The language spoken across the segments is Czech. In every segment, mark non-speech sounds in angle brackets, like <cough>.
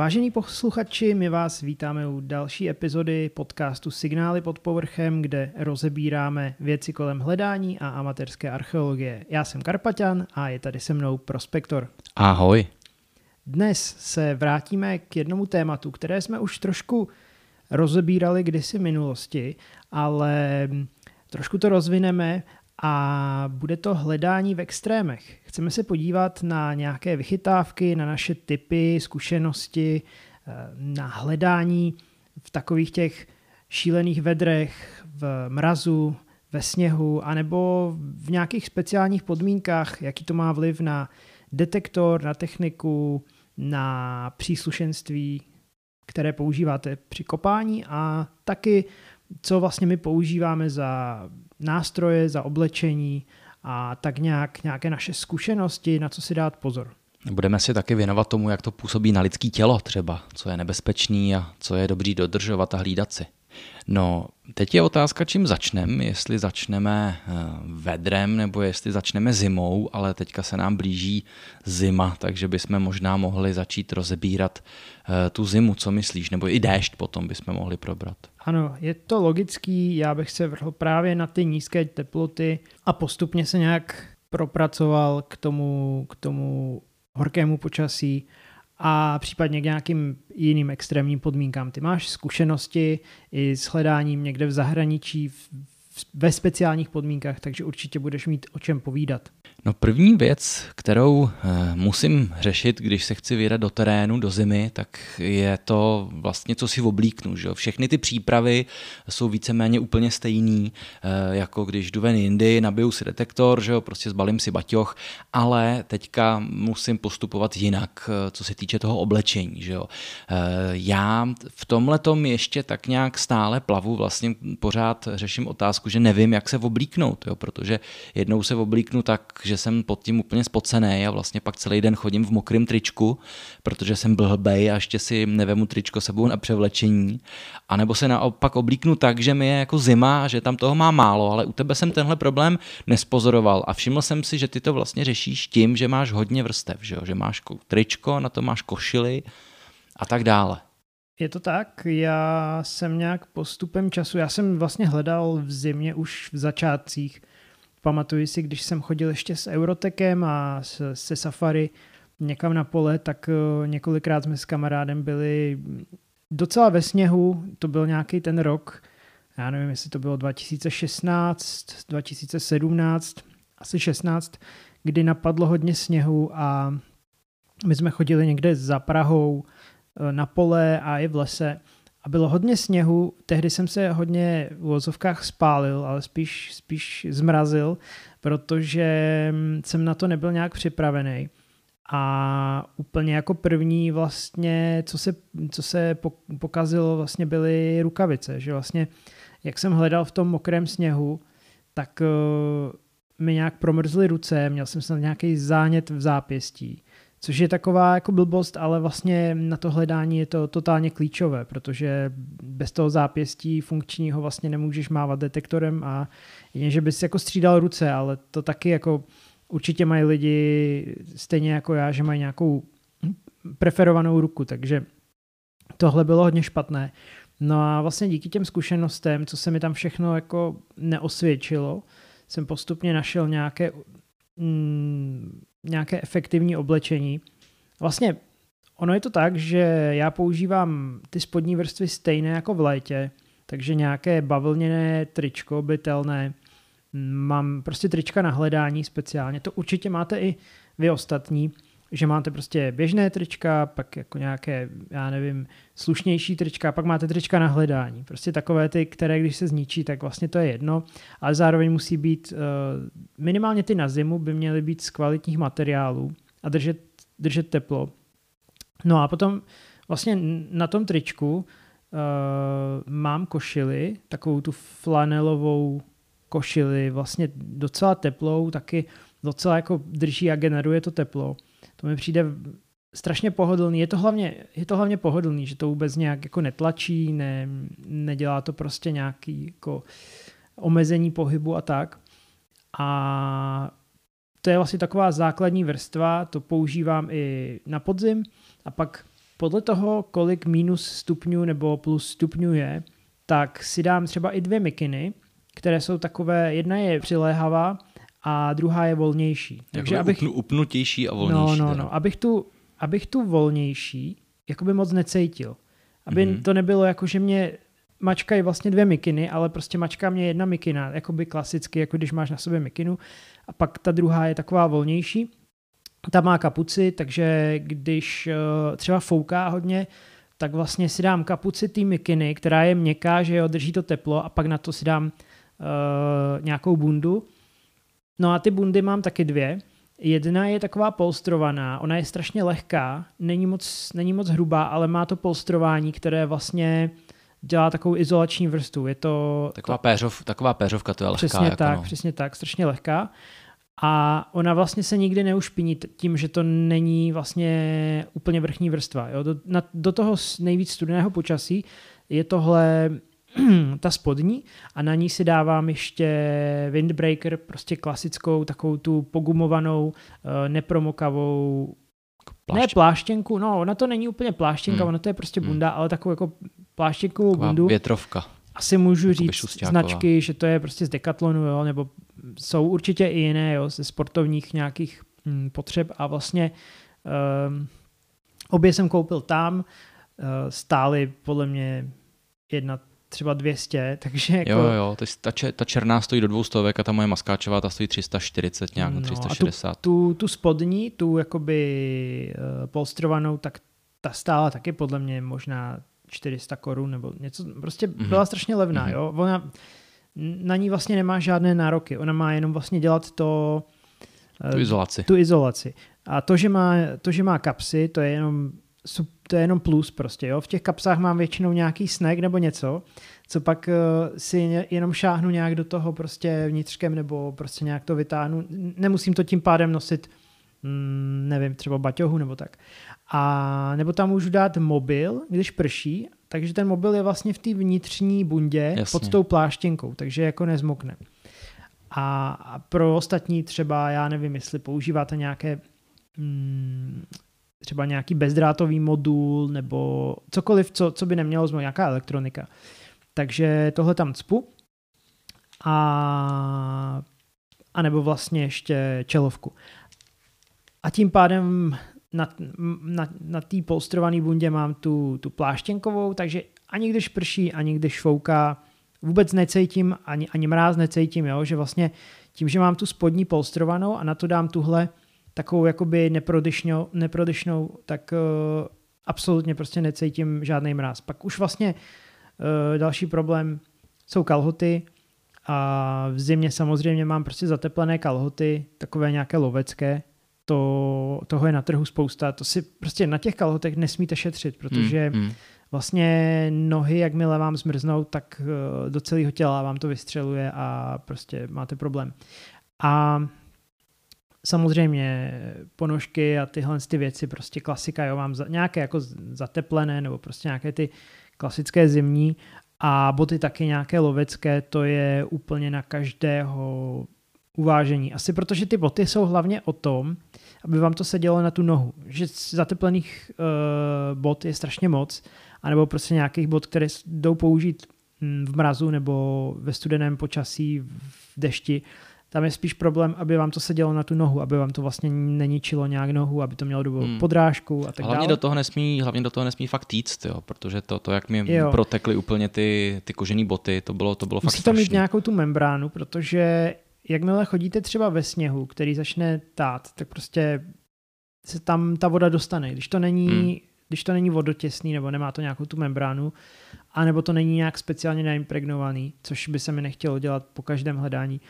Vážení posluchači, my vás vítáme u další epizody podcastu Signály pod povrchem, kde rozebíráme věci kolem hledání a amatérské archeologie. Já jsem Karpaťan a je tady se mnou Prospektor. Ahoj. Dnes se vrátíme k jednomu tématu, které jsme už trošku rozebírali kdysi v minulosti, ale trošku to rozvineme a bude to hledání v extrémech. Chceme se podívat na nějaké vychytávky, na naše typy, zkušenosti, eh, na hledání v takových těch šílených vedrech, v mrazu, ve sněhu, anebo v nějakých speciálních podmínkách, jaký to má vliv na detektor, na techniku, na příslušenství, které používáte při kopání a taky, co vlastně my používáme za nástroje, za oblečení a tak nějak nějaké naše zkušenosti, na co si dát pozor. Budeme si taky věnovat tomu, jak to působí na lidský tělo třeba, co je nebezpečný a co je dobrý dodržovat a hlídat si. No, teď je otázka, čím začneme, jestli začneme eh, vedrem nebo jestli začneme zimou, ale teďka se nám blíží zima, takže bychom možná mohli začít rozebírat eh, tu zimu, co myslíš, nebo i déšť potom bychom mohli probrat. Ano, je to logický, já bych se vrhl právě na ty nízké teploty a postupně se nějak propracoval k tomu, k tomu horkému počasí a případně k nějakým jiným extrémním podmínkám. Ty máš zkušenosti i s hledáním někde v zahraničí, v, ve speciálních podmínkách, takže určitě budeš mít o čem povídat. No první věc, kterou e, musím řešit, když se chci vydat do terénu, do zimy, tak je to vlastně, co si oblíknu. Že? Všechny ty přípravy jsou víceméně úplně stejný, e, jako když jdu ven jindy, nabiju si detektor, že prostě zbalím si baťoch, ale teďka musím postupovat jinak, eh, co se týče toho oblečení. Že já v tomhle tom ještě tak nějak stále plavu, vlastně pořád řeším otázku, že nevím, jak se oblíknout, jo? protože jednou se oblíknu tak, že jsem pod tím úplně spocený a vlastně pak celý den chodím v mokrém tričku, protože jsem blbej a ještě si nevemu tričko sebou na převlečení. A nebo se naopak oblíknu tak, že mi je jako zima a že tam toho má málo, ale u tebe jsem tenhle problém nespozoroval a všiml jsem si, že ty to vlastně řešíš tím, že máš hodně vrstev, že, jo? že máš tričko, na to máš košily a tak dále. Je to tak, já jsem nějak postupem času, já jsem vlastně hledal v zimě už v začátcích Pamatuji si, když jsem chodil ještě s Eurotekem a se Safari někam na pole, tak eh, několikrát jsme s kamarádem byli docela ve sněhu, to byl nějaký ten rok, já nevím, jestli to bylo 2016, 2017, asi 16, kdy napadlo hodně sněhu a my jsme chodili někde za Prahou eh, na pole a i v lese a bylo hodně sněhu, tehdy jsem se hodně v vozovkách spálil, ale spíš, spíš zmrazil, protože jsem na to nebyl nějak připravený. A úplně jako první vlastně, co se, co se pokazilo, vlastně byly rukavice, že vlastně jak jsem hledal v tom mokrém sněhu, tak uh, mi nějak promrzly ruce, měl jsem snad nějaký zánět v zápěstí Což je taková jako blbost, ale vlastně na to hledání je to totálně klíčové, protože bez toho zápěstí funkčního vlastně nemůžeš mávat detektorem a jen, že bys jako střídal ruce, ale to taky jako určitě mají lidi stejně jako já, že mají nějakou preferovanou ruku, takže tohle bylo hodně špatné. No a vlastně díky těm zkušenostem, co se mi tam všechno jako neosvědčilo, jsem postupně našel nějaké mm, nějaké efektivní oblečení. Vlastně ono je to tak, že já používám ty spodní vrstvy stejné jako v létě, takže nějaké bavlněné tričko, bytelné, mám prostě trička na hledání speciálně, to určitě máte i vy ostatní, že máte prostě běžné trička, pak jako nějaké, já nevím, slušnější trička, pak máte trička na hledání. Prostě takové ty, které když se zničí, tak vlastně to je jedno, ale zároveň musí být, uh, minimálně ty na zimu by měly být z kvalitních materiálů a držet, držet teplo. No a potom vlastně na tom tričku uh, mám košili, takovou tu flanelovou košili, vlastně docela teplou, taky docela jako drží a generuje to teplo. To mi přijde strašně pohodlný. Je to hlavně, je to hlavně pohodlný, že to vůbec nějak jako netlačí, ne, nedělá to prostě nějaký jako omezení pohybu a tak. A to je vlastně taková základní vrstva, to používám i na podzim a pak podle toho, kolik minus stupňů nebo plus stupňů je, tak si dám třeba i dvě mikiny, které jsou takové, jedna je přiléhavá a druhá je volnější. Takže abych... Upnu, upnutější a volnější. No, no, no. Abych tu, abych tu volnější jakoby moc necítil. Aby mm-hmm. to nebylo jako, že mě mačkají vlastně dvě mikiny, ale prostě mačká mě jedna mikina, jakoby klasicky, jako když máš na sobě mikinu. A pak ta druhá je taková volnější. Ta má kapuci, takže když uh, třeba fouká hodně, tak vlastně si dám kapuci té mikiny, která je měkká, že jo, drží to teplo a pak na to si dám uh, nějakou bundu. No a ty bundy mám taky dvě. Jedna je taková polstrovaná, ona je strašně lehká, není moc, není moc hrubá, ale má to polstrování, které vlastně dělá takovou izolační vrstvu. Je to... Taková, péřov, taková péřovka, to je lehká. Přesně jako tak, no. přesně tak, strašně lehká. A ona vlastně se nikdy neušpiní tím, že to není vlastně úplně vrchní vrstva. Jo? Do, na, do toho nejvíc studeného počasí je tohle <clears throat> ta spodní a na ní si dávám ještě windbreaker, prostě klasickou takovou tu pogumovanou, eh, nepromokavou Plášť. Ne pláštěnku, no ona to není úplně pláštěnka, hmm. ona to je prostě hmm. bunda, hmm. ale takovou jako pláštěnkovou Taková bundu. větrovka. Asi můžu jako říct značky, že to je prostě z Decathlonu, jo, nebo jsou určitě i jiné, jo, ze sportovních nějakých hm, potřeb a vlastně um, obě jsem koupil tam, uh, stály podle mě jedna třeba 200, takže jako... Jo, jo, ta, ta černá stojí do 200 a ta moje maskáčová ta stojí 340 nějak, no, 360. A tu, tu, tu spodní, tu jakoby uh, polstrovanou, tak ta stála taky podle mě možná 400 korun nebo něco, prostě mm-hmm. byla strašně levná, mm-hmm. jo. Ona, na ní vlastně nemá žádné nároky, ona má jenom vlastně dělat to... Uh, tu izolaci. Tu izolaci. A to, že má, to, že má kapsy, to je jenom to je jenom plus prostě, jo. V těch kapsách mám většinou nějaký snack nebo něco, co pak uh, si jenom šáhnu nějak do toho prostě vnitřkem nebo prostě nějak to vytáhnu. Nemusím to tím pádem nosit, mm, nevím, třeba baťohu nebo tak. A nebo tam můžu dát mobil, když prší, takže ten mobil je vlastně v té vnitřní bundě Jasně. pod tou pláštěnkou, takže jako nezmokne. A, a pro ostatní třeba, já nevím, jestli používáte nějaké mm, třeba nějaký bezdrátový modul nebo cokoliv, co, co by nemělo zmo, nějaká elektronika. Takže tohle tam cpu a, a nebo vlastně ještě čelovku. A tím pádem na, na, na té polstrované bundě mám tu, tu pláštěnkovou, takže ani když prší, ani když fouká, vůbec necítím, ani, ani mráz necítím, jo? že vlastně tím, že mám tu spodní polstrovanou a na to dám tuhle takovou jakoby neprodyšnou, neprodyšnou tak uh, absolutně prostě necítím žádný mráz. Pak už vlastně uh, další problém jsou kalhoty a v zimě samozřejmě mám prostě zateplené kalhoty, takové nějaké lovecké, to, toho je na trhu spousta, to si prostě na těch kalhotech nesmíte šetřit, protože hmm, hmm. vlastně nohy, jakmile vám zmrznou, tak uh, do celého těla vám to vystřeluje a prostě máte problém. A Samozřejmě ponožky a tyhle ty věci, prostě klasika, jo, mám za, nějaké jako zateplené nebo prostě nějaké ty klasické zimní a boty taky nějaké lovecké, to je úplně na každého uvážení. Asi protože ty boty jsou hlavně o tom, aby vám to sedělo na tu nohu. Že zateplených uh, bot je strašně moc, anebo prostě nějakých bot, které jdou použít hm, v mrazu nebo ve studeném počasí, v dešti, tam je spíš problém, aby vám to sedělo na tu nohu, aby vám to vlastně neničilo nějak nohu, aby to mělo dobrou hmm. podrážku a tak hlavně dále. Do toho nesmí, hlavně do toho nesmí fakt jíct, jo, protože to, to jak mi jo. protekly úplně ty, ty kožené boty, to bylo, to bylo Musí fakt to mít nějakou tu membránu, protože jakmile chodíte třeba ve sněhu, který začne tát, tak prostě se tam ta voda dostane. Když to není, hmm. když to není vodotěsný nebo nemá to nějakou tu membránu, anebo to není nějak speciálně naimpregnovaný, což by se mi nechtělo dělat po každém hledání,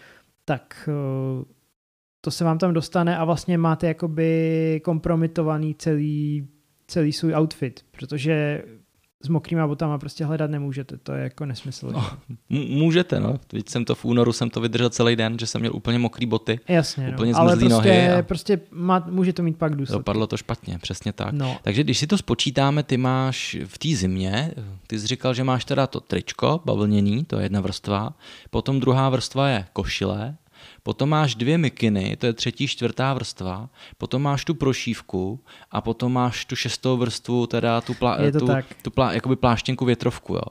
tak eh, to se vám tam dostane a vlastně máte jakoby kompromitovaný celý, celý svůj outfit, protože s mokrýma botama prostě hledat nemůžete, to je jako nesmysl. No, můžete, no. Teď jsem to v únoru, jsem to vydržel celý den, že jsem měl úplně mokrý boty. Jasně, no. úplně no. ale prostě, nohy a... prostě má, může to mít pak důsledky. Dopadlo to špatně, přesně tak. No. Takže když si to spočítáme, ty máš v té zimě, ty jsi říkal, že máš teda to tričko bavlněný, to je jedna vrstva, potom druhá vrstva je košile, potom máš dvě mikiny, to je třetí, čtvrtá vrstva, potom máš tu prošívku a potom máš tu šestou vrstvu, teda tu, plá, tu, tu plá, jakoby pláštěnku větrovku. Jo.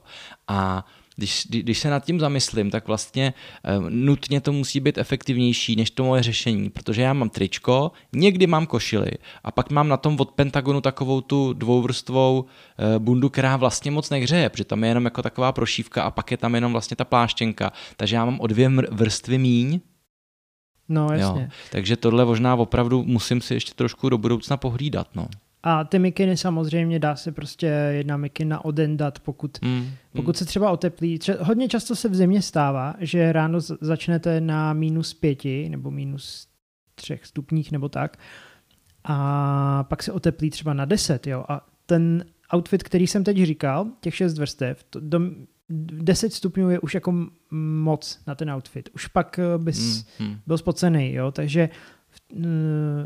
A když, když se nad tím zamyslím, tak vlastně uh, nutně to musí být efektivnější než to moje řešení, protože já mám tričko, někdy mám košily a pak mám na tom od Pentagonu takovou tu dvouvrstvou uh, bundu, která vlastně moc nehřeje, protože tam je jenom jako taková prošívka a pak je tam jenom vlastně ta pláštěnka, takže já mám o dvě vrstvy míň, No, jasně. Jo. Takže tohle možná opravdu musím si ještě trošku do budoucna pohlídat. No. A ty mikiny samozřejmě dá se prostě jedna mikina odendat, pokud, mm, pokud mm. se třeba oteplí. Tře- hodně často se v zimě stává, že ráno začnete na minus pěti nebo minus třech stupních nebo tak a pak se oteplí třeba na deset, jo. A ten outfit, který jsem teď říkal, těch šest vrstev, to, do 10 stupňů je už jako moc na ten outfit. Už pak eh, bys mm, mm. byl spocený, jo. Takže v,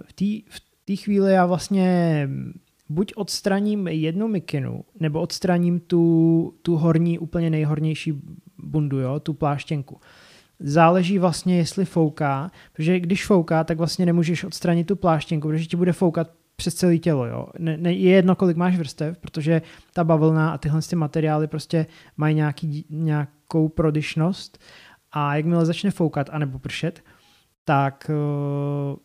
v té v té chvíli já vlastně buď odstraním jednu mikinu, nebo odstraním tu, tu horní, úplně nejhornější bundu, jo, tu pláštěnku. Záleží vlastně, jestli fouká, protože když fouká, tak vlastně nemůžeš odstranit tu pláštěnku, protože ti bude foukat přes celé tělo. Jo. Ne, ne, je jedno, kolik máš vrstev, protože ta bavlna a tyhle ty materiály prostě mají nějaký, nějakou prodyšnost a jakmile začne foukat anebo pršet, tak uh,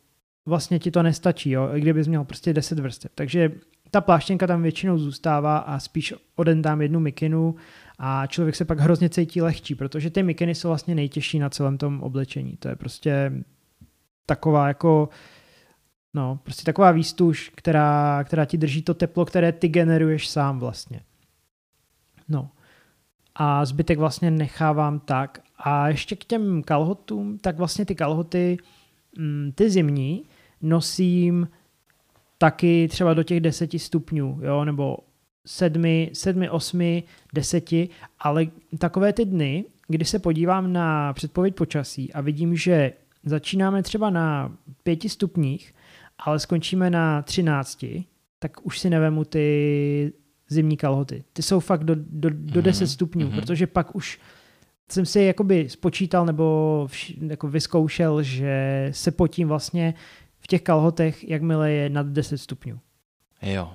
vlastně ti to nestačí, jo, i kdybys měl prostě 10 vrstev. Takže ta pláštěnka tam většinou zůstává a spíš odendám jednu mikinu a člověk se pak hrozně cítí lehčí, protože ty mikiny jsou vlastně nejtěžší na celém tom oblečení. To je prostě taková jako no, prostě taková výstuž, která, která ti drží to teplo, které ty generuješ sám vlastně. No. A zbytek vlastně nechávám tak. A ještě k těm kalhotům, tak vlastně ty kalhoty, mm, ty zimní, nosím taky třeba do těch deseti stupňů, jo, nebo sedmi, sedmi, osmi, deseti, ale takové ty dny, kdy se podívám na předpověď počasí a vidím, že začínáme třeba na pěti stupních, ale skončíme na třinácti, tak už si nevemu ty zimní kalhoty. Ty jsou fakt do, do, do 10 mhm, stupňů, mm-hmm. protože pak už jsem si jakoby spočítal nebo vš, jako vyzkoušel, že se potím vlastně v těch kalhotech, jakmile je nad 10 stupňů. Jo,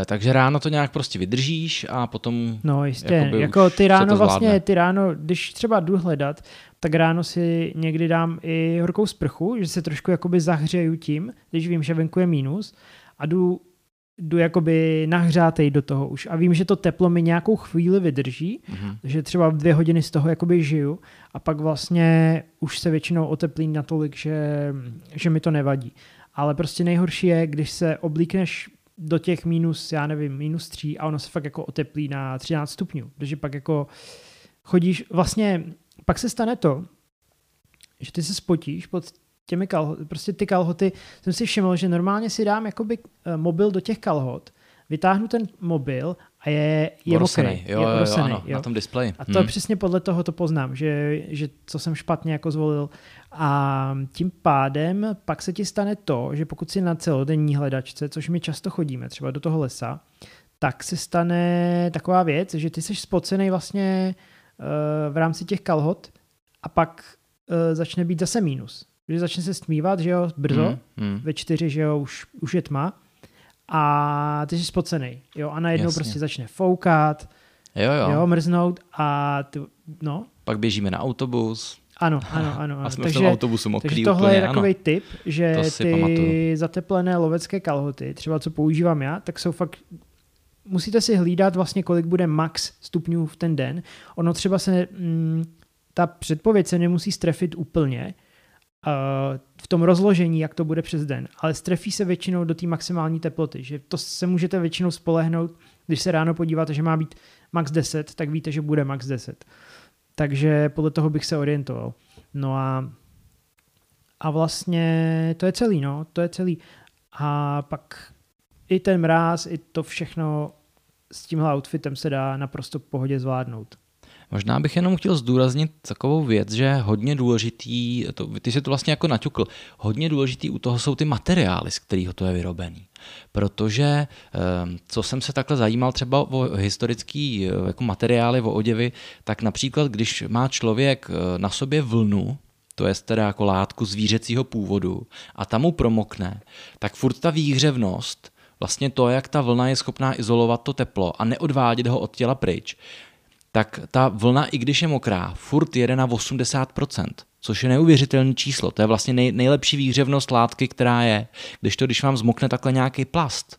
e, takže ráno to nějak prostě vydržíš a potom... No jistě, jako ty ráno vlastně, ty ráno, když třeba jdu hledat, tak ráno si někdy dám i horkou sprchu, že se trošku jakoby zahřeju tím, když vím, že venku je mínus a jdu, jdu jakoby nahřátej do toho už. A vím, že to teplo mi nějakou chvíli vydrží, mm-hmm. že třeba dvě hodiny z toho jakoby žiju a pak vlastně už se většinou oteplí natolik, že, že mi to nevadí. Ale prostě nejhorší je, když se oblíkneš do těch minus, já nevím, minus tří a ono se fakt jako oteplí na 13 stupňů, protože pak jako chodíš, vlastně pak se stane to, že ty se spotíš pod těmi kalhoty, prostě ty kalhoty, jsem si všiml, že normálně si dám jakoby eh, mobil do těch kalhot, vytáhnu ten mobil a je, je mokrý. Jo, je jo, jo, ano, jo. na tom displeji. A to hmm. přesně podle toho to poznám, že, že co jsem špatně jako zvolil. A tím pádem pak se ti stane to, že pokud si na celodenní hledačce, což my často chodíme třeba do toho lesa, tak se stane taková věc, že ty jsi spocený vlastně uh, v rámci těch kalhot a pak uh, začne být zase mínus. Že začne se stmívat, že jo, brzo, hmm, hmm. ve čtyři, že jo, už, už je tma a ty jsi spocený, jo, a najednou Jasně. prostě začne foukat, jo, jo. jo mrznout a ty, no. Pak běžíme na autobus. Ano, ano, ano. ano. A jsme takže, v tom autobusu mokrý Takže tohle úplně, je takový ano. tip, že ty pamatuju. zateplené lovecké kalhoty, třeba co používám já, tak jsou fakt musíte si hlídat vlastně, kolik bude max stupňů v ten den. Ono třeba se, mm, ta předpověď se nemusí strefit úplně, v tom rozložení, jak to bude přes den, ale strefí se většinou do té maximální teploty, že to se můžete většinou spolehnout, když se ráno podíváte, že má být max 10, tak víte, že bude max 10. Takže podle toho bych se orientoval. No a, a vlastně to je celý, no, to je celý. A pak i ten mráz, i to všechno s tímhle outfitem se dá naprosto v pohodě zvládnout. Možná bych jenom chtěl zdůraznit takovou věc, že hodně důležitý, to, ty jsi to vlastně jako naťukl, hodně důležitý u toho jsou ty materiály, z kterého to je vyrobený. Protože, ehm, co jsem se takhle zajímal třeba o historický jako materiály, o oděvy, tak například, když má člověk eh, na sobě vlnu, to je teda jako látku zvířecího původu, a tam mu promokne, tak furt ta výhřevnost, vlastně to, jak ta vlna je schopná izolovat to teplo a neodvádět ho od těla pryč, tak ta vlna, i když je mokrá, furt jede na 80%, což je neuvěřitelné číslo. To je vlastně nej, nejlepší výhřevnost látky, která je. Když to, když vám zmokne takhle nějaký plast,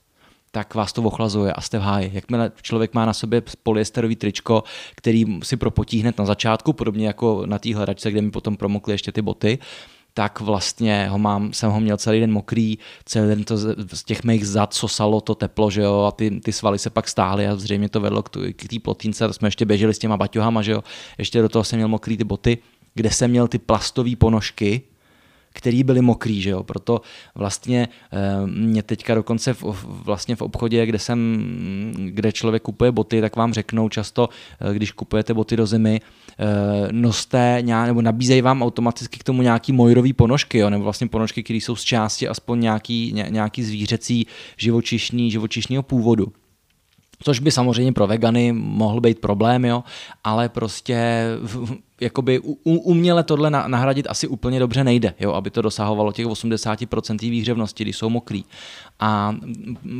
tak vás to ochlazuje a jste v háji. Jakmile člověk má na sobě polyesterový tričko, který si propotí hned na začátku, podobně jako na té hledačce, kde mi potom promokly ještě ty boty, tak vlastně ho mám, jsem ho měl celý den mokrý, celý den to z těch mých zad sosalo to teplo, že jo, a ty, ty svaly se pak stáhly a zřejmě to vedlo k té plotínce, to jsme ještě běželi s těma baťohama, že jo, ještě do toho jsem měl mokrý ty boty, kde jsem měl ty plastové ponožky, který byly mokrý, že jo? proto vlastně eh, mě teďka dokonce v, vlastně v obchodě, kde jsem, kde člověk kupuje boty, tak vám řeknou často, eh, když kupujete boty do zimy, eh, noste nějak, nebo nabízejí vám automaticky k tomu nějaký mojrový ponožky, jo? nebo vlastně ponožky, které jsou z části aspoň nějaký, nějaký zvířecí živočišní, živočišního původu. Což by samozřejmě pro vegany mohl být problém, jo, ale prostě jakoby uměle tohle nahradit asi úplně dobře nejde, jo, aby to dosahovalo těch 80% výhřevnosti, když jsou mokrý. A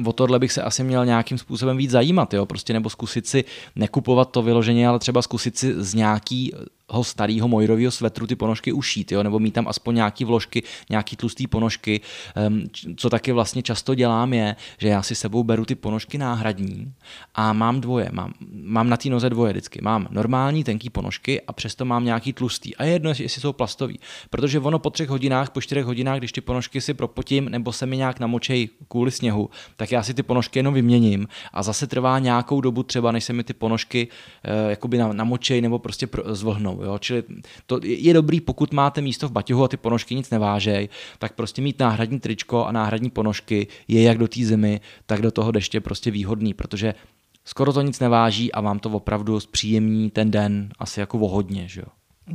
o tohle bych se asi měl nějakým způsobem víc zajímat, jo, prostě nebo zkusit si nekupovat to vyloženě, ale třeba zkusit si z nějaký starého mojrového svetru ty ponožky ušít, jo? nebo mít tam aspoň nějaký vložky, nějaký tlustý ponožky. Um, co taky vlastně často dělám je, že já si sebou beru ty ponožky náhradní a mám dvoje. Mám, mám na té noze dvoje vždycky. Mám normální tenký ponožky a přesto mám nějaký tlustý. A je jedno, jestli jsou plastový. Protože ono po třech hodinách, po čtyřech hodinách, když ty ponožky si propotím nebo se mi nějak namočej kvůli sněhu, tak já si ty ponožky jenom vyměním a zase trvá nějakou dobu třeba, než se mi ty ponožky uh, jakoby namočej nebo prostě zvlhnou. Jo? Čili to je dobrý, pokud máte místo v baťohu a ty ponožky nic nevážej, tak prostě mít náhradní tričko a náhradní ponožky je jak do té zimy, tak do toho deště prostě výhodný, protože skoro to nic neváží a vám to opravdu zpříjemní ten den asi jako vohodně, že jo.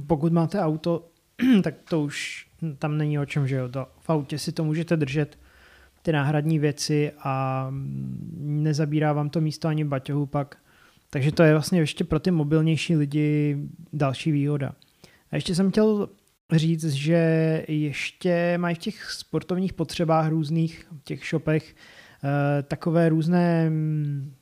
Pokud máte auto, <clears throat> tak to už tam není o čem, že jo. To, v autě si to můžete držet ty náhradní věci a nezabírá vám to místo ani baťohu pak. Takže to je vlastně ještě pro ty mobilnější lidi další výhoda. A ještě jsem chtěl říct, že ještě mají v těch sportovních potřebách různých, v těch shopech, eh, takové různé mm,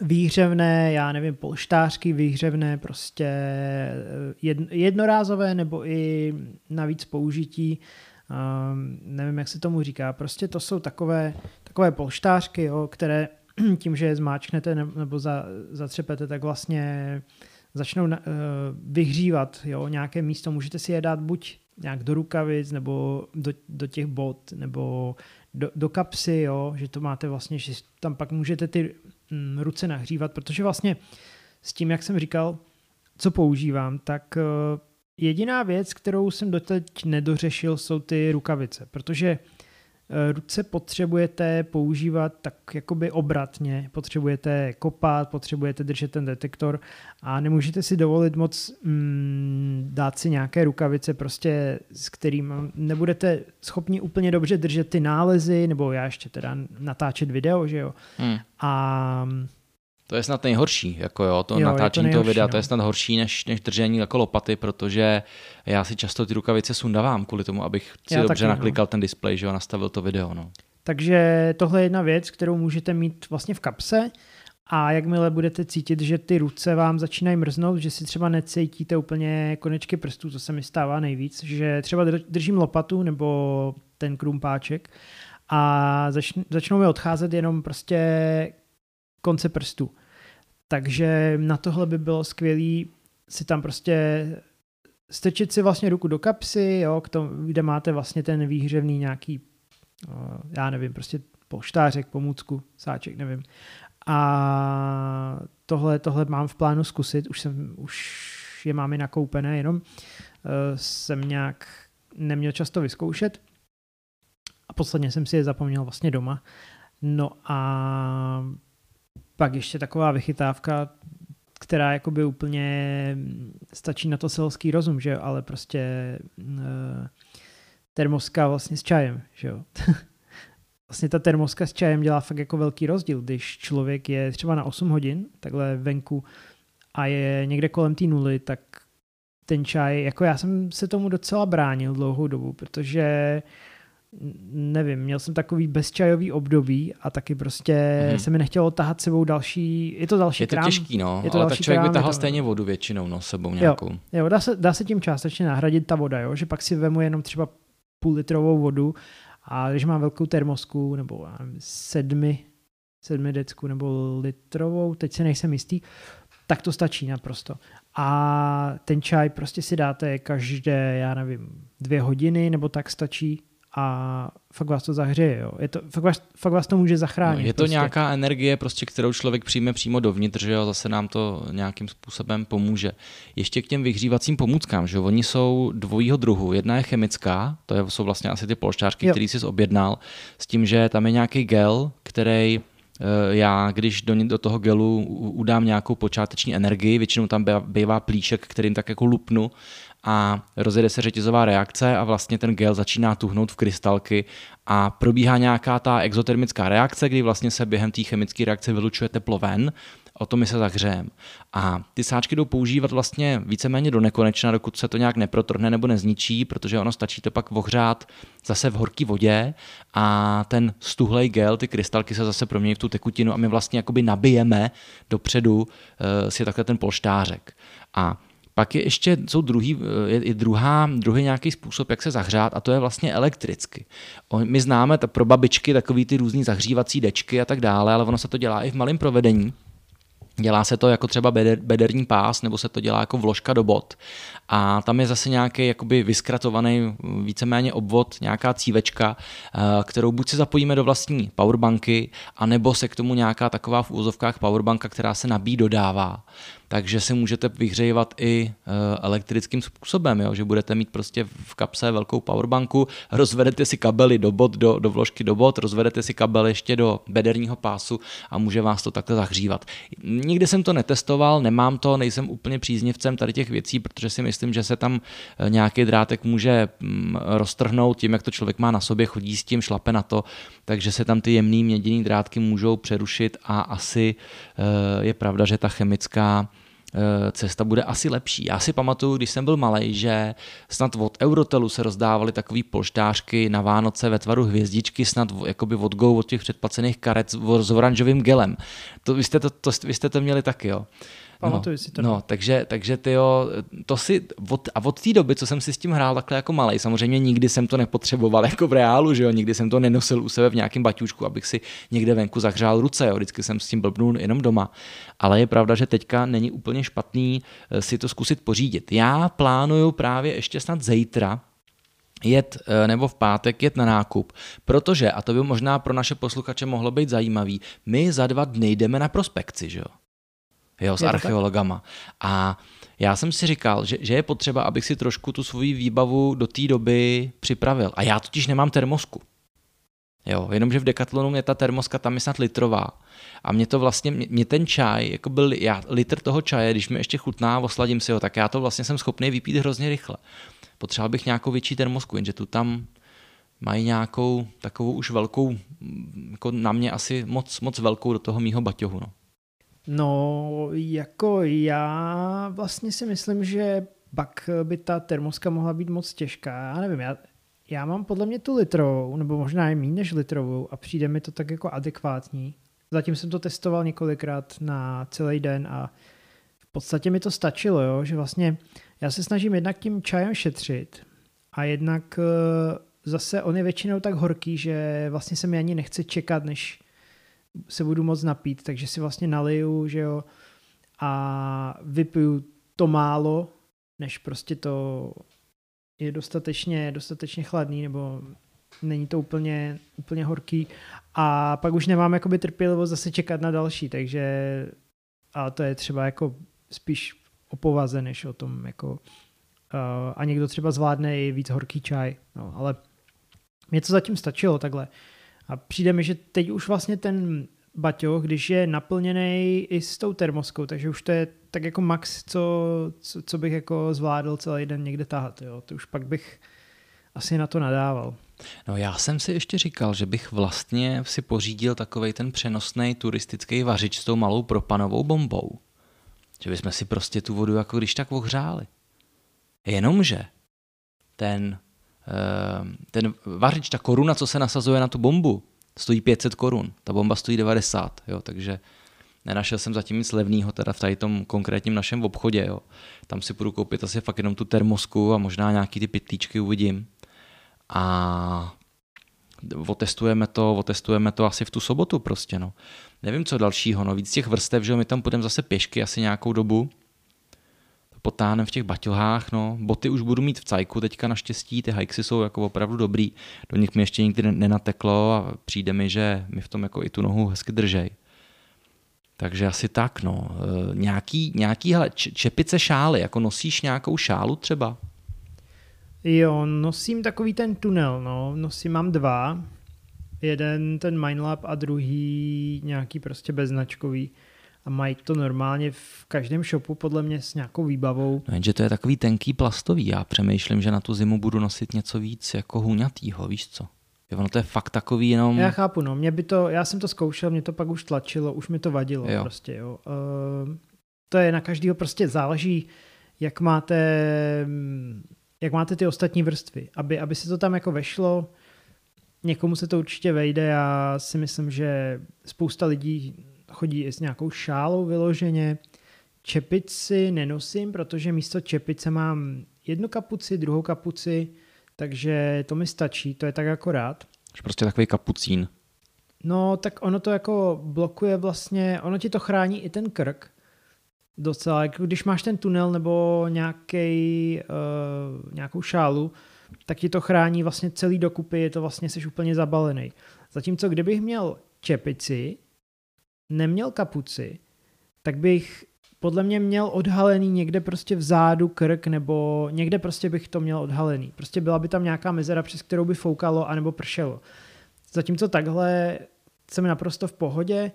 výhřevné, já nevím, polštářky výhřevné, prostě eh, jednorázové nebo i navíc použití, um, nevím, jak se tomu říká, prostě to jsou takové, takové polštářky, jo, které <clears throat> tím, že je zmáčknete nebo za, zatřepete, tak vlastně začnou na, uh, vyhřívat jo, nějaké místo. Můžete si je dát buď nějak do rukavic, nebo do, do těch bot, nebo do, do kapsy, jo, že to máte vlastně, že tam pak můžete ty ruce nahřívat, protože vlastně s tím, jak jsem říkal, co používám, tak uh, jediná věc, kterou jsem doteď nedořešil, jsou ty rukavice, protože Eh, ruce potřebujete používat tak jakoby obratně, potřebujete kopat, potřebujete držet ten detektor a nemůžete si dovolit moc mm, dát si nějaké rukavice prostě, s kterým nebudete schopni úplně dobře držet ty nálezy, nebo já ještě teda natáčet video, že jo. Hmm. A to je snad nejhorší, jako jo, to jo, natáčení to toho videa, no. to je snad horší než, než držení jako lopaty, protože já si často ty rukavice sundavám kvůli tomu, abych si já dobře taky, no. naklikal no. ten displej, že jo, nastavil to video, no. Takže tohle je jedna věc, kterou můžete mít vlastně v kapse a jakmile budete cítit, že ty ruce vám začínají mrznout, že si třeba necítíte úplně konečky prstů, to se mi stává nejvíc, že třeba držím lopatu nebo ten krumpáček a začnou mi odcházet jenom prostě konce prstů. Takže na tohle by bylo skvělé si tam prostě strčit si vlastně ruku do kapsy, jo, k tomu, kde máte vlastně ten výhřevný nějaký, já nevím, prostě poštářek, pomůcku, sáček, nevím. A tohle, tohle mám v plánu zkusit, už jsem, už je mám i nakoupené, jenom uh, jsem nějak neměl často vyzkoušet a posledně jsem si je zapomněl vlastně doma. No a pak ještě taková vychytávka, která jakoby úplně stačí na to selský rozum, že jo, ale prostě uh, termoska vlastně s čajem, že jo. <laughs> vlastně ta termoska s čajem dělá fakt jako velký rozdíl, když člověk je třeba na 8 hodin, takhle venku a je někde kolem té nuly, tak ten čaj, jako já jsem se tomu docela bránil dlouhou dobu, protože nevím, měl jsem takový bezčajový období a taky prostě hmm. se mi nechtělo tahat sebou další, je to další Je to krám, těžký, no, je to ale tak člověk krám, by tahal to, stejně vodu většinou, no, sebou nějakou. Jo, jo dá, se, dá se tím částečně nahradit ta voda, jo, že pak si vemu jenom třeba půl litrovou vodu a když mám velkou termosku nebo nevím, sedmi, sedmi decku nebo litrovou, teď se nejsem jistý, tak to stačí naprosto. A ten čaj prostě si dáte každé, já nevím, dvě hodiny nebo tak stačí a fakt vás to zahřeje. Jo. Je to, fakt, vás, fakt vás to může zachránit. No, je to prostě. nějaká energie, prostě, kterou člověk přijme přímo dovnitř, že jo, zase nám to nějakým způsobem pomůže. Ještě k těm vyhřívacím pomůckám, že jo, oni jsou dvojího druhu. Jedna je chemická, to je, jsou vlastně asi ty polštářky, které jsi objednal, s tím, že tam je nějaký gel, který eh, já, když do, do toho gelu udám nějakou počáteční energii, většinou tam bývá plíšek, kterým tak jako lupnu a rozjede se řetězová reakce a vlastně ten gel začíná tuhnout v krystalky a probíhá nějaká ta exotermická reakce, kdy vlastně se během té chemické reakce vylučuje teplo ven, o to my se zahřejeme. A ty sáčky jdou používat vlastně víceméně do nekonečna, dokud se to nějak neprotrhne nebo nezničí, protože ono stačí to pak ohřát zase v horké vodě a ten stuhlej gel, ty krystalky se zase promění v tu tekutinu a my vlastně jakoby nabijeme dopředu uh, si takhle ten polštářek. A pak je ještě, jsou druhý, je, je druhá, druhý nějaký způsob, jak se zahřát a to je vlastně elektricky. My známe ta, pro babičky takový ty různý zahřívací dečky a tak dále, ale ono se to dělá i v malém provedení. Dělá se to jako třeba beder, bederní pás, nebo se to dělá jako vložka do bot. A tam je zase nějaký jakoby vyskratovaný víceméně obvod, nějaká cívečka, eh, kterou buď si zapojíme do vlastní powerbanky, anebo se k tomu nějaká taková v úzovkách powerbanka, která se nabíjí, dodává takže si můžete vyhřejvat i eh, elektrickým způsobem, jo? že budete mít prostě v kapse velkou powerbanku, rozvedete si kabely do bot, do, do vložky do bot, rozvedete si kabel ještě do bederního pásu a může vás to takhle zahřívat. Nikdy jsem to netestoval, nemám to, nejsem úplně příznivcem tady těch věcí, protože si myslím, že se tam eh, nějaký drátek může mm, roztrhnout tím, jak to člověk má na sobě, chodí s tím, šlape na to, takže se tam ty jemný měděný drátky můžou přerušit a asi eh, je pravda, že ta chemická cesta bude asi lepší. Já si pamatuju, když jsem byl malý, že snad od Eurotelu se rozdávaly takové polštářky na Vánoce ve tvaru hvězdičky, snad jakoby od Go, od těch předplacených karet s oranžovým gelem. To, vy, jste to, to, vy jste to měli taky, jo? Pamatuju no, si to. No, takže, takže ty jo, to si, od, a od té doby, co jsem si s tím hrál takhle jako malý, samozřejmě nikdy jsem to nepotřeboval <laughs> jako v reálu, že jo, nikdy jsem to nenosil u sebe v nějakém baťušku, abych si někde venku zahřál ruce, jo, vždycky jsem s tím blbnul jenom doma. Ale je pravda, že teďka není úplně špatný eh, si to zkusit pořídit. Já plánuju právě ještě snad zítra, jet eh, nebo v pátek jet na nákup, protože, a to by možná pro naše posluchače mohlo být zajímavý, my za dva dny jdeme na prospekci, že jo? Jo, s je archeologama. A já jsem si říkal, že, že je potřeba, abych si trošku tu svoji výbavu do té doby připravil. A já totiž nemám termosku. Jo, jenomže v Decathlonu je ta termoska tam je snad litrová. A mě to vlastně, mě, mě ten čaj, jako byl já, litr toho čaje, když mi ještě chutná, osladím si ho, tak já to vlastně jsem schopný vypít hrozně rychle. Potřeboval bych nějakou větší termosku, jenže tu tam mají nějakou takovou už velkou, jako na mě asi moc, moc velkou do toho mýho baťohu. No. No, jako já vlastně si myslím, že pak by ta termoska mohla být moc těžká. Já nevím, já, já mám podle mě tu litrovou, nebo možná i méně než litrovou a přijde mi to tak jako adekvátní. Zatím jsem to testoval několikrát na celý den a v podstatě mi to stačilo, jo? že vlastně já se snažím jednak tím čajem šetřit a jednak eh, zase on je většinou tak horký, že vlastně se mi ani nechce čekat, než se budu moc napít, takže si vlastně naliju, že jo, a vypiju to málo, než prostě to je dostatečně, dostatečně chladný, nebo není to úplně, úplně horký a pak už nemám jakoby trpělivost zase čekat na další, takže a to je třeba jako spíš o povaze, než o tom jako uh, a někdo třeba zvládne i víc horký čaj, no, ale mě to zatím stačilo takhle. A přijde mi, že teď už vlastně ten baťoch, když je naplněný i s tou termoskou, takže už to je tak jako max, co, co, co bych jako zvládl celý den někde tahat. Jo. To už pak bych asi na to nadával. No já jsem si ještě říkal, že bych vlastně si pořídil takový ten přenosný turistický vařič s tou malou propanovou bombou. Že bychom si prostě tu vodu jako když tak ohřáli. Jenomže ten, ten vařič, ta koruna, co se nasazuje na tu bombu, stojí 500 korun. Ta bomba stojí 90, jo, takže nenašel jsem zatím nic levného teda v tady tom konkrétním našem obchodě. Jo. Tam si budu koupit asi fakt jenom tu termosku a možná nějaký ty pytlíčky uvidím. A otestujeme to, otestujeme to asi v tu sobotu prostě, no. Nevím, co dalšího, no, víc těch vrstev, že my tam půjdeme zase pěšky asi nějakou dobu, potáhneme v těch baťohách, no, boty už budu mít v cajku teďka naštěstí, ty hikesy jsou jako opravdu dobrý, do nich mi ještě nikdy nenateklo a přijde mi, že mi v tom jako i tu nohu hezky držej. Takže asi tak, no. E, nějaký, nějaký hele, čepice šály, jako nosíš nějakou šálu třeba? Jo, nosím takový ten tunel, no. Nosím, mám dva. Jeden ten Mindlab a druhý nějaký prostě beznačkový. A mají to normálně v každém shopu podle mě s nějakou výbavou. No jenže to je takový tenký plastový. Já přemýšlím, že na tu zimu budu nosit něco víc jako huňatýho, víš co? Jo, ono to je fakt takový jenom... Já chápu, no. Mě by to, já jsem to zkoušel, mě to pak už tlačilo, už mi to vadilo jo. prostě, jo. Uh, to je na každého prostě záleží, jak máte, jak máte ty ostatní vrstvy. Aby, aby se to tam jako vešlo, někomu se to určitě vejde. Já si myslím, že spousta lidí chodí i s nějakou šálou vyloženě. Čepici nenosím, protože místo čepice mám jednu kapuci, druhou kapuci, takže to mi stačí, to je tak akorát. Prostě takový kapucín. No, tak ono to jako blokuje vlastně, ono ti to chrání i ten krk docela, jako když máš ten tunel nebo nějaký, uh, nějakou šálu, tak ti to chrání vlastně celý dokupy, je to vlastně, jsi úplně zabalený. Zatímco kdybych měl čepici, neměl kapuci, tak bych podle mě měl odhalený někde prostě vzadu krk nebo někde prostě bych to měl odhalený. Prostě byla by tam nějaká mezera, přes kterou by foukalo anebo pršelo. Zatímco takhle jsem naprosto v pohodě.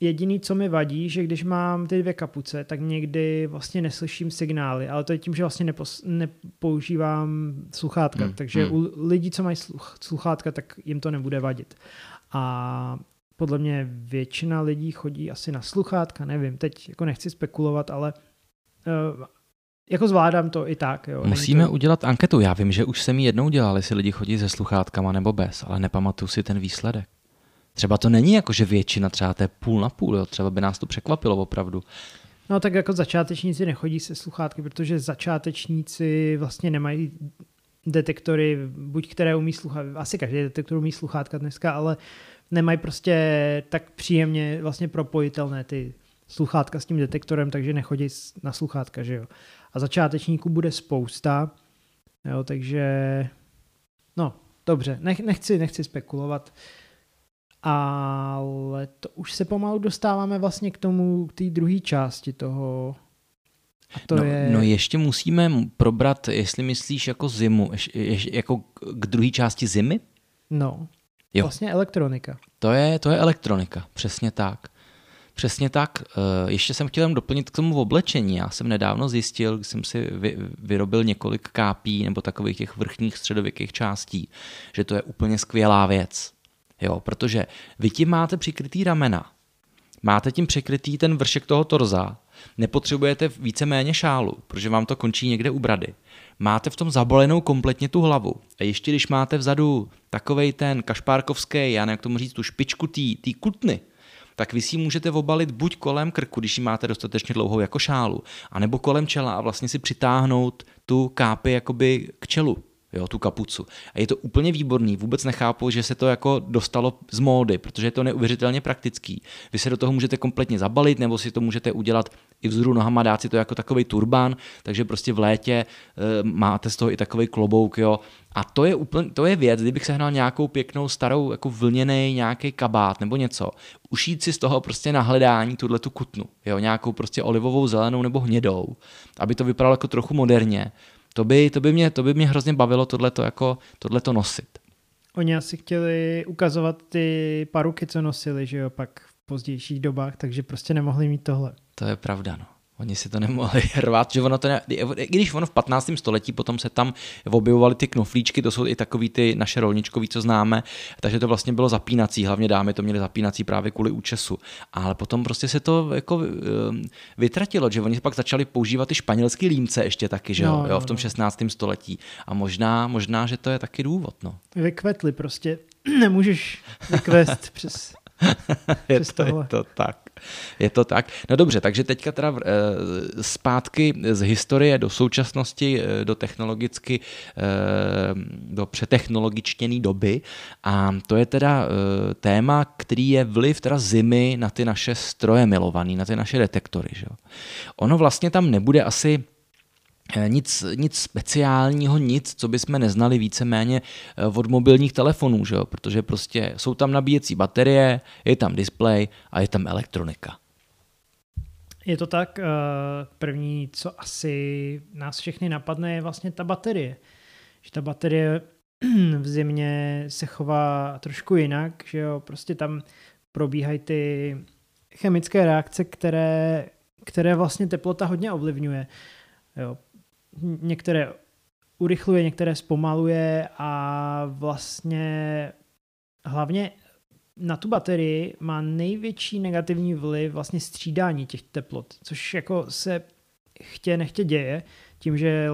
Jediný, co mi vadí, že když mám ty dvě kapuce, tak někdy vlastně neslyším signály, ale to je tím, že vlastně nepos, nepoužívám sluchátka, hmm. takže hmm. u lidí, co mají sluch, sluchátka, tak jim to nebude vadit. A podle mě většina lidí chodí asi na sluchátka, nevím, teď jako nechci spekulovat, ale uh, jako zvládám to i tak. Jo. Musíme to... udělat anketu. Já vím, že už jsem ji jednou dělal, jestli lidi chodí se sluchátkama nebo bez, ale nepamatuju si ten výsledek. Třeba to není jako, že většina, třeba to je půl na půl, jo. třeba by nás to překvapilo opravdu. No tak jako začátečníci nechodí se sluchátky, protože začátečníci vlastně nemají detektory, buď které umí sluchátka, asi každý detektor umí sluchátka dneska, ale uh, nemají prostě tak příjemně vlastně propojitelné ty sluchátka s tím detektorem, takže nechodí na sluchátka, že jo. A začátečníků bude spousta, jo, takže no, dobře, nech, nechci, nechci spekulovat, ale to už se pomalu dostáváme vlastně k tomu, k té druhé části toho, a to no, je... no ještě musíme probrat, jestli myslíš jako zimu, jako k druhé části zimy? No, Jo. Vlastně elektronika. To je, to je elektronika, přesně tak. Přesně tak. Eh, ještě jsem chtěl doplnit k tomu oblečení. Já jsem nedávno zjistil, když jsem si vy, vyrobil několik kápí nebo takových těch vrchních středověkých částí, že to je úplně skvělá věc. Jo, protože vy tím máte přikrytý ramena, máte tím přikrytý ten vršek toho torza, nepotřebujete víceméně šálu, protože vám to končí někde u brady máte v tom zabolenou kompletně tu hlavu. A ještě když máte vzadu takovej ten kašpárkovský, já nevím, jak tomu říct, tu špičku té kutny, tak vy si můžete obalit buď kolem krku, když ji máte dostatečně dlouhou jako šálu, anebo kolem čela a vlastně si přitáhnout tu kápy jakoby k čelu jo, tu kapucu. A je to úplně výborný, vůbec nechápu, že se to jako dostalo z módy, protože je to neuvěřitelně praktický. Vy se do toho můžete kompletně zabalit, nebo si to můžete udělat i vzhůru nohama, dát si to jako takový turban, takže prostě v létě e, máte z toho i takový klobouk, jo. A to je, úplně, to je věc, kdybych sehnal nějakou pěknou starou jako vlněný nějaký kabát nebo něco, ušít si z toho prostě na hledání tuhle tu kutnu, jo, nějakou prostě olivovou, zelenou nebo hnědou, aby to vypadalo jako trochu moderně to by, to by, mě, to by mě hrozně bavilo tohleto, jako, tohleto nosit. Oni asi chtěli ukazovat ty paruky, co nosili, že jo, pak v pozdějších dobách, takže prostě nemohli mít tohle. To je pravda, no. Oni si to nemohli <laughs> rvat, že ono to ne, i když ono v 15. století potom se tam objevovaly ty knoflíčky, to jsou i takový ty naše rolničkový, co známe, takže to vlastně bylo zapínací, hlavně dámy to měly zapínací právě kvůli účesu. Ale potom prostě se to jako ehm, vytratilo, že oni pak začali používat ty španělský límce ještě taky, že no, jo, v tom 16. No. století. A možná, možná, že to je taky důvod, no. Vykvetli prostě, <clears throat> nemůžeš vykvést přes <laughs> je, to, je to tak. Je to tak. No dobře, takže teďka teda eh, zpátky z historie do současnosti, eh, do technologicky, eh, do přetechnologičtěné doby a to je teda téma, který je vliv teda zimy na ty naše stroje milovaný, na ty naše detektory. Že? Ono vlastně tam nebude asi nic, nic speciálního, nic, co bychom neznali víceméně eh, od mobilních telefonů, že jo? protože prostě jsou tam nabíjecí baterie, je tam displej a je tam elektronika. Je to tak, eh, první, co asi nás všechny napadne, je vlastně ta baterie. Že ta baterie <clears throat> v zimě se chová trošku jinak, že jo, prostě tam probíhají ty chemické reakce, které, které vlastně teplota hodně ovlivňuje. Jo některé urychluje, některé zpomaluje a vlastně hlavně na tu baterii má největší negativní vliv vlastně střídání těch teplot, což jako se chtě nechtě děje, tím, že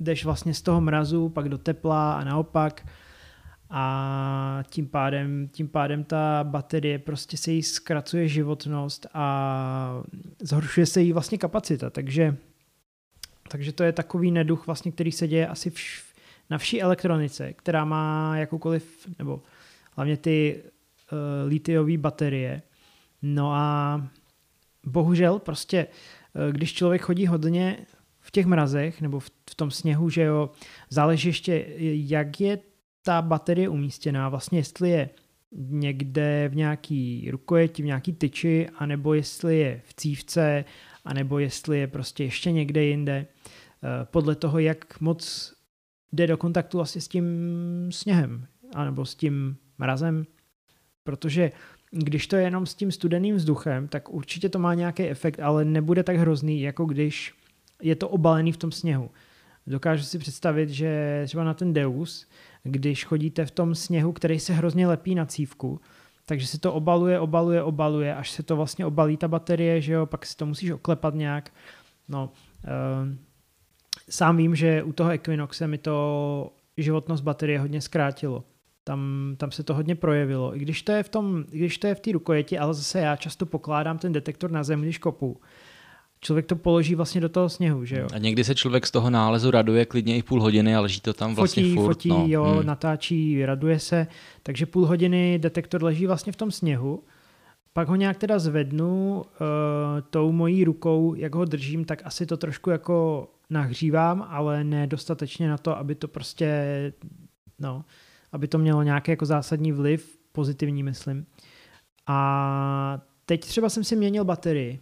jdeš vlastně z toho mrazu pak do tepla a naopak a tím pádem, tím pádem ta baterie prostě se jí zkracuje životnost a zhoršuje se jí vlastně kapacita, takže takže to je takový neduch, vlastně, který se děje asi vš, na vší elektronice, která má jakoukoliv, nebo hlavně ty uh, litiové baterie. No a bohužel prostě, uh, když člověk chodí hodně v těch mrazech nebo v, v tom sněhu, že jo, záleží ještě, jak je ta baterie umístěná, vlastně jestli je někde v nějaký rukojeti, v nějaký tyči, anebo jestli je v cívce, anebo jestli je prostě ještě někde jinde. Eh, podle toho, jak moc jde do kontaktu asi s tím sněhem, anebo s tím mrazem, protože když to je jenom s tím studeným vzduchem, tak určitě to má nějaký efekt, ale nebude tak hrozný, jako když je to obalený v tom sněhu. Dokážu si představit, že třeba na ten Deus, když chodíte v tom sněhu, který se hrozně lepí na cívku, takže se to obaluje, obaluje, obaluje, až se to vlastně obalí ta baterie, že jo, pak si to musíš oklepat nějak. No, uh, sám vím, že u toho Equinoxe mi to životnost baterie hodně zkrátilo. Tam, tam se to hodně projevilo. I když to je v tom, když to je v té rukojeti, ale zase já často pokládám ten detektor na zem, když kopu. Člověk to položí vlastně do toho sněhu, že jo. A někdy se člověk z toho nálezu raduje klidně i půl hodiny a leží to tam vlastně fotí, furt. Fotí, no. jo, hmm. natáčí, raduje se. Takže půl hodiny detektor leží vlastně v tom sněhu. Pak ho nějak teda zvednu uh, tou mojí rukou, jak ho držím, tak asi to trošku jako nahřívám, ale ne dostatečně na to, aby to prostě, no, aby to mělo nějaký jako zásadní vliv, pozitivní myslím. A teď třeba jsem si měnil baterii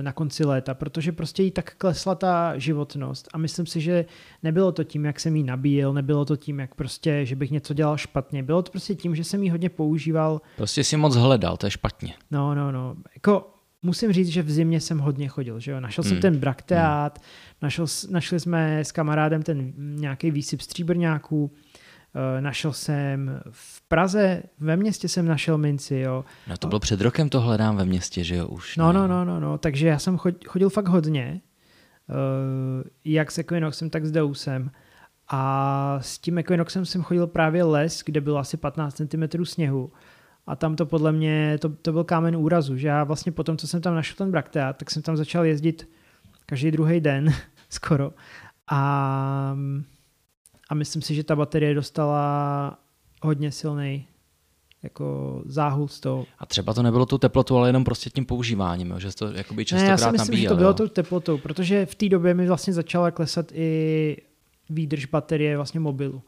na konci léta, protože prostě jí tak klesla ta životnost a myslím si, že nebylo to tím, jak jsem jí nabíjel, nebylo to tím, jak prostě, že bych něco dělal špatně, bylo to prostě tím, že jsem jí hodně používal. Prostě si moc hledal, to je špatně. No, no, no, jako musím říct, že v zimě jsem hodně chodil, že jo, našel hmm. jsem ten brakteát, hmm. našel, našli jsme s kamarádem ten nějaký výsyp stříbrňáků, eh, našel jsem v Praze, ve městě jsem našel minci, jo. No to bylo před rokem, to hledám ve městě, že jo, už. No, no, no, no, no, takže já jsem chodil fakt hodně, eh, jak s Equinoxem, tak s Deusem. A s tím Equinoxem jsem chodil právě les, kde bylo asi 15 cm sněhu a tam to podle mě, to, to byl kámen úrazu, že já vlastně potom, co jsem tam našel ten brakteát, tak jsem tam začal jezdit každý druhý den <laughs> skoro a, a myslím si, že ta baterie dostala hodně silný jako záhul z toho. A třeba to nebylo tu teplotu, ale jenom prostě tím používáním, že to jakoby častokrát ne, já si myslím, nabíjel, že to bylo tou teplotou, protože v té době mi vlastně začala klesat i výdrž baterie vlastně mobilu.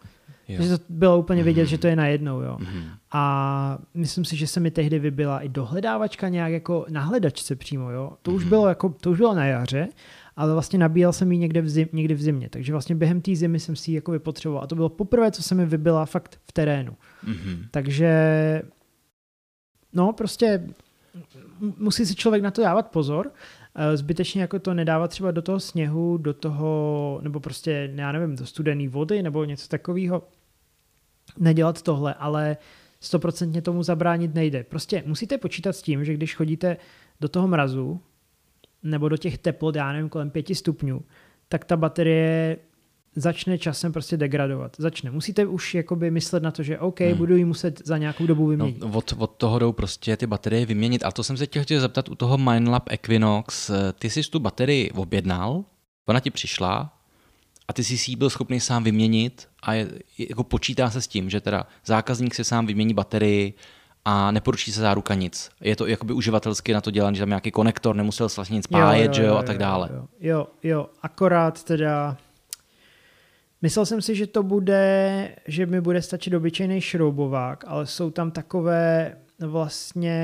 Jo. Takže to bylo úplně vidět, mm. že to je najednou. Jo. Mm. A myslím si, že se mi tehdy vybila i dohledávačka nějak jako na hledačce přímo. Jo. To, mm. už mhm. bylo jako, to už bylo na jaře, ale vlastně nabíjel jsem ji někde v, zim, někdy v zimě. Takže vlastně během té zimy jsem si ji jako vypotřeboval. A to bylo poprvé, co se mi vybila fakt v terénu. Mm. Takže no prostě musí si člověk na to dávat pozor, eh, zbytečně jako to nedávat třeba do toho sněhu, do toho, nebo prostě, já nevím, do studené vody nebo něco takového. Nedělat tohle, ale stoprocentně tomu zabránit nejde. Prostě musíte počítat s tím, že když chodíte do toho mrazu, nebo do těch teplot, já nevím, kolem pěti stupňů, tak ta baterie začne časem prostě degradovat. Začne. Musíte už jakoby myslet na to, že OK, hmm. budu ji muset za nějakou dobu vyměnit. No, od, od toho jdou prostě ty baterie vyměnit. A to jsem se tě chtěl zeptat u toho Mindlab Equinox. Ty jsi tu baterii objednal, ona ti přišla a ty jsi si ji byl schopný sám vyměnit a je, jako počítá se s tím, že teda zákazník si sám vymění baterii a neporučí se záruka nic. Je to jakoby uživatelsky na to dělané, že tam nějaký konektor, nemusel se vlastně nic pájet, jo, jo, že jo, jo, a tak dále. Jo, jo, jo, akorát teda Myslel jsem si, že to bude, že mi bude stačit obyčejný šroubovák, ale jsou tam takové vlastně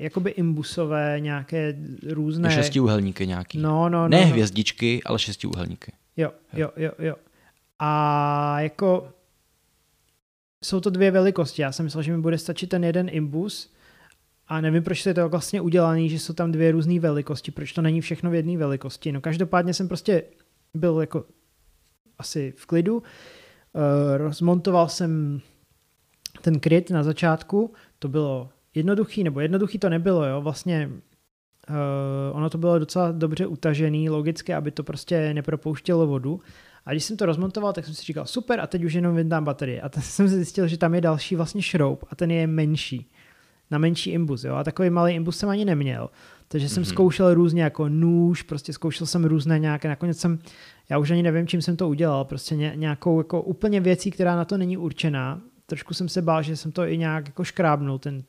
jakoby imbusové nějaké různé... Šestiúhelníky nějaký. No, no, no. Ne no. hvězdičky, ale šestiúhelníky. Jo, jo, jo, jo. A jako jsou to dvě velikosti. Já jsem myslel, že mi bude stačit ten jeden imbus a nevím, proč je to vlastně udělaný, že jsou tam dvě různé velikosti, proč to není všechno v jedné velikosti. No každopádně jsem prostě byl jako asi v klidu. Uh, rozmontoval jsem ten kryt na začátku, to bylo jednoduchý, nebo jednoduchý to nebylo, jo, vlastně uh, ono to bylo docela dobře utažený, logicky, aby to prostě nepropouštělo vodu. A když jsem to rozmontoval, tak jsem si říkal, super, a teď už jenom vyndám baterie. A teď <laughs> jsem zjistil, že tam je další vlastně šroub a ten je menší, na menší imbus, jo, a takový malý imbus jsem ani neměl. Takže jsem mm-hmm. zkoušel různě jako nůž, prostě zkoušel jsem různé nějaké, nakonec jsem, já už ani nevím, čím jsem to udělal, prostě nějakou jako úplně věcí, která na to není určená. Trošku jsem se bál, že jsem to i nějak jako škrábnul, ten,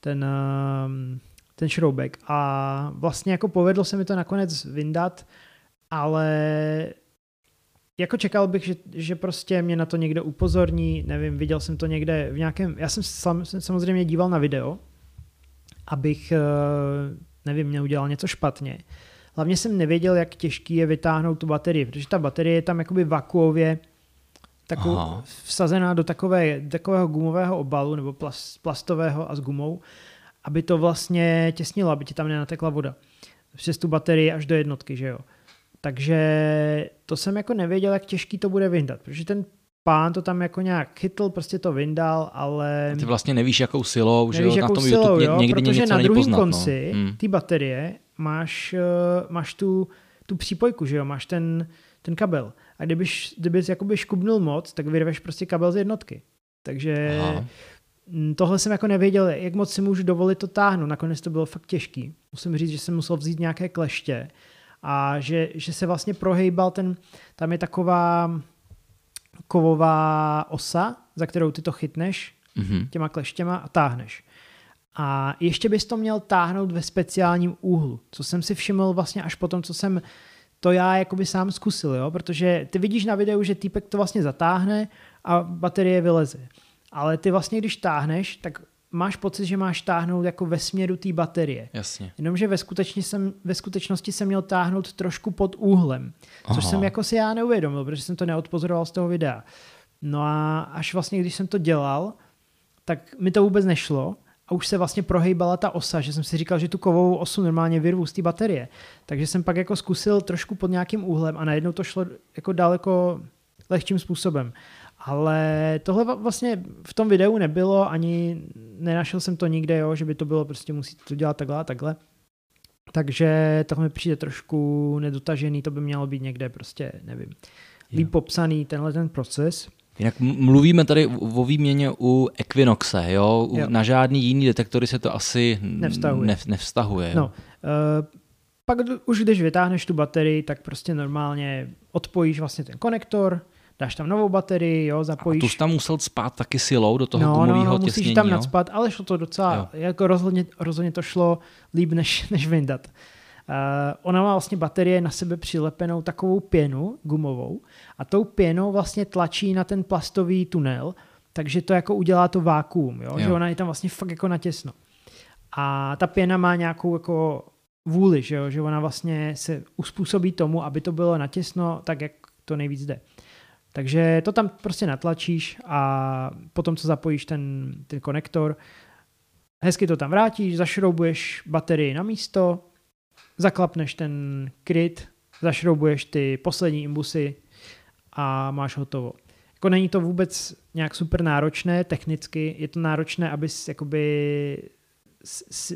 ten, ehm, ten šroubek. A vlastně jako povedlo se mi to nakonec vyndat, ale jako čekal bych, že, že prostě mě na to někdo upozorní, nevím, viděl jsem to někde v nějakém, já jsem, sam, jsem samozřejmě díval na video, abych, eh, nevím, neudělal něco špatně. Hlavně jsem nevěděl, jak těžký je vytáhnout tu baterii, protože ta baterie je tam jakoby vakuově takovou, vsazená do takové, takového gumového obalu nebo plast, plastového a s gumou, aby to vlastně těsnilo, aby ti tam nenatekla voda. Přes tu baterii až do jednotky, že jo. Takže to jsem jako nevěděl, jak těžký to bude vyndat, protože ten pán to tam jako nějak chytl, prostě to vyndal, ale... Ty vlastně nevíš, jakou silou, nevíš, že jakou na tom silou, YouTube jo, někdy protože něco na druhém poznat, konci no. hmm. ty baterie máš, uh, máš tu, tu přípojku, že jo, máš ten, ten kabel. A kdybyš, kdybys jakoby škubnul moc, tak vyrveš prostě kabel z jednotky. Takže Aha. tohle jsem jako nevěděl, jak moc si můžu dovolit to táhnout. Nakonec to bylo fakt těžký. Musím říct, že jsem musel vzít nějaké kleště a že, že se vlastně prohejbal ten, tam je taková kovová osa, za kterou ty to chytneš mm-hmm. těma kleštěma a táhneš. A ještě bys to měl táhnout ve speciálním úhlu, co jsem si všiml vlastně až potom, co jsem to já jakoby sám zkusil, jo? protože ty vidíš na videu, že týpek to vlastně zatáhne a baterie vyleze. Ale ty vlastně, když táhneš, tak máš pocit, že máš táhnout jako ve směru té baterie. Jasně. Jenomže ve, skutečnosti jsem, ve skutečnosti jsem měl táhnout trošku pod úhlem, což Aha. jsem jako si já neuvědomil, protože jsem to neodpozoroval z toho videa. No a až vlastně, když jsem to dělal, tak mi to vůbec nešlo a už se vlastně prohejbala ta osa, že jsem si říkal, že tu kovovou osu normálně vyrvu z té baterie. Takže jsem pak jako zkusil trošku pod nějakým úhlem a najednou to šlo jako daleko lehčím způsobem. Ale tohle vlastně v tom videu nebylo, ani nenašel jsem to nikde, jo, že by to bylo prostě musíte to dělat takhle a takhle. Takže tohle mi přijde trošku nedotažený, to by mělo být někde prostě, nevím, líp popsaný tenhle ten proces. Jinak mluvíme tady o výměně u Equinoxe, jo? jo. Na žádný jiný detektory se to asi nevztahuje. Ne, nevztahuje jo? No, uh, pak už když vytáhneš tu baterii, tak prostě normálně odpojíš vlastně ten konektor, dáš tam novou baterii, jo, zapojíš. A tu jsi tam musel spát taky silou do toho no, gumového no, musíš těsnění, tam jo? nadspat, ale šlo to docela, jo. jako rozhodně, rozhodně to šlo líp, než, <laughs> než vyndat. Uh, ona má vlastně baterie na sebe přilepenou takovou pěnu gumovou a tou pěnou vlastně tlačí na ten plastový tunel, takže to jako udělá to vákuum, jo? jo. že ona je tam vlastně fakt jako natěsno. A ta pěna má nějakou jako vůli, že, jo? že ona vlastně se uspůsobí tomu, aby to bylo natěsno tak, jak to nejvíc jde. Takže to tam prostě natlačíš a potom, co zapojíš ten, ten konektor, hezky to tam vrátíš, zašroubuješ baterii na místo, zaklapneš ten kryt, zašroubuješ ty poslední imbusy a máš hotovo. Jako není to vůbec nějak super náročné technicky, je to náročné, abys jakoby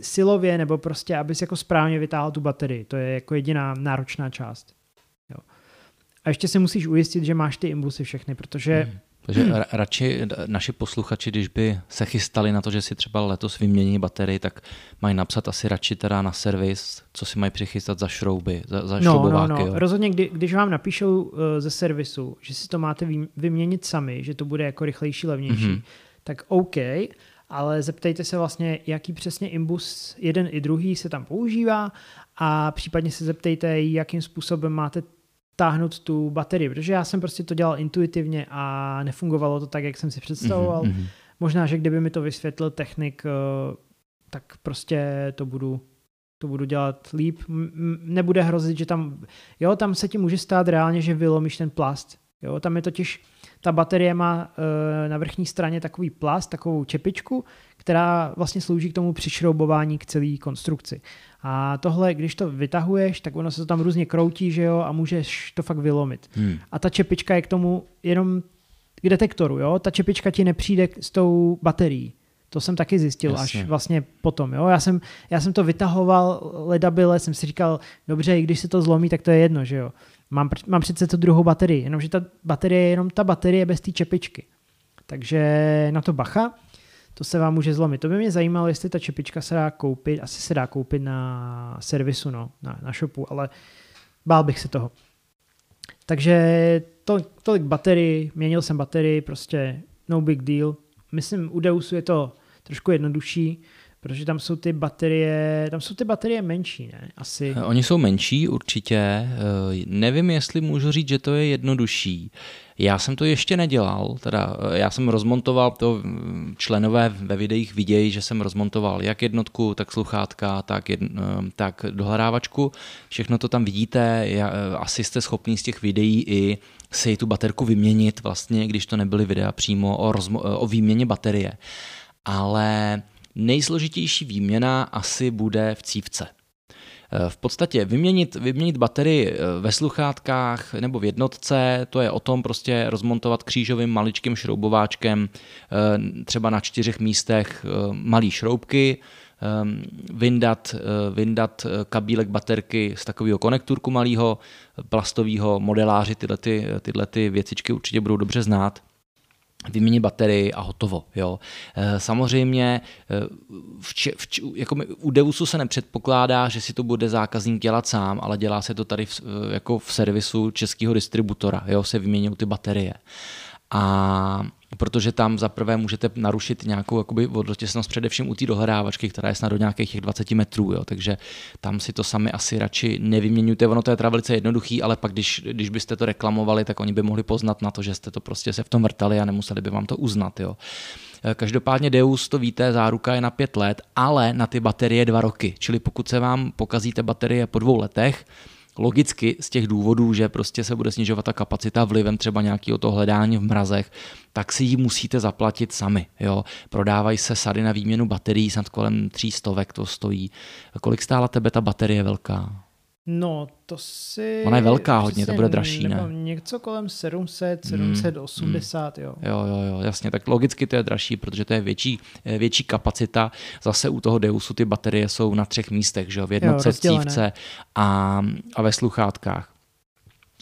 silově nebo prostě, abys jako správně vytáhl tu baterii. To je jako jediná náročná část. A ještě se musíš ujistit, že máš ty imbusy všechny, protože hmm takže hmm. radši naši posluchači, když by se chystali na to, že si třeba letos vymění baterii, tak mají napsat asi radši teda na servis, co si mají přichystat za šrouby, za, za no, šroubováky. No, no. Jo. Rozhodně, kdy, když vám napíšou uh, ze servisu, že si to máte vyměnit sami, že to bude jako rychlejší, levnější, mm-hmm. tak OK, ale zeptejte se vlastně, jaký přesně imbus jeden i druhý se tam používá a případně se zeptejte, jakým způsobem máte táhnout tu baterii, protože já jsem prostě to dělal intuitivně a nefungovalo to tak, jak jsem si představoval. Mm-hmm. Možná, že kdyby mi to vysvětlil technik, eh, tak prostě to budu to budu dělat líp. Nebude hrozit, že tam, jo, tam se ti může stát reálně, že vylomíš ten plast. Jo, tam je totiž, ta baterie má e, na vrchní straně takový plast, takovou čepičku, která vlastně slouží k tomu přišroubování k celé konstrukci. A tohle, když to vytahuješ, tak ono se to tam různě kroutí, že jo, a můžeš to fakt vylomit. Hmm. A ta čepička je k tomu jenom k detektoru, jo. Ta čepička ti nepřijde s tou baterií. To jsem taky zjistil Jasně. až vlastně potom. Jo? Já, jsem, já jsem to vytahoval ledabile, jsem si říkal, dobře, i když se to zlomí, tak to je jedno, že jo. Mám, mám přece tu druhou baterii, jenomže ta baterie je jenom ta baterie bez té čepičky. Takže na to bacha to se vám může zlomit. To by mě zajímalo, jestli ta čepička se dá koupit, asi se dá koupit na servisu, no, na, na shopu, ale bál bych se toho. Takže to, tolik baterii, měnil jsem baterii, prostě no big deal. Myslím, u Deusu je to trošku jednodušší, protože tam jsou ty baterie, tam jsou ty baterie menší, ne? Asi. Oni jsou menší určitě, eh, nevím, jestli můžu říct, že to je jednodušší. Já jsem to ještě nedělal, teda eh, já jsem rozmontoval, to mm, členové ve videích vidějí, že jsem rozmontoval jak jednotku, tak sluchátka, tak, jedn, eh, tak dohrávačku. Všechno to tam vidíte, asi jste schopný z těch videí i si tu baterku vyměnit, vlastně, když to nebyly videa přímo o, rozmo- o výměně baterie. Ale Nejsložitější výměna asi bude v cívce. Eh, v podstatě vyměnit, vyměnit baterii eh, ve sluchátkách nebo v jednotce, to je o tom prostě rozmontovat křížovým maličkým šroubováčkem eh, třeba na čtyřech místech malý šroubky, vyndat, vyndat kabílek baterky z takového konekturku malého, plastového modeláři tyhle, ty, tyhle ty věcičky určitě budou dobře znát vyměnit baterii a hotovo. Jo. Eh, samozřejmě eh, v, či, v, jako u Deusu se nepředpokládá, že si to bude zákazník dělat sám, ale dělá se to tady v, eh, jako v servisu českého distributora, jo, se vyměňují ty baterie. A protože tam zaprvé můžete narušit nějakou jakoby vodotěsnost především u té dohrávačky, která je snad do nějakých těch 20 metrů, jo, takže tam si to sami asi radši nevyměňujte, ono to je teda velice jednoduchý, ale pak když, když byste to reklamovali, tak oni by mohli poznat na to, že jste to prostě se v tom vrtali a nemuseli by vám to uznat, jo. Každopádně Deus, to víte, záruka je na pět let, ale na ty baterie dva roky. Čili pokud se vám pokazíte baterie po dvou letech, logicky z těch důvodů, že prostě se bude snižovat ta kapacita vlivem třeba nějakého toho hledání v mrazech, tak si ji musíte zaplatit sami. Jo. Prodávají se sady na výměnu baterií, snad kolem 300 to stojí. Kolik stála tebe ta baterie velká? No, to si... Ona je velká hodně, to bude dražší, ne? Něco kolem 700, 780, mm, jo. Jo, jo, jo, jasně, tak logicky to je dražší, protože to je větší, eh, větší kapacita. Zase u toho Deusu ty baterie jsou na třech místech, že jo, v jednotce, cívce a, a ve sluchátkách.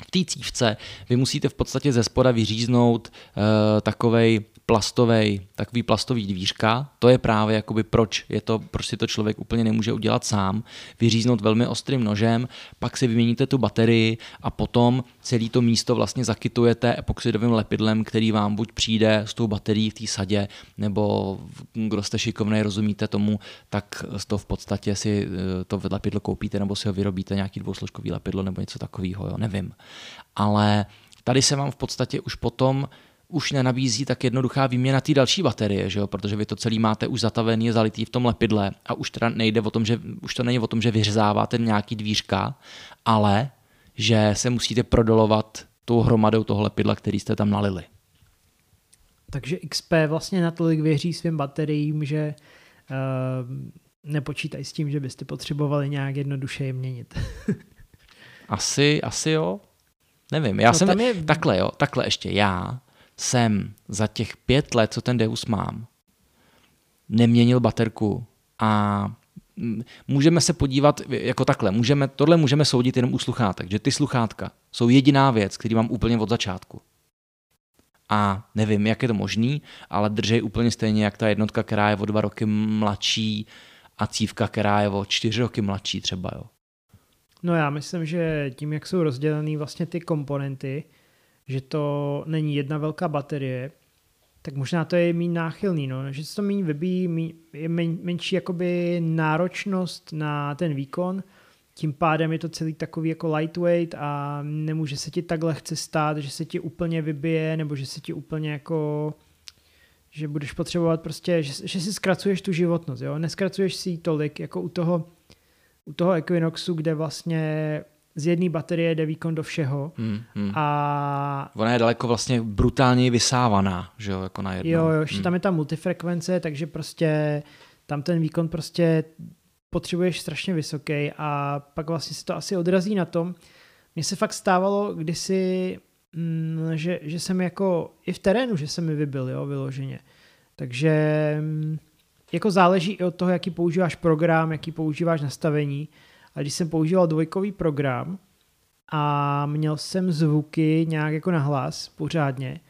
V té cívce vy musíte v podstatě ze spoda vyříznout uh, takovej plastový, takový plastový dvířka. To je právě jakoby proč, je to, proč si to člověk úplně nemůže udělat sám. Vyříznout velmi ostrým nožem, pak si vyměníte tu baterii a potom celé to místo vlastně zakytujete epoxidovým lepidlem, který vám buď přijde s tou baterií v té sadě, nebo kdo jste šikovný, rozumíte tomu, tak to v podstatě si eh, to lepidlo koupíte nebo si ho vyrobíte nějaký dvousložkový lepidlo nebo něco takového, jo, nevím. Ale tady se vám v podstatě už potom už nenabízí tak jednoduchá výměna té další baterie, že jo? protože vy to celý máte už zatavený, zalitý v tom lepidle a už teda nejde o tom, že už to není o tom, že vyřezáváte nějaký dvířka, ale že se musíte prodolovat tou hromadou toho lepidla, který jste tam nalili. Takže XP vlastně natolik věří svým bateriím, že nepočítají s tím, že byste potřebovali nějak jednoduše je měnit. <laughs> asi, asi jo. Nevím, já no, jsem, je... takhle jo, takhle ještě, já jsem za těch pět let, co ten Deus mám, neměnil baterku a můžeme se podívat jako takhle, můžeme, tohle můžeme soudit jenom u sluchátek, že ty sluchátka jsou jediná věc, který mám úplně od začátku. A nevím, jak je to možný, ale držej úplně stejně, jak ta jednotka, která je o dva roky mladší a cívka, která je o čtyři roky mladší třeba, jo. No já myslím, že tím, jak jsou rozdělený vlastně ty komponenty, že to není jedna velká baterie, tak možná to je méně náchylný, no, že se to méně vybíjí, míň, je men, menší jakoby náročnost na ten výkon, tím pádem je to celý takový jako lightweight a nemůže se ti tak lehce stát, že se ti úplně vybije, nebo že se ti úplně jako že budeš potřebovat prostě, že, že si zkracuješ tu životnost, jo, neskracuješ si ji tolik, jako u toho, u toho Equinoxu, kde vlastně z jedné baterie jde výkon do všeho. Hmm, hmm. A... Ona je daleko vlastně brutálně vysávaná, že jo, jako na jedno. Jo, jo, hmm. tam je ta multifrekvence, takže prostě tam ten výkon prostě potřebuješ strašně vysoký a pak vlastně se to asi odrazí na tom. Mně se fakt stávalo kdysi, mm, že, že jsem jako i v terénu, že jsem mi vybil, jo, vyloženě. Takže mm, jako záleží i od toho, jaký používáš program, jaký používáš nastavení. A když jsem používal dvojkový program a měl jsem zvuky nějak jako na hlas pořádně,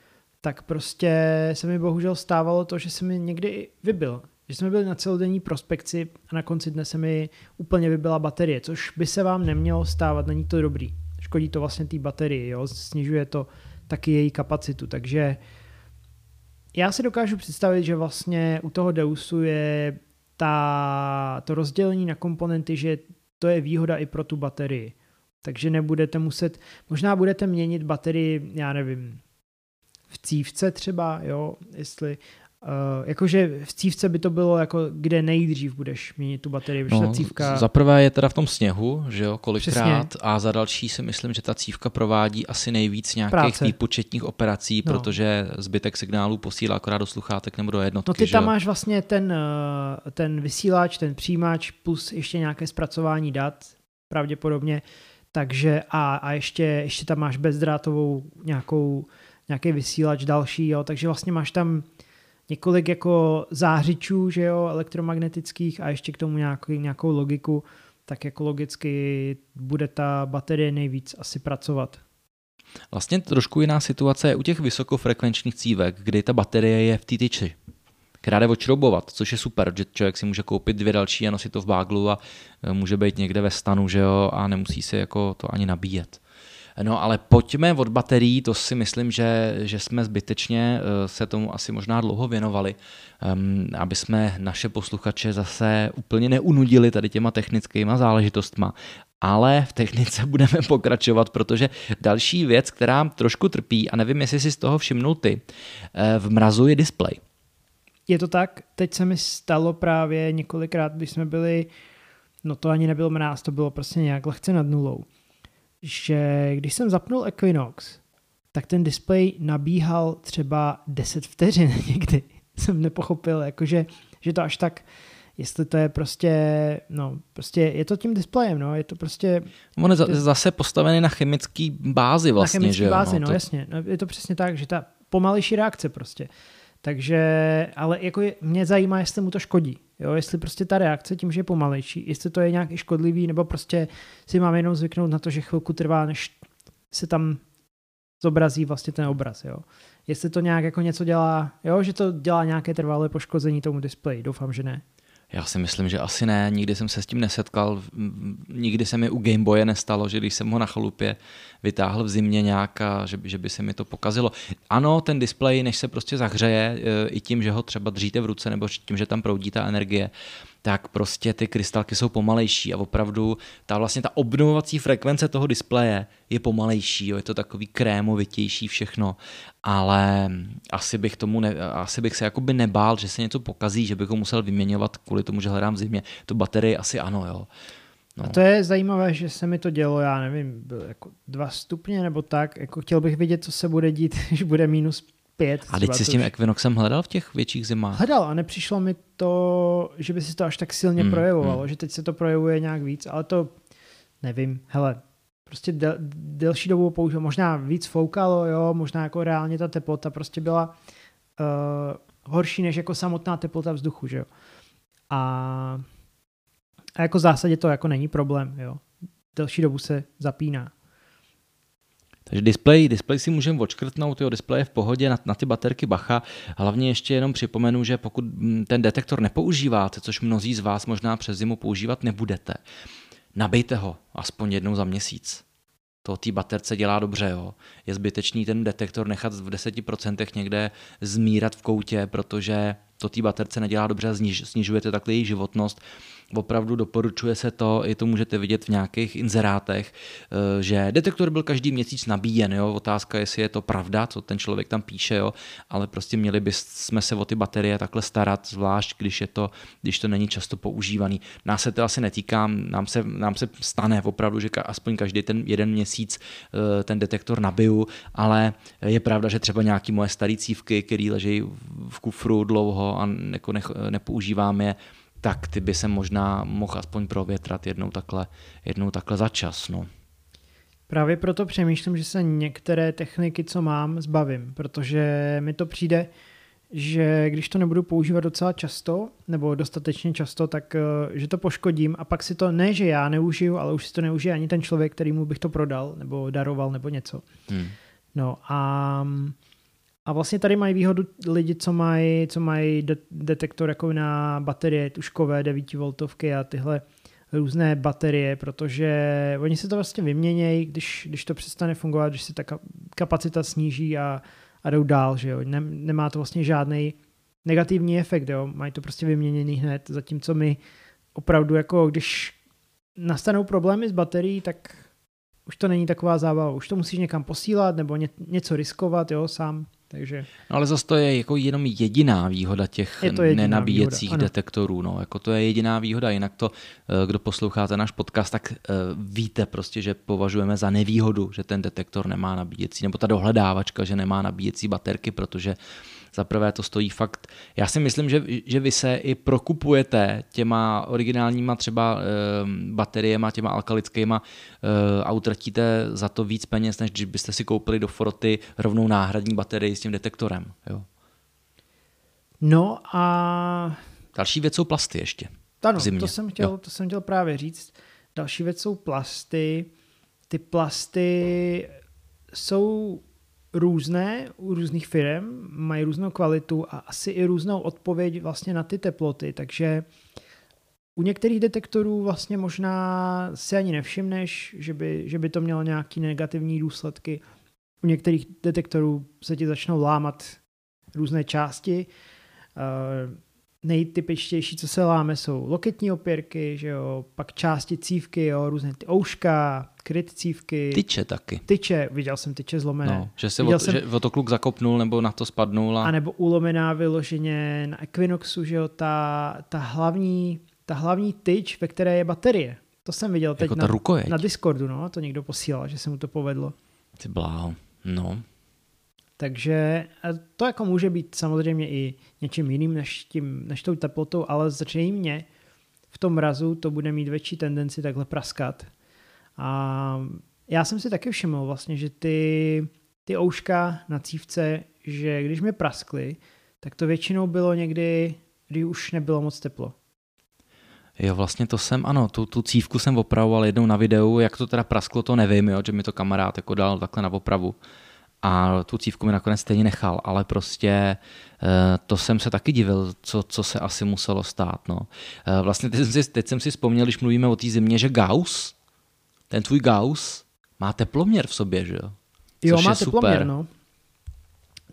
tak prostě se mi bohužel stávalo to, že se mi někdy vybil. Že jsme byli na celodenní prospekci a na konci dne se mi úplně vybila baterie, což by se vám nemělo stávat, není to dobrý. Škodí to vlastně té baterii, jo? snižuje to taky její kapacitu, takže já si dokážu představit, že vlastně u toho Deusu je ta, to rozdělení na komponenty, že to je výhoda i pro tu baterii. Takže nebudete muset, možná budete měnit baterii, já nevím, v cívce třeba, jo, jestli Uh, jakože v cívce by to bylo jako, kde nejdřív budeš měnit tu baterii, no, ta cívka... Za prvé je teda v tom sněhu, že jo, kolikrát, Přesně. a za další si myslím, že ta cívka provádí asi nejvíc nějakých Práce. výpočetních operací, no. protože zbytek signálu posílá akorát do sluchátek nebo do jednotky. No ty tam máš vlastně ten, eh, ten vysílač, ten přijímač plus ještě nějaké zpracování dat, pravděpodobně, takže a, a ještě, ještě tam máš bezdrátovou nějakou, nějaký vysílač další, jo, takže vlastně máš tam několik jako zářičů, že jo, elektromagnetických a ještě k tomu nějaký, nějakou logiku, tak jako logicky bude ta baterie nejvíc asi pracovat. Vlastně trošku jiná situace je u těch vysokofrekvenčních cívek, kdy ta baterie je v té tyči, která jde což je super, že člověk si může koupit dvě další a nosit to v báglu a e, může být někde ve stanu, že jo, a nemusí si jako to ani nabíjet. No ale pojďme od baterií, to si myslím, že, že jsme zbytečně eh, se tomu asi možná dlouho věnovali, um, aby jsme naše posluchače zase úplně neunudili tady těma technickýma záležitostma. Ale v technice <laughs> budeme pokračovat, protože další věc, která trošku trpí, a nevím, jestli si z toho všimnul ty, eh, v mrazu je displej. Je to tak, teď se mi stalo právě několikrát, když jsme byli, no to ani nebyl mráz, to bylo prostě nějak lehce nad nulou že když jsem zapnul Equinox, tak ten displej nabíhal třeba 10 vteřin <laughs> někdy. Jsem nepochopil, jakože, že to až tak, jestli to je prostě, no, prostě je to tím displejem, no, je to prostě... On je zase postavený na chemický bázi vlastně, Na chemický že bázi, no, no to... jasně. No, je to přesně tak, že ta pomalejší reakce prostě. Takže, ale jako je, mě zajímá, jestli mu to škodí. Jo, jestli prostě ta reakce tím, že je pomalejší, jestli to je nějak i škodlivý, nebo prostě si mám jenom zvyknout na to, že chvilku trvá, než se tam zobrazí vlastně ten obraz, jo. Jestli to nějak jako něco dělá, jo, že to dělá nějaké trvalé poškození tomu displeji, doufám, že ne. Já si myslím, že asi ne, nikdy jsem se s tím nesetkal, nikdy se mi u Game Boye nestalo, že když jsem ho na chalupě vytáhl v zimě nějaká, že, by, že by se mi to pokazilo. Ano, ten displej, než se prostě zahřeje, e, i tím, že ho třeba držíte v ruce, nebo tím, že tam proudí ta energie, tak prostě ty krystalky jsou pomalejší a opravdu ta vlastně ta obnovovací frekvence toho displeje je pomalejší, jo, je to takový krémovitější všechno, ale asi bych tomu ne, asi bych se jakoby nebál, že se něco pokazí, že bych ho musel vyměňovat kvůli tomu, že hledám v zimě. To baterii asi ano, jo. No. A to je zajímavé, že se mi to dělo, já nevím, byl jako dva stupně nebo tak, jako chtěl bych vidět, co se bude dít, <laughs> když bude minus 5. A teď jsi s tím Equinoxem hledal v těch větších zimách? Hledal a nepřišlo mi to, že by si to až tak silně hmm, projevovalo, hmm. že teď se to projevuje nějak víc, ale to nevím, hele, prostě del, delší dobu použil, možná víc foukalo, jo, možná jako reálně ta teplota prostě byla uh, horší než jako samotná teplota vzduchu, že jo. A, a jako v zásadě to jako není problém, jo. Delší dobu se zapíná. Takže display, display si můžeme odškrtnout, jo, display je v pohodě, na, na ty baterky bacha. Hlavně ještě jenom připomenu, že pokud mm, ten detektor nepoužíváte, což mnozí z vás možná přes zimu používat nebudete, nabijte ho aspoň jednou za měsíc. To té baterce dělá dobře. Jo. Je zbytečný ten detektor nechat v 10% někde zmírat v koutě, protože to té baterce nedělá dobře a sniž, snižujete takhle její životnost opravdu doporučuje se to, i to můžete vidět v nějakých inzerátech, eh, že detektor byl každý měsíc nabíjen, jo? otázka, jestli je to pravda, co ten člověk tam píše, jo? ale prostě měli bychom se o ty baterie takhle starat, zvlášť když je to, když to není často používaný. Nás se to asi netýká, nám se, nám se stane opravdu, že aspoň každý ten jeden měsíc eh, ten detektor nabiju, ale je pravda, že třeba nějaký moje staré cívky, které leží v kufru dlouho a jako nepoužívám je, tak ty by se možná mohl aspoň provětrat jednou takhle, jednou takhle za čas. No. Právě proto přemýšlím, že se některé techniky, co mám, zbavím, protože mi to přijde, že když to nebudu používat docela často, nebo dostatečně často, tak eh, že to poškodím a pak si to, ne že já neužiju, ale už si to neužije ani ten člověk, který mu bych to prodal, nebo daroval, nebo něco. Hmm. No a a vlastně tady mají výhodu lidi, co mají, co mají de- detektor jako na baterie tuškové 9 voltovky a tyhle různé baterie, protože oni se to vlastně vyměnějí, když, když to přestane fungovat, když se ta kapacita sníží a, a jdou dál, že jo. nemá to vlastně žádný negativní efekt, jo. Mají to prostě vyměněný hned, zatímco my opravdu jako, když nastanou problémy s baterií, tak už to není taková zábava. Už to musíš někam posílat nebo ně, něco riskovat, jo, sám. Takže... No ale zase to je jako jenom jediná výhoda těch je to nenabíjecích výhoda, detektorů. No. Jako to je jediná výhoda, jinak to, eh, kdo posloucháte náš podcast, tak uh, víte prostě, že považujeme za nevýhodu, že ten detektor nemá nabíjecí, nebo ta dohledávačka, že nemá nabíjecí baterky, protože uh, za prvé to stojí fakt. Já si myslím, že, že vy se i prokupujete těma originálníma třeba e, bateriema, těma alkalickýma e, a utratíte za to víc peněz, než když byste si koupili do Foroty rovnou náhradní baterii s tím detektorem. Jo. No a... Další věc jsou plasty ještě. Ano, to jsem, chtěl, to jsem chtěl právě říct. Další věc jsou plasty. Ty plasty jsou různé u různých firm, mají různou kvalitu a asi i různou odpověď vlastně na ty teploty, takže u některých detektorů vlastně možná si ani nevšimneš, že by, že by to mělo nějaký negativní důsledky. U některých detektorů se ti začnou lámat různé části. Uh, nejtypičtější, co se láme, jsou loketní opěrky, že jo, pak části cívky, jo, různé ty ouška, kryt cívky. Tyče taky. Tyče, viděl jsem tyče zlomené. No, že se o, jsem, že o to kluk zakopnul nebo na to spadnul. A... a nebo ulomená vyloženě na Equinoxu, že jo, ta, ta hlavní, ta hlavní tyč, ve které je baterie. To jsem viděl teď jako na, rukojeť. na Discordu, no, to někdo posílal, že se mu to povedlo. Ty bláho, no. Takže to jako může být samozřejmě i něčím jiným než, tím, než tou teplotou, ale zřejmě v tom mrazu to bude mít větší tendenci takhle praskat. A já jsem si taky všiml vlastně, že ty, ty ouška na cívce, že když mi praskly, tak to většinou bylo někdy, kdy už nebylo moc teplo. Jo, vlastně to jsem, ano, tu, tu cívku jsem opravoval jednou na videu, jak to teda prasklo, to nevím, jo, že mi to kamarád jako dal takhle na opravu a tu cívku mi nakonec stejně nechal, ale prostě eh, to jsem se taky divil, co, co se asi muselo stát. No. Eh, vlastně teď jsem, si, teď jsem si vzpomněl, když mluvíme o té zimě, že Gauss, ten tvůj Gauss, má teploměr v sobě, že jo? Což jo, má teploměr, super. no.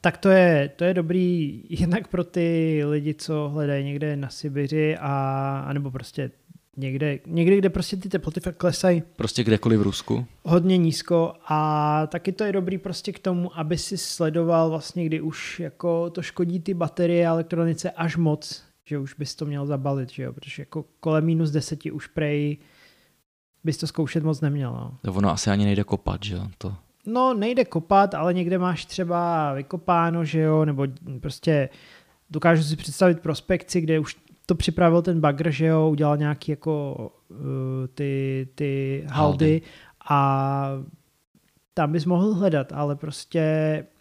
Tak to je, to je dobrý <laughs> jednak pro ty lidi, co hledají někde na Sibiři a, anebo prostě někde, někde, kde prostě ty teploty fakt klesají. Prostě kdekoliv v Rusku. Hodně nízko a taky to je dobrý prostě k tomu, aby si sledoval vlastně, kdy už jako to škodí ty baterie elektronice až moc, že už bys to měl zabalit, že jo, protože jako kolem minus deseti už prej bys to zkoušet moc neměl. No. To ono asi ani nejde kopat, že jo, to no nejde kopat, ale někde máš třeba vykopáno, že jo, nebo prostě dokážu si představit prospekci, kde už to připravil ten bagr, že jo, udělal nějaký jako uh, ty, ty haldy a tam bys mohl hledat, ale prostě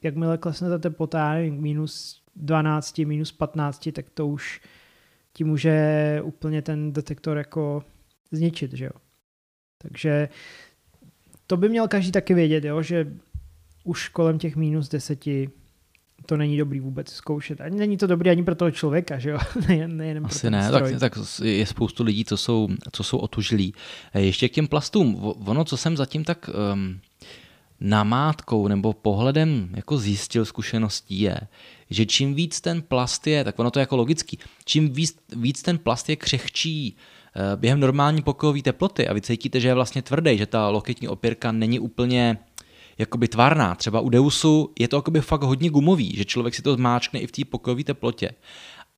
jakmile klesne ta teplota minus 12, minus 15, tak to už ti může úplně ten detektor jako zničit, že jo. Takže to by měl každý taky vědět, jo, že už kolem těch minus 10 to není dobrý vůbec zkoušet. Ani není to dobrý ani pro toho člověka, že jo? <laughs> Nejen, nejen Asi ne, tak, tak je spoustu lidí, co jsou, co jsou otužilí. Ještě k těm plastům. Ono, co jsem zatím tak um, namátkou nebo pohledem jako zjistil zkušeností je, že čím víc ten plast je, tak ono to je jako logický, čím víc, víc ten plast je křehčí uh, během normální pokojové teploty a vy cítíte, že je vlastně tvrdý, že ta loketní opěrka není úplně jakoby tvarná. Třeba u Deusu je to jakoby fakt hodně gumový, že člověk si to zmáčkne i v té pokojové teplotě.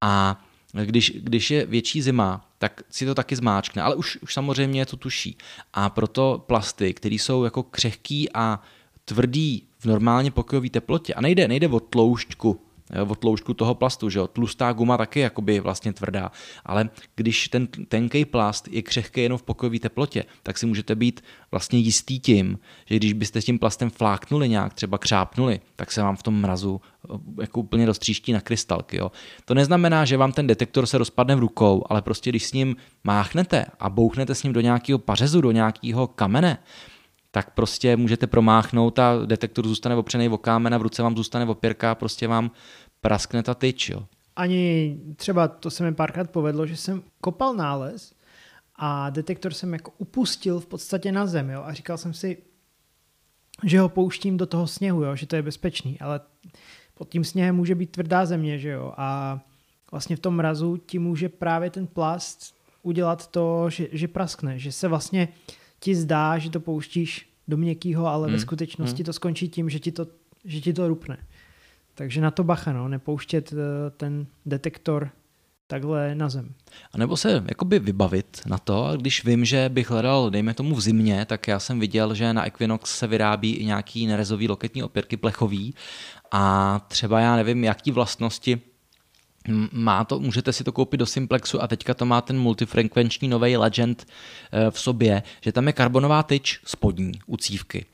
A když, když je větší zima, tak si to taky zmáčkne, ale už, už samozřejmě to tuší. A proto plasty, které jsou jako křehký a tvrdý v normálně pokojové teplotě, a nejde, nejde o tloušťku, o tloušťku toho plastu, že jo? Tlustá guma taky jakoby vlastně tvrdá, ale když ten tenký plast je křehký jenom v pokojové teplotě, tak si můžete být vlastně jistý tím, že když byste s tím plastem fláknuli nějak, třeba křápnuli, tak se vám v tom mrazu eh, jako úplně roztříští na krystalky. Jo? To neznamená, že vám ten detektor se rozpadne v rukou, ale prostě když s ním máchnete a bouchnete s ním do nějakého pařezu, do nějakého kamene, tak prostě můžete promáchnout a detektor zůstane opřený o kámen a v ruce vám zůstane opěrka a prostě vám praskne ta tyč. Jo. Ani třeba to se mi párkrát povedlo, že jsem kopal nález a detektor jsem jako upustil v podstatě na zem jo, a říkal jsem si, že ho pouštím do toho sněhu, jo, že to je bezpečný, ale pod tím sněhem může být tvrdá země, že jo, a vlastně v tom mrazu ti může právě ten plast udělat to, že, že praskne, že se vlastně ti zdá, že to pouštíš do měkkýho, ale hmm. ve skutečnosti hmm. to skončí tím, že ti to, že ti to rupne. Takže na to bacha, no, nepouštět eh, ten detektor takhle na zem. A nebo se jakoby vybavit na to, když vím, že bych hledal, dejme tomu v zimě, tak já jsem viděl, že na Equinox se vyrábí i nějaký nerezový loketní opěrky plechový a třeba já nevím, jaký vlastnosti má to, můžete si to koupit do Simplexu a teďka to má ten multifrekvenční nový Legend eh, v sobě, že tam je karbonová tyč spodní u cívky.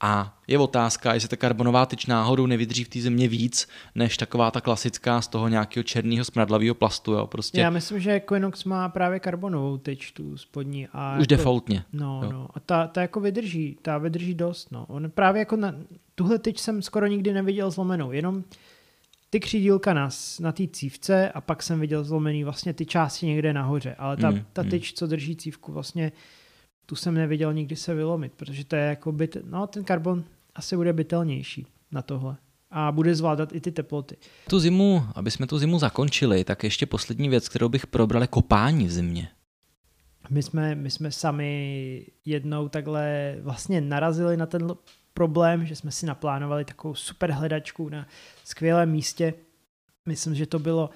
A je otázka, jestli ta karbonová tyč náhodou nevydrží v té země víc, než taková ta klasická z toho nějakého černého smradlavého plastu. Jo? Prostě... Já myslím, že Equinox má právě karbonovou tyč tu spodní. A Už jako, defaultně. No, jo. no. A ta, ta jako vydrží, ta vydrží dost. No. On právě jako na, tuhle tyč jsem skoro nikdy neviděl zlomenou, jenom ty křídílka na, na té cívce a pak jsem viděl zlomený vlastně ty části někde nahoře, ale ta, mm, ta mm. tyč, co drží cívku, vlastně tu jsem neviděl nikdy se vylomit, protože to je jako byt, no ten karbon asi bude bytelnější na tohle a bude zvládat i ty teploty. Tu zimu, aby jsme tu zimu zakončili, tak ještě poslední věc, kterou bych probral, je kopání v zimě. My jsme, my jsme sami jednou takhle vlastně narazili na ten problém, že jsme si naplánovali takovou super hledačku na skvělém místě. Myslím, že to bylo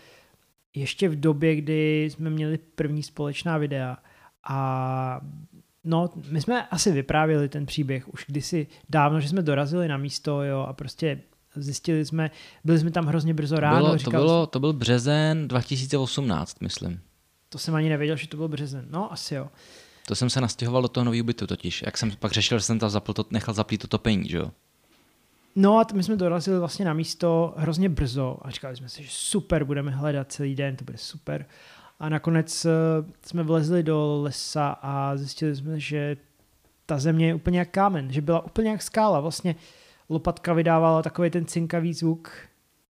ještě v době, kdy jsme měli první společná videa a No, my jsme asi vyprávěli ten příběh už kdysi dávno, že jsme dorazili na místo, jo, a prostě zjistili jsme, byli jsme tam hrozně brzo ráno. Bylo, to, bylo, to byl březen 2018, myslím. To jsem ani nevěděl, že to byl březen. No, asi jo. To jsem se nastěhoval do toho nového bytu totiž. Jak jsem pak řešil, že jsem tam zapl to, nechal zaplít to topení, že jo? No a my jsme dorazili vlastně na místo hrozně brzo a říkali jsme si, že super, budeme hledat celý den, to bude super. A nakonec eh, jsme vlezli do lesa a zjistili jsme, že ta země je úplně jak kámen, že byla úplně jak skála. Vlastně lopatka vydávala takový ten cinkavý zvuk,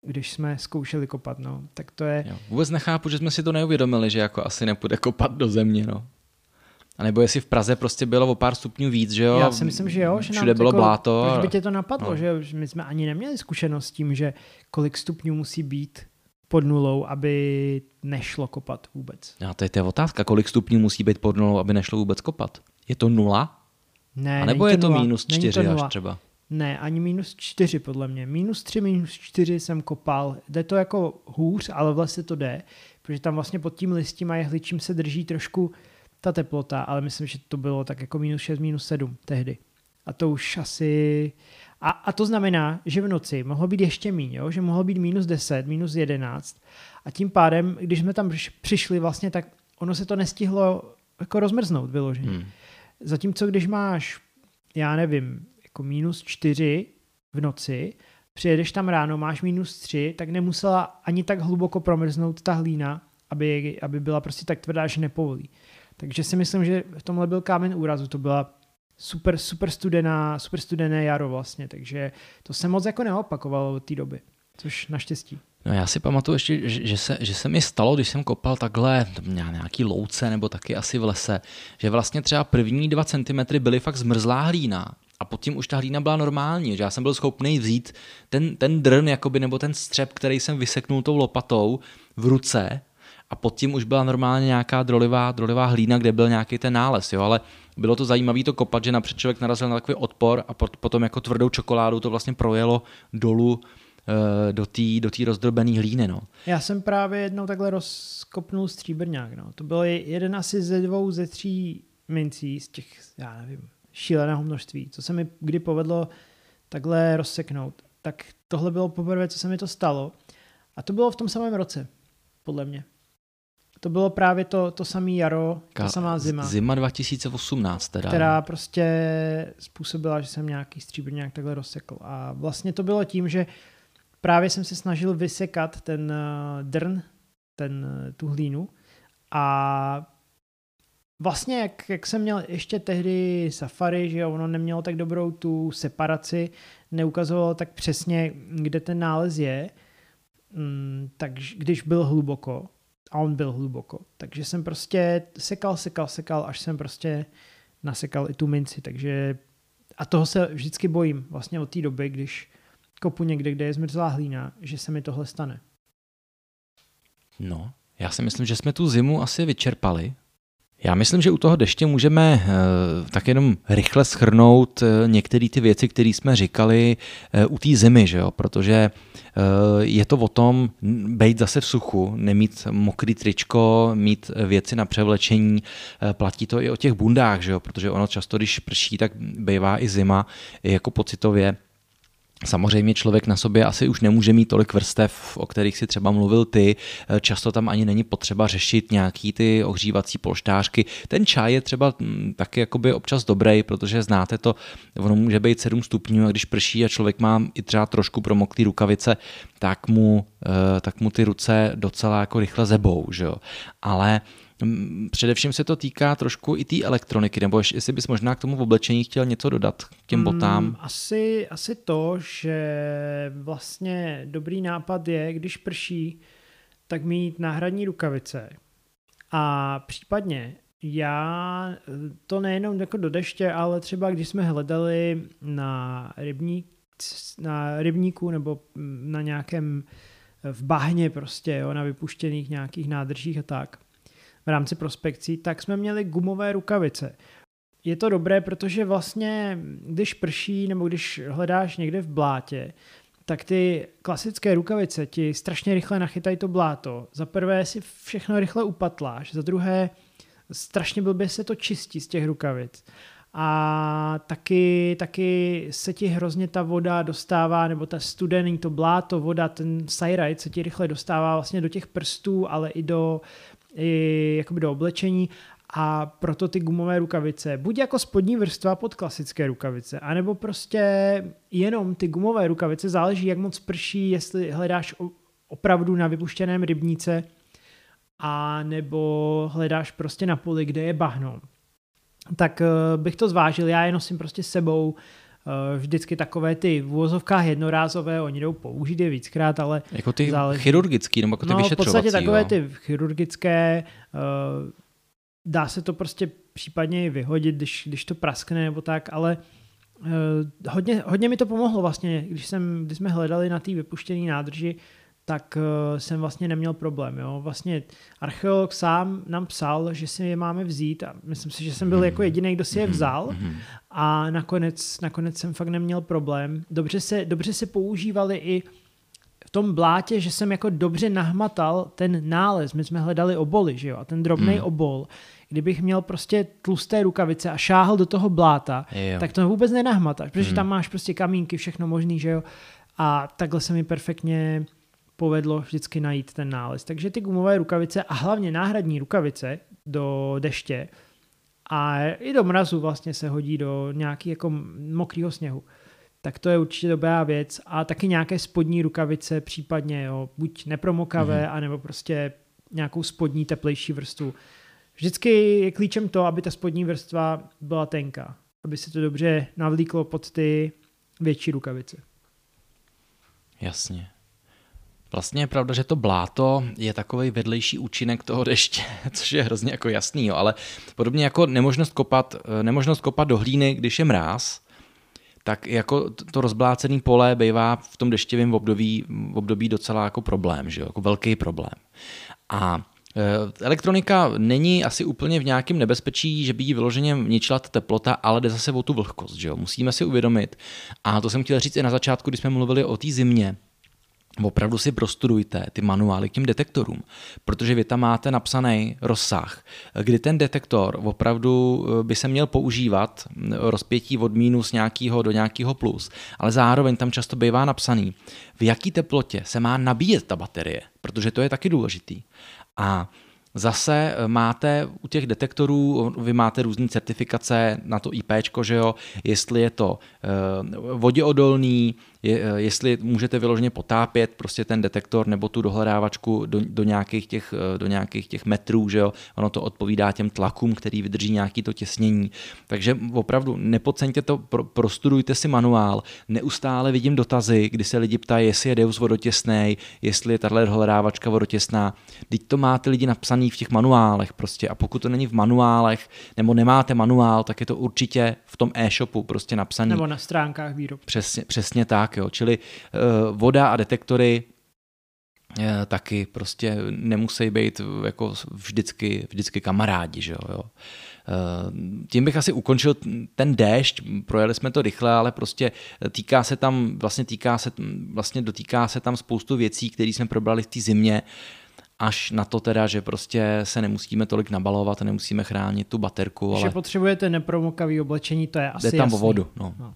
když jsme zkoušeli kopat, no. Tak to je... Jo, vůbec nechápu, že jsme si to neuvědomili, že jako asi nepůjde kopat do země, no. A nebo jestli v Praze prostě bylo o pár stupňů víc, že jo? Já si myslím, že jo. Že Všude bylo jako, bláto. Proč by tě to napadlo, no. že my jsme ani neměli zkušenost s tím, že kolik stupňů musí být pod nulou, aby nešlo kopat vůbec. A to je ta otázka, kolik stupňů musí být pod nulou, aby nešlo vůbec kopat? Je to nula? Ne, A nebo je to nula. minus čtyři až třeba? Ne, ani minus čtyři podle mě. Minus tři, minus čtyři jsem kopal. Jde to jako hůř, ale vlastně to jde, protože tam vlastně pod tím listím a jehličím se drží trošku ta teplota, ale myslím, že to bylo tak jako minus 6, minus 7 tehdy. A to už asi, A, a to znamená, že v noci mohlo být ještě méně, jo? že mohlo být minus 10, minus 11 a tím pádem, když jsme tam přišli vlastně, tak ono se to nestihlo jako rozmrznout vyloženě. Hmm. Zatímco když máš, já nevím, jako minus 4 v noci, přijedeš tam ráno, máš minus 3, tak nemusela ani tak hluboko promrznout ta hlína, aby, aby byla prostě tak tvrdá, že nepovolí. Takže si myslím, že v tomhle byl kámen úrazu, to byla super, super studená, super studené jaro vlastně, takže to se moc jako neopakovalo od té doby, což naštěstí. No já si pamatuju ještě, že se, že se mi stalo, když jsem kopal takhle nějaký louce nebo taky asi v lese, že vlastně třeba první dva centimetry byly fakt zmrzlá hlína a pod tím už ta hlína byla normální, že já jsem byl schopný vzít ten, ten drn jakoby, nebo ten střep, který jsem vyseknul tou lopatou v ruce a pod tím už byla normálně nějaká drolivá, drolivá hlína, kde byl nějaký ten nález, jo, ale bylo to zajímavé to kopat, že napřed člověk narazil na takový odpor a potom jako tvrdou čokoládu to vlastně projelo dolů eh, do té do tý rozdrobené hlíny. No. Já jsem právě jednou takhle rozkopnul stříbrňák. No. To byl jeden asi ze dvou, ze tří mincí z těch, já nevím, šíleného množství, co se mi kdy povedlo takhle rozseknout. Tak tohle bylo poprvé, co se mi to stalo. A to bylo v tom samém roce, podle mě. To bylo právě to, to samé jaro, ta samá zima. Zima 2018 teda. Která prostě způsobila, že jsem nějaký stříbrňák takhle rozsekl. A vlastně to bylo tím, že právě jsem se snažil vysekat ten eh, drn, ten, eh, tu hlínu a vlastně jak, jak jsem měl ještě tehdy Safari, že ono nemělo tak dobrou tu separaci, neukazovalo tak přesně, kde ten nález je, mm, tak když byl hluboko, a on byl hluboko. Takže jsem prostě sekal, sekal, sekal, až jsem prostě nasekal i tu minci. Takže a toho se vždycky bojím vlastně od té doby, když kopu někde, kde je zmrzlá hlína, že se mi tohle stane. No, já si myslím, že jsme tu zimu asi vyčerpali. Já myslím, že u toho deště můžeme eh, tak jenom rychle schrnout eh, některé ty věci, které jsme říkali eh, u té zimy, že jo? protože je to o tom být zase v suchu, nemít mokrý tričko, mít věci na převlečení, platí to i o těch bundách, že jo? protože ono často, když prší, tak bývá i zima, jako pocitově Samozřejmě člověk na sobě asi už nemůže mít tolik vrstev, o kterých si třeba mluvil ty. Často tam ani není potřeba řešit nějaký ty ohřívací polštářky. Ten čaj je třeba mm, taky jakoby občas dobrý, protože znáte to, ono může být 7 stupňů a když prší a člověk má i třeba trošku promoklý rukavice, tak mu, eh, tak mu ty ruce docela jako rychle zebou, že jo. Ale Především se to týká trošku i té elektroniky, nebo jestli bys možná k tomu v oblečení chtěl něco dodat k těm botám? Mm, asi, asi to, že vlastně dobrý nápad je, když prší, tak mít náhradní rukavice. A případně já to nejenom jako do deště, ale třeba když jsme hledali na, rybník, na rybníku nebo na nějakém v bahně prostě, jo, na vypuštěných nějakých nádržích a tak, v rámci prospekcí, tak jsme měli gumové rukavice. Je to dobré, protože vlastně, když prší nebo když hledáš někde v blátě, tak ty klasické rukavice ti strašně rychle nachytají to bláto. Za prvé si všechno rychle upatláš, za druhé strašně blbě se to čistí z těch rukavic. A taky, taky se ti hrozně ta voda dostává, nebo ta studený, to bláto, voda, ten sajrajt se ti rychle dostává vlastně do těch prstů, ale i do, i jakoby do oblečení a proto ty gumové rukavice, buď jako spodní vrstva pod klasické rukavice, anebo prostě jenom ty gumové rukavice, záleží jak moc prší, jestli hledáš opravdu na vypuštěném rybníce, a nebo hledáš prostě na poli, kde je bahno. Tak eh, bych to zvážil, já je nosím prostě sebou, vždycky takové ty v úvozovkách jednorázové, oni jdou použít je víckrát, ale Jako ty záleží. chirurgický, nebo jako ty no, v podstatě takové jo. ty chirurgické, uh, dá se to prostě případně i vyhodit, když, když to praskne nebo tak, ale uh, hodně, hodně mi to pomohlo vlastně, když, jsem, když jsme hledali na té vypuštěné nádrži, tak uh, jsem vlastně neměl problém. Jo. Vlastně archeolog sám nám psal, že si je máme vzít a myslím si, že jsem byl mm. jako jediný, kdo si je mhm. vzal mm. a nakonec, nakonec jsem fakt neměl problém. Dobře se, dobře se používali i v tom blátě, že jsem jako dobře nahmatal ten nález. My jsme hledali oboly, že jo, a ten drobný hmm. obol, kdybych měl prostě tlusté rukavice a šáhl do toho bláta, jo. tak to vůbec nenahmatáš, protože hmm. tam máš prostě kamínky, všechno možný, že jo. A takhle se mi perfektně povedlo vždycky najít ten nález. Takže ty gumové rukavice a hlavně náhradní rukavice do deště a i do mrazu vlastně se hodí do nějaký jako mokrého sněhu. Tak to je určitě dobrá věc. A taky nějaké spodní rukavice, případně jo, buď nepromokavé, mm-hmm. anebo prostě nějakou spodní teplejší vrstvu. Vždycky je klíčem to, aby ta spodní vrstva byla tenká, aby se to dobře navlíklo pod ty větší rukavice. Jasně. Vlastně je pravda, že to bláto je takový vedlejší účinek toho deště, <laughs> což je hrozně jako jasný, jo. ale podobně jako nemožnost kopat, eh, nemožnost kopat do hlíny, když je mráz, tak jako to rozblácený pole bývá v tom deštivém období, období docela jako problém, že jo? jako velký problém. A eh, Elektronika není asi úplně v nějakém nebezpečí, že by jí vyloženě ničila ta teplota, ale jde zase o tu vlhkost. Že jo? Musíme si uvědomit. A to jsem chtěl říct i na začátku, když jsme mluvili o té zimě, opravdu si prostudujte ty manuály k těm detektorům, protože vy tam máte napsaný rozsah, kdy ten detektor opravdu eh, by se měl používat mm, rozpětí od minus nějakého do nějakého plus, ale zároveň tam často bývá napsaný, v jaký teplotě se má nabíjet ta baterie, protože to je taky důležitý. A Zase eh, máte u těch detektorů, vy máte různé certifikace na to IP, že jo, jestli je to uh, voděodolný, je, eh, jestli můžete vyloženě potápět prostě ten detektor nebo tu dohledávačku do, do, nějakých, těch, eh, do nějakých těch metrů, že jo? ono to odpovídá těm tlakům, který vydrží nějaký to těsnění. Takže opravdu nepodceňte to, pro, prostudujte si manuál. Neustále vidím dotazy, kdy se lidi ptají, jestli je Deus vodotěsný, jestli je tahle dohledávačka vodotěsná. Teď to máte lidi napsaný v těch manuálech prostě a pokud to není v manuálech nebo nemáte manuál, tak je to určitě v tom e-shopu prostě napsaný. Nebo na stránkách výrobku. Přesně, přesně tak tak, jo. Čili uh, voda a detektory uh, taky prostě nemusí být jako vždycky, vždycky kamarádi, že jo. jo. Uh, tím bych asi ukončil ten déšť, projeli jsme to rychle, ale prostě týká se tam, vlastně týká se, vlastně dotýká se tam spoustu věcí, které jsme probrali v té zimě, až na to teda, že prostě se nemusíme tolik nabalovat, nemusíme chránit tu baterku. Že ale... potřebujete nepromokavý oblečení, to je asi Jde tam jasný. o vodu. No. No.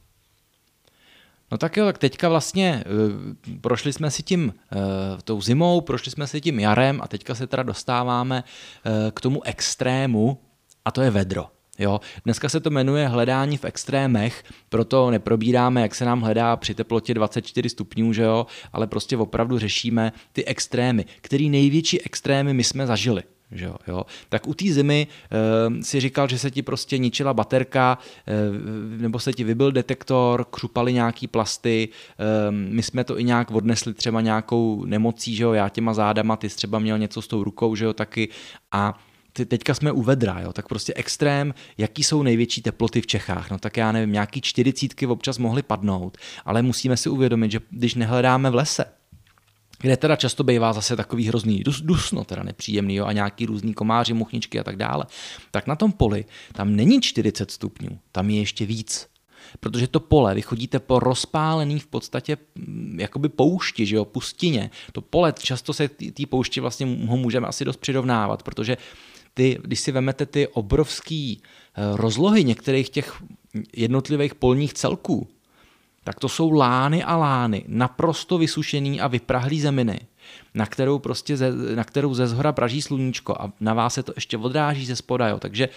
No tak jo, tak teďka vlastně uh, prošli jsme si tím uh, tou zimou, prošli jsme si tím jarem a teďka se teda dostáváme uh, k tomu extrému a to je vedro. Jo, dneska se to jmenuje hledání v extrémech, proto neprobíráme, jak se nám hledá při teplotě 24 stupňů, že jo, ale prostě opravdu řešíme ty extrémy, který největší extrémy my jsme zažili. Že jo, jo. Tak u té zimy e, si říkal, že se ti prostě ničila baterka, e, nebo se ti vybil detektor, křupaly nějaký plasty, e, my jsme to i nějak odnesli třeba nějakou nemocí, že jo, já těma zádama, ty jsi třeba měl něco s tou rukou, že jo, taky. A teďka jsme u vedra, jo, tak prostě extrém, jaký jsou největší teploty v Čechách, no tak já nevím, nějaký čtyřicítky občas mohly padnout, ale musíme si uvědomit, že když nehledáme v lese, kde teda často bývá zase takový hrozný dus, dusno, teda nepříjemný, jo, a nějaký různý komáři, muchničky a tak dále, tak na tom poli tam není 40 stupňů, tam je ještě víc. Protože to pole, vy chodíte po rozpálený v podstatě mm, jakoby poušti, že jo, pustině. To pole, často se té poušti vlastně ho můžeme asi dost přirovnávat, protože ty, když si vemete ty obrovský eh, rozlohy některých těch jednotlivých polních celků, tak to jsou lány a lány, naprosto vysušený a vyprahlý zeminy, na kterou prostě ze, na kterou ze zhora praží sluníčko a na vás se to ještě odráží ze spoda, jo. takže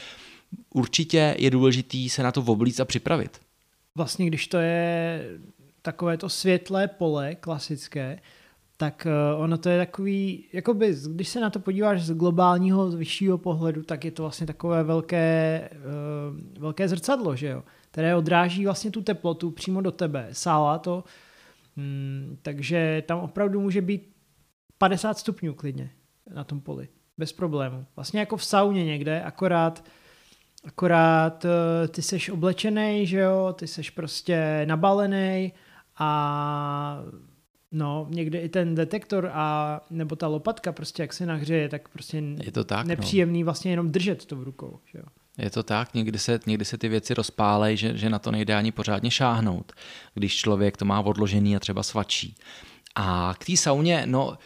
určitě je důležitý se na to oblíct a připravit. Vlastně, když to je takové to světlé pole klasické, tak eh, ono to je takový, jakoby, když se na to podíváš z globálního, z vyššího pohledu, tak je to vlastně takové velké, uh, velké zrcadlo, že jo? které odráží vlastně tu teplotu přímo do tebe. Sála to, hmm, takže tam opravdu může být 50 stupňů klidně na tom poli. Bez problému. Vlastně jako v sauně někde, akorát akorát uh, ty seš oblečený, že jo, ty seš prostě nabalený a No, někde i ten detektor a nebo ta lopatka prostě jak se nahřeje, tak prostě je to tak, no. nepříjemný no. vlastně jenom držet to v rukou. Že jo? Je to tak, někdy se, někdy se ty věci rozpálej, že, že na to nejde ani pořádně šáhnout, když člověk to má odložený a třeba svačí. A k té sauně, no,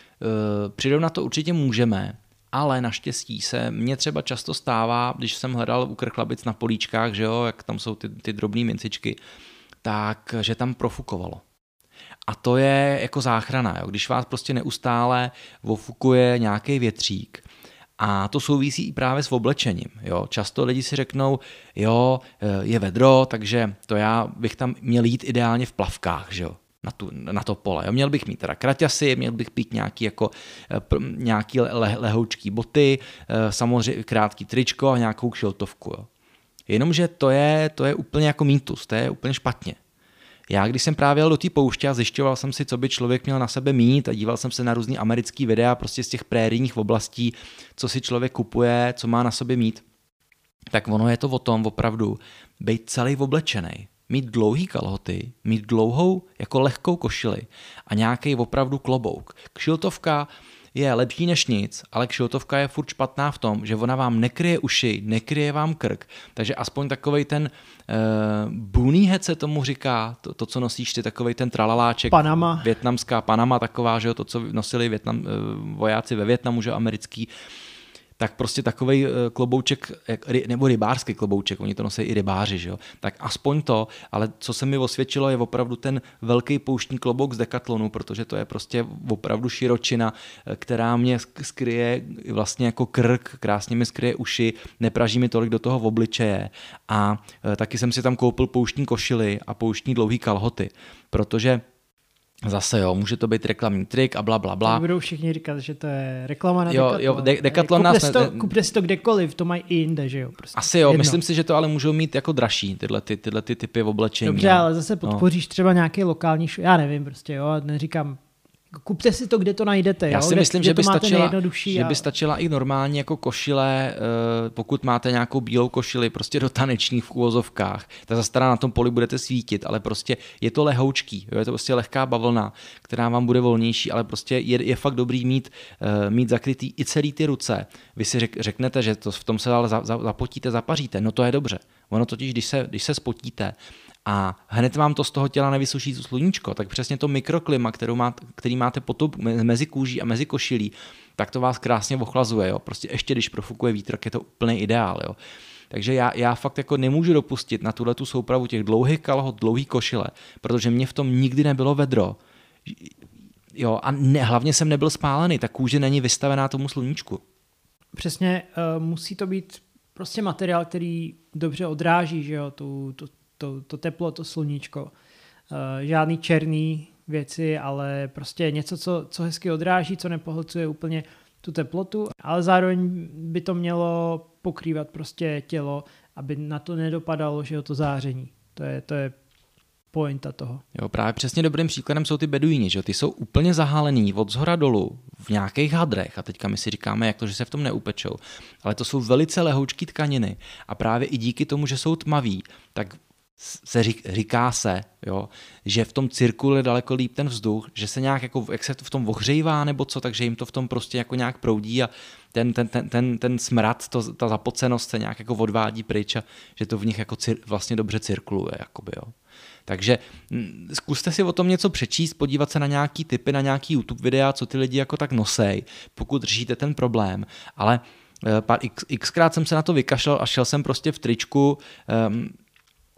uh, na to určitě můžeme, ale naštěstí se mně třeba často stává, když jsem hledal u krchlabic na políčkách, že jo, jak tam jsou ty, ty drobné mincičky, tak že tam profukovalo. A to je jako záchrana, jo? když vás prostě neustále ofukuje nějaký větřík, a to souvisí i právě s oblečením. Jo. Často lidi si řeknou, jo, je vedro, takže to já bych tam měl jít ideálně v plavkách, že jo na, tu, na to pole. Jo. Měl bych mít teda kraťasy, měl bych mít nějaký, jako, eh, nějaký le, lehoučký boty, eh, samozřejmě krátký tričko a nějakou kšiltovku. Jo. Jenomže to je, to je úplně jako mýtus, to je úplně špatně. Já, když jsem právě jel do té pouště a zjišťoval jsem si, co by člověk měl na sebe mít a díval jsem se na různý americký videa prostě z těch prérijních oblastí, co si člověk kupuje, co má na sobě mít, tak ono je to o tom opravdu být celý oblečený mít dlouhý kalhoty, mít dlouhou jako lehkou košili a nějaký opravdu klobouk. Kšiltovka je lepší než nic, ale kšiltovka je furt špatná v tom, že ona vám nekryje uši, nekryje vám krk, takže aspoň takový ten uh, buný head se tomu říká, to, to co nosíš ty, takový ten tralaláček. Panama. Větnamská Panama taková, že jo, to, co nosili Větnam, uh, vojáci ve Větnamu, že americký, tak prostě takový eh, klobouček, nebo rybářský klobouček, oni to nosí i rybáři, že jo? tak aspoň to, ale co se mi osvědčilo, je opravdu ten velký pouštní klobouk z Decathlonu, protože to je prostě opravdu širočina, eh, která mě skryje vlastně jako krk, krásně mi skryje uši, nepraží mi tolik do toho v obličeje a eh, taky jsem si tam koupil pouštní košily a pouštní dlouhý kalhoty, protože Zase jo, může to být reklamní trik a bla, bla, bla. budou všichni říkat, že to je reklama na jo, Decathlon. Jo, de- Decathlon nás... Ne, to, kupte si to kdekoliv, to mají i jinde, že jo. Prostě. Asi jo, Jedno. myslím si, že to ale můžou mít jako dražší, tyhle, ty, tyhle ty typy oblečení. Dobře, ale zase no. podpoříš no. třeba nějaký lokální, já nevím prostě, jo, neříkám Kupte si to, kde to najdete. Já jo? si myslím, kde že by, stačila, že a... by stačila i normálně jako košile, eh, pokud máte nějakou bílou košili, prostě do tanečních v úvozovkách, tak zase na tom poli budete svítit, ale prostě je to lehoučký, jo? je to prostě lehká bavlna, která vám bude volnější, ale prostě je, je fakt dobrý mít, eh, mít zakrytý i celý ty ruce. Vy si řek, řeknete, že to v tom se ale zapotíte, zapaříte, no to je dobře. Ono totiž, když se, když se spotíte a hned vám to z toho těla nevysuší sluníčko, tak přesně to mikroklima, kterou má, který máte potom mezi kůží a mezi košilí, tak to vás krásně ochlazuje. Jo? Prostě ještě když profukuje vítr, je to úplný ideál. Jo? Takže já, já fakt jako nemůžu dopustit na tuhle tu soupravu těch dlouhých kalhot, dlouhý košile, protože mě v tom nikdy nebylo vedro. Jo, a ne, hlavně jsem nebyl spálený, ta kůže není vystavená tomu sluníčku. Přesně, uh, musí to být prostě materiál, který dobře odráží, že jo, tu, tu, to, to teplo, to sluníčko. Uh, žádný černý věci, ale prostě něco, co, co hezky odráží, co nepohlcuje úplně tu teplotu, ale zároveň by to mělo pokrývat prostě tělo, aby na to nedopadalo, že jo, to záření. To je, to je pointa toho. Jo, právě přesně dobrým příkladem jsou ty beduíni, že ty jsou úplně zahálený od zhora dolů v nějakých hadrech a teďka my si říkáme, jak to, že se v tom neupečou, ale to jsou velice lehoučké tkaniny a právě i díky tomu, že jsou tmaví, tak se řík, říká se, jo, že v tom cirkule daleko líp ten vzduch, že se nějak jako, jak se to v tom ohřejvá nebo co, takže jim to v tom prostě jako nějak proudí a ten, ten, ten, ten, ten smrad, to, ta zapocenost se nějak jako odvádí pryč a že to v nich jako cir, vlastně dobře cirkuluje, jakoby, jo. Takže zkuste si o tom něco přečíst, podívat se na nějaký typy, na nějaký YouTube videa, co ty lidi jako tak nosej, pokud řešíte ten problém, ale eh, pár x, xkrát jsem se na to vykašlal a šel jsem prostě v tričku, um,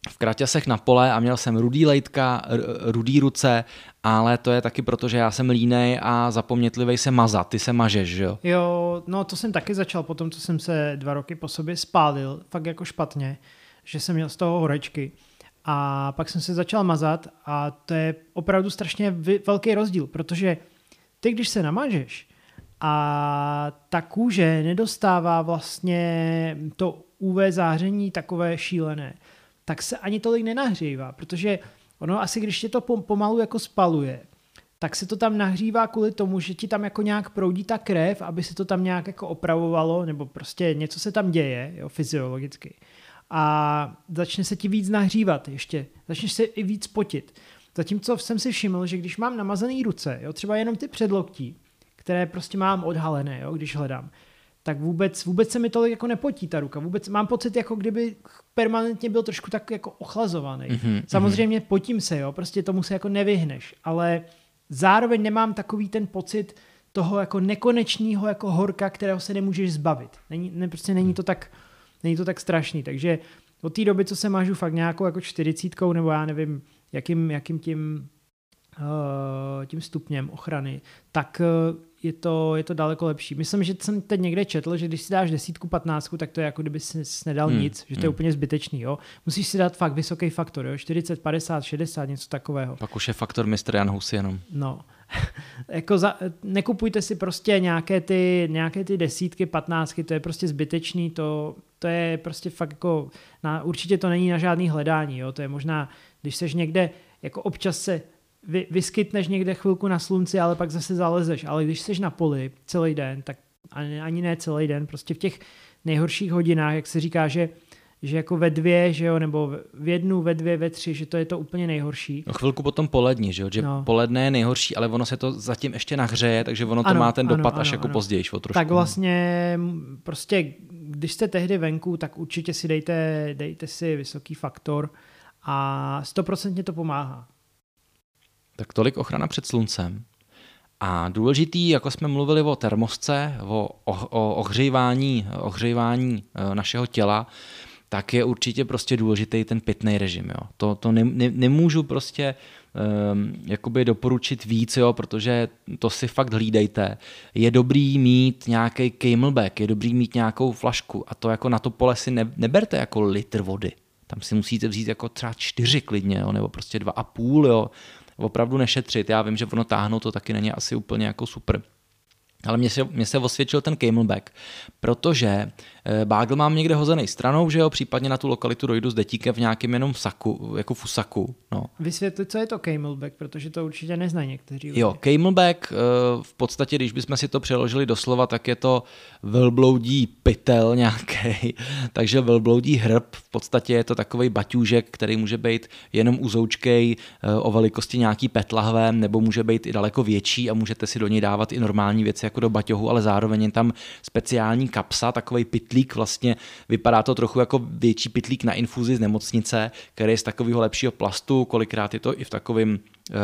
v kraťasech na pole a měl jsem rudý lejtka, rudý ruce, ale to je taky proto, že já jsem línej a zapomnětlivý se mazat. Ty se mažeš, že jo? Jo, no to jsem taky začal potom, co jsem se dva roky po sobě spálil, fakt jako špatně, že jsem měl z toho horečky. A pak jsem se začal mazat a to je opravdu strašně velký rozdíl, protože ty, když se namažeš a ta kůže nedostává vlastně to UV záření takové šílené, tak se ani tolik nenahřívá, protože ono asi, když tě to pomalu jako spaluje, tak se to tam nahřívá kvůli tomu, že ti tam jako nějak proudí ta krev, aby se to tam nějak jako opravovalo, nebo prostě něco se tam děje, jo, fyziologicky. A začne se ti víc nahřívat ještě, začneš se i víc potit. Zatímco jsem si všiml, že když mám namazané ruce, jo, třeba jenom ty předloktí, které prostě mám odhalené, jo, když hledám, tak vůbec, vůbec se mi tolik jako nepotí ta ruka. Vůbec mám pocit, jako kdyby permanentně byl trošku tak jako ochlazovaný. Mm-hmm, Samozřejmě potím se, jo, prostě tomu se jako nevyhneš, ale zároveň nemám takový ten pocit toho jako nekonečního jako horka, kterého se nemůžeš zbavit. Není, ne, prostě není to tak, není to tak strašný, takže od té doby, co se mažu fakt nějakou jako čtyřicítkou, nebo já nevím, jakým, jakým tím, uh, tím stupněm ochrany, tak uh, je to, je to daleko lepší. Myslím, že jsem teď někde četl, že když si dáš desítku, patnáctku, tak to je jako kdyby si nedal hmm. nic, že to je hmm. úplně zbytečný. Jo? Musíš si dát fakt vysoký faktor, jo? 40, 50, 60, něco takového. Pak už je faktor Mr. Jan Hus jenom. No. <laughs> jako za, nekupujte si prostě nějaké ty, nějaké ty desítky, patnáctky, to je prostě zbytečný, to, to je prostě fakt jako, na, určitě to není na žádný hledání, jo? to je možná, když seš někde, jako občas se vy, vyskytneš někde chvilku na slunci, ale pak zase zalezeš. Ale když jsi na poli celý den, tak ani, ani ne celý den, prostě v těch nejhorších hodinách, jak se říká, že že jako ve dvě, že jo, nebo v jednu, ve dvě, ve tři, že to je to úplně nejhorší. No chvilku potom polední, že jo, že no. poledne je nejhorší, ale ono se to zatím ještě nahřeje, takže ono ano, to má ten ano, dopad ano, až jako ano. později, o trošku. Tak vlastně prostě, když jste tehdy venku, tak určitě si dejte, dejte si vysoký faktor a stoprocentně to pomáhá. Tak tolik ochrana před sluncem. A důležitý, jako jsme mluvili o termosce, o, o, o ohřejvání, ohřejvání e, našeho těla, tak je určitě prostě důležitý ten pitný režim. Jo. To, to ne, ne, nemůžu prostě um, jakoby doporučit víc, jo, protože to si fakt hlídejte. Je dobrý mít nějaký camelback, je dobrý mít nějakou flašku a to jako na to pole si ne, neberte jako litr vody. Tam si musíte vzít jako třeba čtyři klidně, jo, nebo prostě dva a půl, jo opravdu nešetřit. Já vím, že ono táhnout to taky není asi úplně jako super. Ale mně se, mně se osvědčil ten camelback, protože e, bágl mám někde hozený stranou, že jo, případně na tu lokalitu dojdu s detíkem v nějakém jenom saku, jako fusaku. No. Vysvětli, co je to camelback, protože to určitě neznají někteří. Jo, camelback, e, v podstatě, když bychom si to přeložili doslova, tak je to velbloudí pytel nějaký, <laughs> takže velbloudí hrb, v podstatě je to takový baťůžek, který může být jenom uzoučkej e, o velikosti nějaký petlahve, nebo může být i daleko větší a můžete si do něj dávat i normální věci, jako do baťohu, ale zároveň je tam speciální kapsa, takový pitlík, vlastně. Vypadá to trochu jako větší pitlík na infuzi z nemocnice, který je z takového lepšího plastu, kolikrát je to i v takovém uh,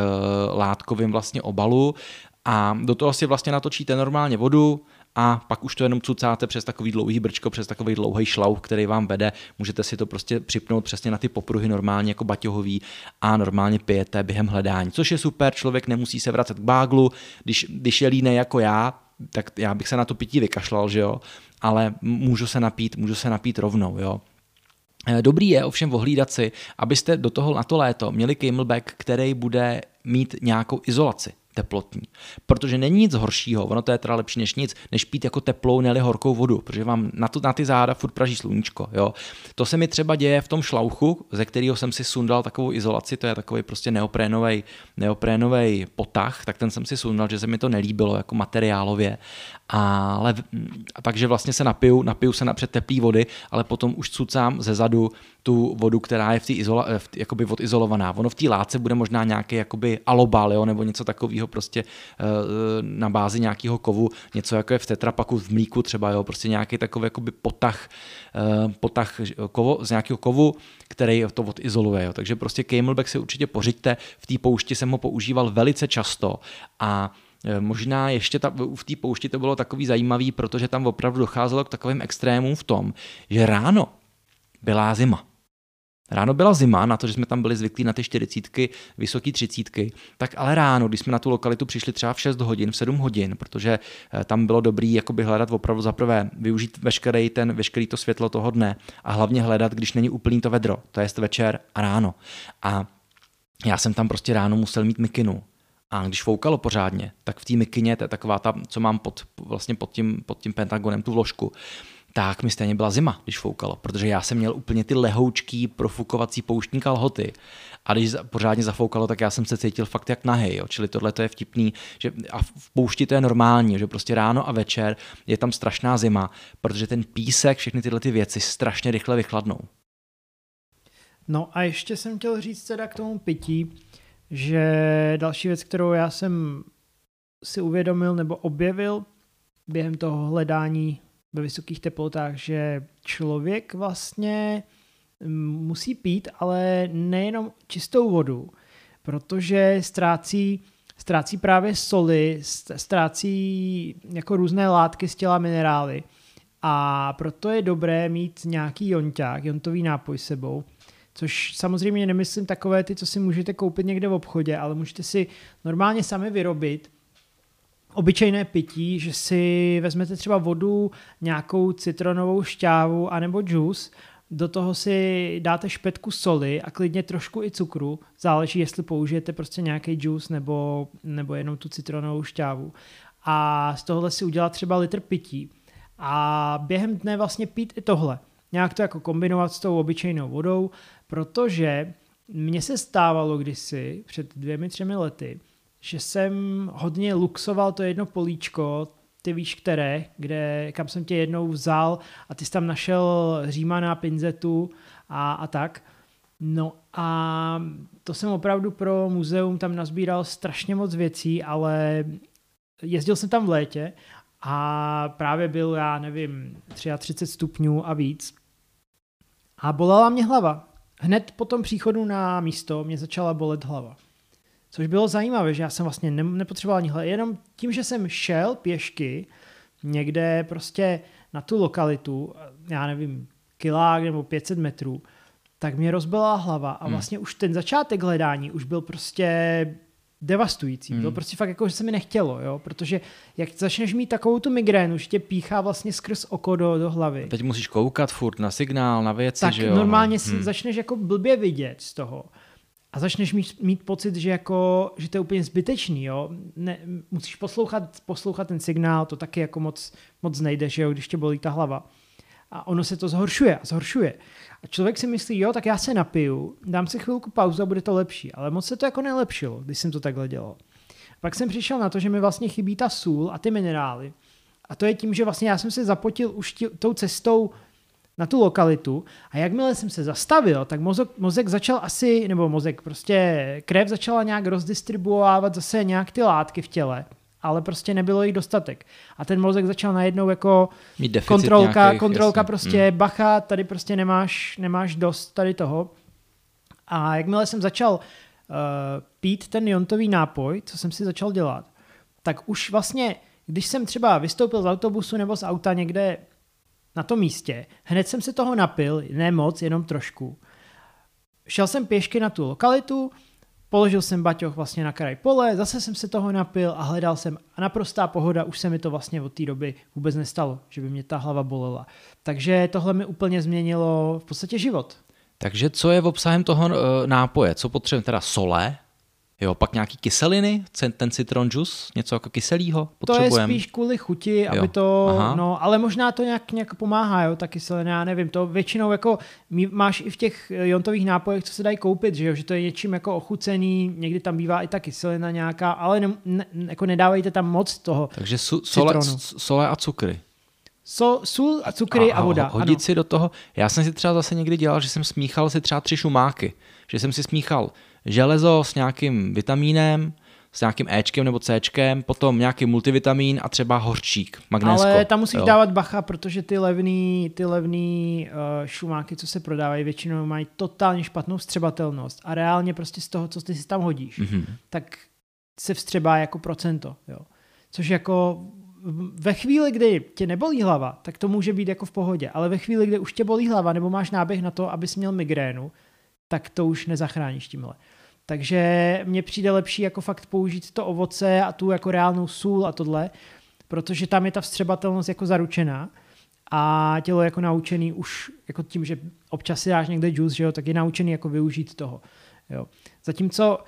látkovém vlastně obalu. A do toho si vlastně natočíte normálně vodu, a pak už to jenom cucáte přes takový dlouhý brčko, přes takový dlouhý šlauch, který vám vede. Můžete si to prostě připnout přesně na ty popruhy normálně jako baťohový a normálně pijete během hledání, což je super, člověk nemusí se vracet k báglu, když, když je línej jako já, tak já bych se na to pití vykašlal, že jo, ale můžu se napít, můžu se napít rovnou, jo. Eh, dobrý je ovšem ohlídat si, abyste do toho na to léto měli camelback, který bude mít nějakou izolaci teplotní. Protože není nic horšího, ono to je teda lepší než nic, než pít jako teplou, neli horkou vodu, protože vám na, to, na ty záda furt praží sluníčko. Jo. To se mi třeba děje v tom šlauchu, ze kterého jsem si sundal takovou izolaci, to je takový prostě neoprénový, neoprénový potah, tak ten jsem si sundal, že se mi to nelíbilo jako materiálově. Ale, a takže vlastně se napiju, napiju se napřed teplý vody, ale potom už cucám ze zadu tu vodu, která je v té izola, v, jakoby odizolovaná. Ono v té látce bude možná nějaký jakoby alobal, jo, nebo něco takového prostě uh, na bázi nějakého kovu, něco jako je v tetrapaku v mlíku třeba, jo, prostě nějaký takový jakoby potah, uh, potah kovo, z nějakého kovu, který to odizoluje. Jo. Takže prostě camelback si určitě pořiďte, v té poušti jsem ho používal velice často a eh, Možná ještě ta, v té poušti to bylo takový zajímavý, protože tam opravdu docházelo k takovým extrémům v tom, že ráno byla zima. Ráno byla zima, na to, že jsme tam byli zvyklí na ty čtyřicítky, vysoký třicítky, tak ale ráno, když jsme na tu lokalitu přišli třeba v 6 hodin, v 7 hodin, protože eh, tam bylo dobrý jakoby hledat opravdu za prvé, využít veškerý, ten, veškerý to světlo toho dne a hlavně hledat, když není úplný to vedro, to je večer a ráno. A já jsem tam prostě ráno musel mít mikinu, a když foukalo pořádně, tak v té mikině, to je taková ta, co mám pod, vlastně pod tím, pod tím pentagonem, tu vložku, tak mi stejně byla zima, když foukalo, protože já jsem měl úplně ty lehoučký profukovací pouštní kalhoty a když pořádně zafoukalo, tak já jsem se cítil fakt jak nahej, jo. čili tohle to je vtipný, že a v poušti to je normální, že prostě ráno a večer je tam strašná zima, protože ten písek, všechny tyhle ty věci strašně rychle vychladnou. No a ještě jsem chtěl říct teda k tomu pití, že další věc, kterou já jsem si uvědomil nebo objevil během toho hledání ve vysokých teplotách, že člověk vlastně mm, musí pít, ale nejenom čistou vodu, protože ztrácí ztrácí právě soli, ztrácí jako různé látky z těla minerály. A proto je dobré mít nějaký jonťák, jontový nápoj sebou, což samozřejmě nemyslím takové ty, co si můžete koupit někde v obchodě, ale můžete si normálně sami vyrobit obyčejné pití, že si vezmete třeba vodu, nějakou citronovou šťávu anebo džus, do toho si dáte špetku soli a klidně trošku i cukru, záleží, jestli použijete prostě nějaký džus nebo, nebo jenom tu citronovou šťávu. A z tohohle si udělat třeba litr pití. A během dne vlastně pít i tohle. Nějak to jako kombinovat s tou obyčejnou vodou, protože mně se stávalo kdysi, před dvěmi, třemi lety, že jsem hodně luxoval to jedno políčko, ty víš které, kde, kam jsem tě jednou vzal a ty jsi tam našel Římana, pinzetu a, a tak. No a to jsem opravdu pro muzeum tam nazbíral strašně moc věcí, ale jezdil jsem tam v létě a právě byl, já nevím, 33 stupňů a víc. A bolela mě hlava. Hned po tom příchodu na místo mě začala bolet hlava. Což bylo zajímavé, že já jsem vlastně ne, nepotřeboval ani hledat. Jenom tím, že jsem šel pěšky někde prostě na tu lokalitu, já nevím, kilák nebo 500 metrů, tak mě rozbila hlava a hmm. vlastně hmm. už ten začátek hledání už byl prostě devastující. Hmm. Bylo prostě fakt jako, že se mi nechtělo, jo? protože jak začneš mít takovou tu migrénu, že tě píchá vlastně skrz oko do, do hlavy. Teď musíš koukat furt na signál, na věci, tak že jo? normálně no. hmm. začneš jako blbě vidět z toho. A začneš mít, mít pocit, že, jako, že to je úplně zbytečný, jo? Ne, musíš poslouchat, poslouchat ten signál, to taky jako moc, moc nejde, že jo, když tě bolí ta hlava. A ono se to zhoršuje a zhoršuje. A člověk si myslí, jo, tak já se napiju, dám si chvilku pauzu a bude to lepší. Ale moc se to jako nelepšilo, když jsem to takhle dělal. Pak jsem přišel na to, že mi vlastně chybí ta sůl a ty minerály. A to je tím, že vlastně já jsem se zapotil už tí, tou cestou na tu lokalitu a jakmile jsem se zastavil, tak mozek, mozek začal asi, nebo mozek, prostě krev začala nějak rozdistribuovat zase nějak ty látky v těle ale prostě nebylo jich dostatek. A ten mozek začal najednou jako Mít kontrolka, nějakých, kontrolka jasný. prostě hmm. bacha, tady prostě nemáš, nemáš dost tady toho. A jakmile jsem začal uh, pít ten jontový nápoj, co jsem si začal dělat, tak už vlastně, když jsem třeba vystoupil z autobusu nebo z auta někde na tom místě, hned jsem se toho napil, ne moc, jenom trošku. Šel jsem pěšky na tu lokalitu, Položil jsem baťoch vlastně na kraj pole, zase jsem se toho napil a hledal jsem a naprostá pohoda, už se mi to vlastně od té doby vůbec nestalo, že by mě ta hlava bolela. Takže tohle mi úplně změnilo v podstatě život. Takže co je v obsahem toho eh, nápoje? Co potřebujeme? Teda sole, Jo, pak nějaký kyseliny, ten citron juice, něco jako kyselýho potřebujeme? To je spíš kvůli chuti, aby jo. to, Aha. no, ale možná to nějak, nějak pomáhá, jo, ta kyselina, já nevím, to většinou jako máš i v těch jontových nápojech, co se dají koupit, že jo, že to je něčím jako ochucený, někdy tam bývá i ta kyselina nějaká, ale ne, ne, jako nedávejte tam moc toho Takže su, sole, sole a cukry. So, sůl, cukry a, a voda. Hodit ano. si do toho. Já jsem si třeba zase někdy dělal, že jsem smíchal si třeba tři šumáky. Že jsem si smíchal železo s nějakým vitamínem, s nějakým Ečkem nebo Cčkem, potom nějaký multivitamin a třeba horčík, magnésko. Ale tam musíš jo. dávat bacha, protože ty levný, ty levný uh, šumáky, co se prodávají, většinou mají totálně špatnou vstřebatelnost a reálně prostě z toho, co ty si tam hodíš, mm-hmm. tak se vstřebá jako procento. Jo. Což jako ve chvíli, kdy tě nebolí hlava, tak to může být jako v pohodě, ale ve chvíli, kdy už tě bolí hlava nebo máš náběh na to, abys měl migrénu, tak to už nezachráníš tímhle. Takže mně přijde lepší jako fakt použít to ovoce a tu jako reálnou sůl a tohle, protože tam je ta vstřebatelnost jako zaručená a tělo jako naučený už jako tím, že občas si dáš někde juice, že jo, tak je naučený jako využít toho. Jo. Zatímco uh,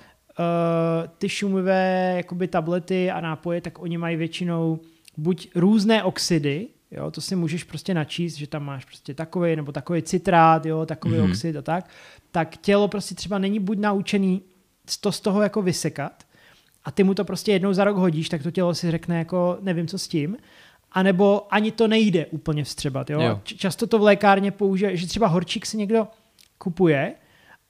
ty šumivé jakoby tablety a nápoje, tak oni mají většinou buď různé oxidy, jo, to si můžeš prostě načíst, že tam máš prostě takový nebo takový citrát, jo, takový mm-hmm. oxid a tak, tak tělo prostě třeba není buď naučený to z toho jako vysekat a ty mu to prostě jednou za rok hodíš, tak to tělo si řekne jako nevím co s tím, anebo ani to nejde úplně vstřebat. Jo? Jo. Často to v lékárně použije, že třeba horčík si někdo kupuje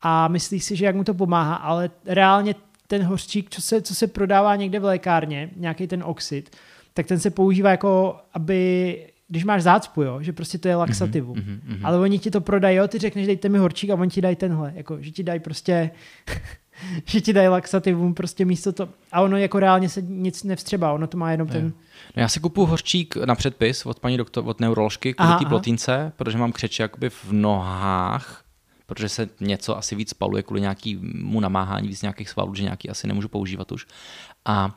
a myslí si, že jak mu to pomáhá, ale reálně ten horčík, co se, co se prodává někde v lékárně, nějaký ten oxid, tak ten se používá jako, aby když máš zácpu, jo, že prostě to je laxativu. Mm-hmm, mm-hmm. Ale oni ti to prodají, jo, ty řekneš, dejte mi horčík a oni ti dají tenhle, jako, že ti dají prostě <laughs> že ti dají laxativum prostě místo to. A ono jako reálně se nic nevstřebá, ono to má jenom ten... No já si kupuju hořčík na předpis od paní doktor, od neuroložky kvůli té plotínce, protože mám křeče jakoby v nohách, protože se něco asi víc spaluje kvůli nějakému namáhání víc nějakých svalů, že nějaký asi nemůžu používat už. A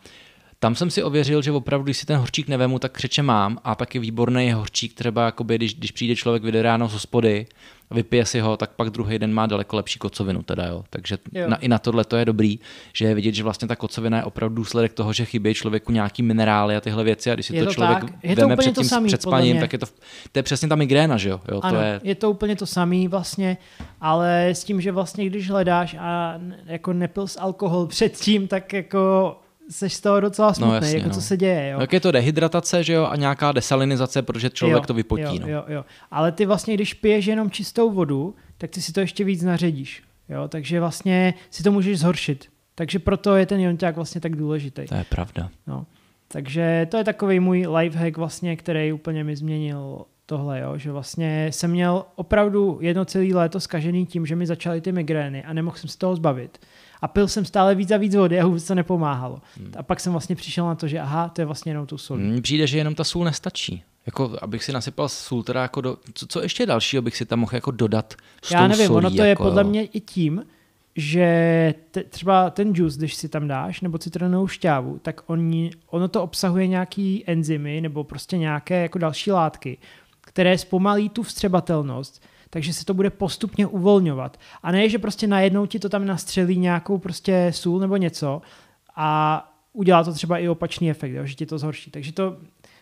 tam jsem si ověřil, že opravdu, když si ten horčík nevemu, tak křeče mám a pak je výborný horčík, třeba jakoby, když, když přijde člověk vyjde ráno z hospody, vypije si ho, tak pak druhý den má daleko lepší kocovinu. Teda, jo. Takže jo. Na, i na tohle to je dobrý, že je vidět, že vlastně ta kocovina je opravdu důsledek toho, že chybí člověku nějaký minerály a tyhle věci a když si je to, to člověk tak. je to před, tím, to samý, před spaním, tak je to, to je přesně ta migréna, že jo? jo ano, to je... je to úplně to samý vlastně, ale s tím, že vlastně když hledáš a jako nepil s alkohol předtím, tak jako seš z toho docela smutný, no, jasně, jako no. co se děje. Jo. Tak je to dehydratace, že jo, a nějaká desalinizace, protože člověk jo, to vypotí. Jo, no. jo, jo. Ale ty vlastně, když piješ jenom čistou vodu, tak ty si to ještě víc naředíš. Jo, takže vlastně si to můžeš zhoršit. Takže proto je ten jonťák vlastně tak důležitý. To je pravda. No. Takže to je takový můj lifehack vlastně, který úplně mi změnil tohle, jo? že vlastně jsem měl opravdu jedno celé léto zkažený tím, že mi začaly ty migrény a nemohl jsem z toho zbavit a pil jsem stále víc a víc vody a vůbec to nepomáhalo. Hmm. A pak jsem vlastně přišel na to, že aha, to je vlastně jenom tu sůl. Mně přijde, že jenom ta sůl nestačí. Jako, abych si nasypal sůl, teda jako do, co, co ještě dalšího bych si tam mohl jako dodat s Já nevím, solí, ono to jako, je podle mě i tím, že te, třeba ten juice, když si tam dáš, nebo citronovou šťávu, tak oni, ono to obsahuje nějaký enzymy nebo prostě nějaké jako další látky, které zpomalí tu vstřebatelnost takže se to bude postupně uvolňovat. A ne, že prostě najednou ti to tam nastřelí nějakou prostě sůl nebo něco a udělá to třeba i opačný efekt, jo, že ti to zhorší. Takže to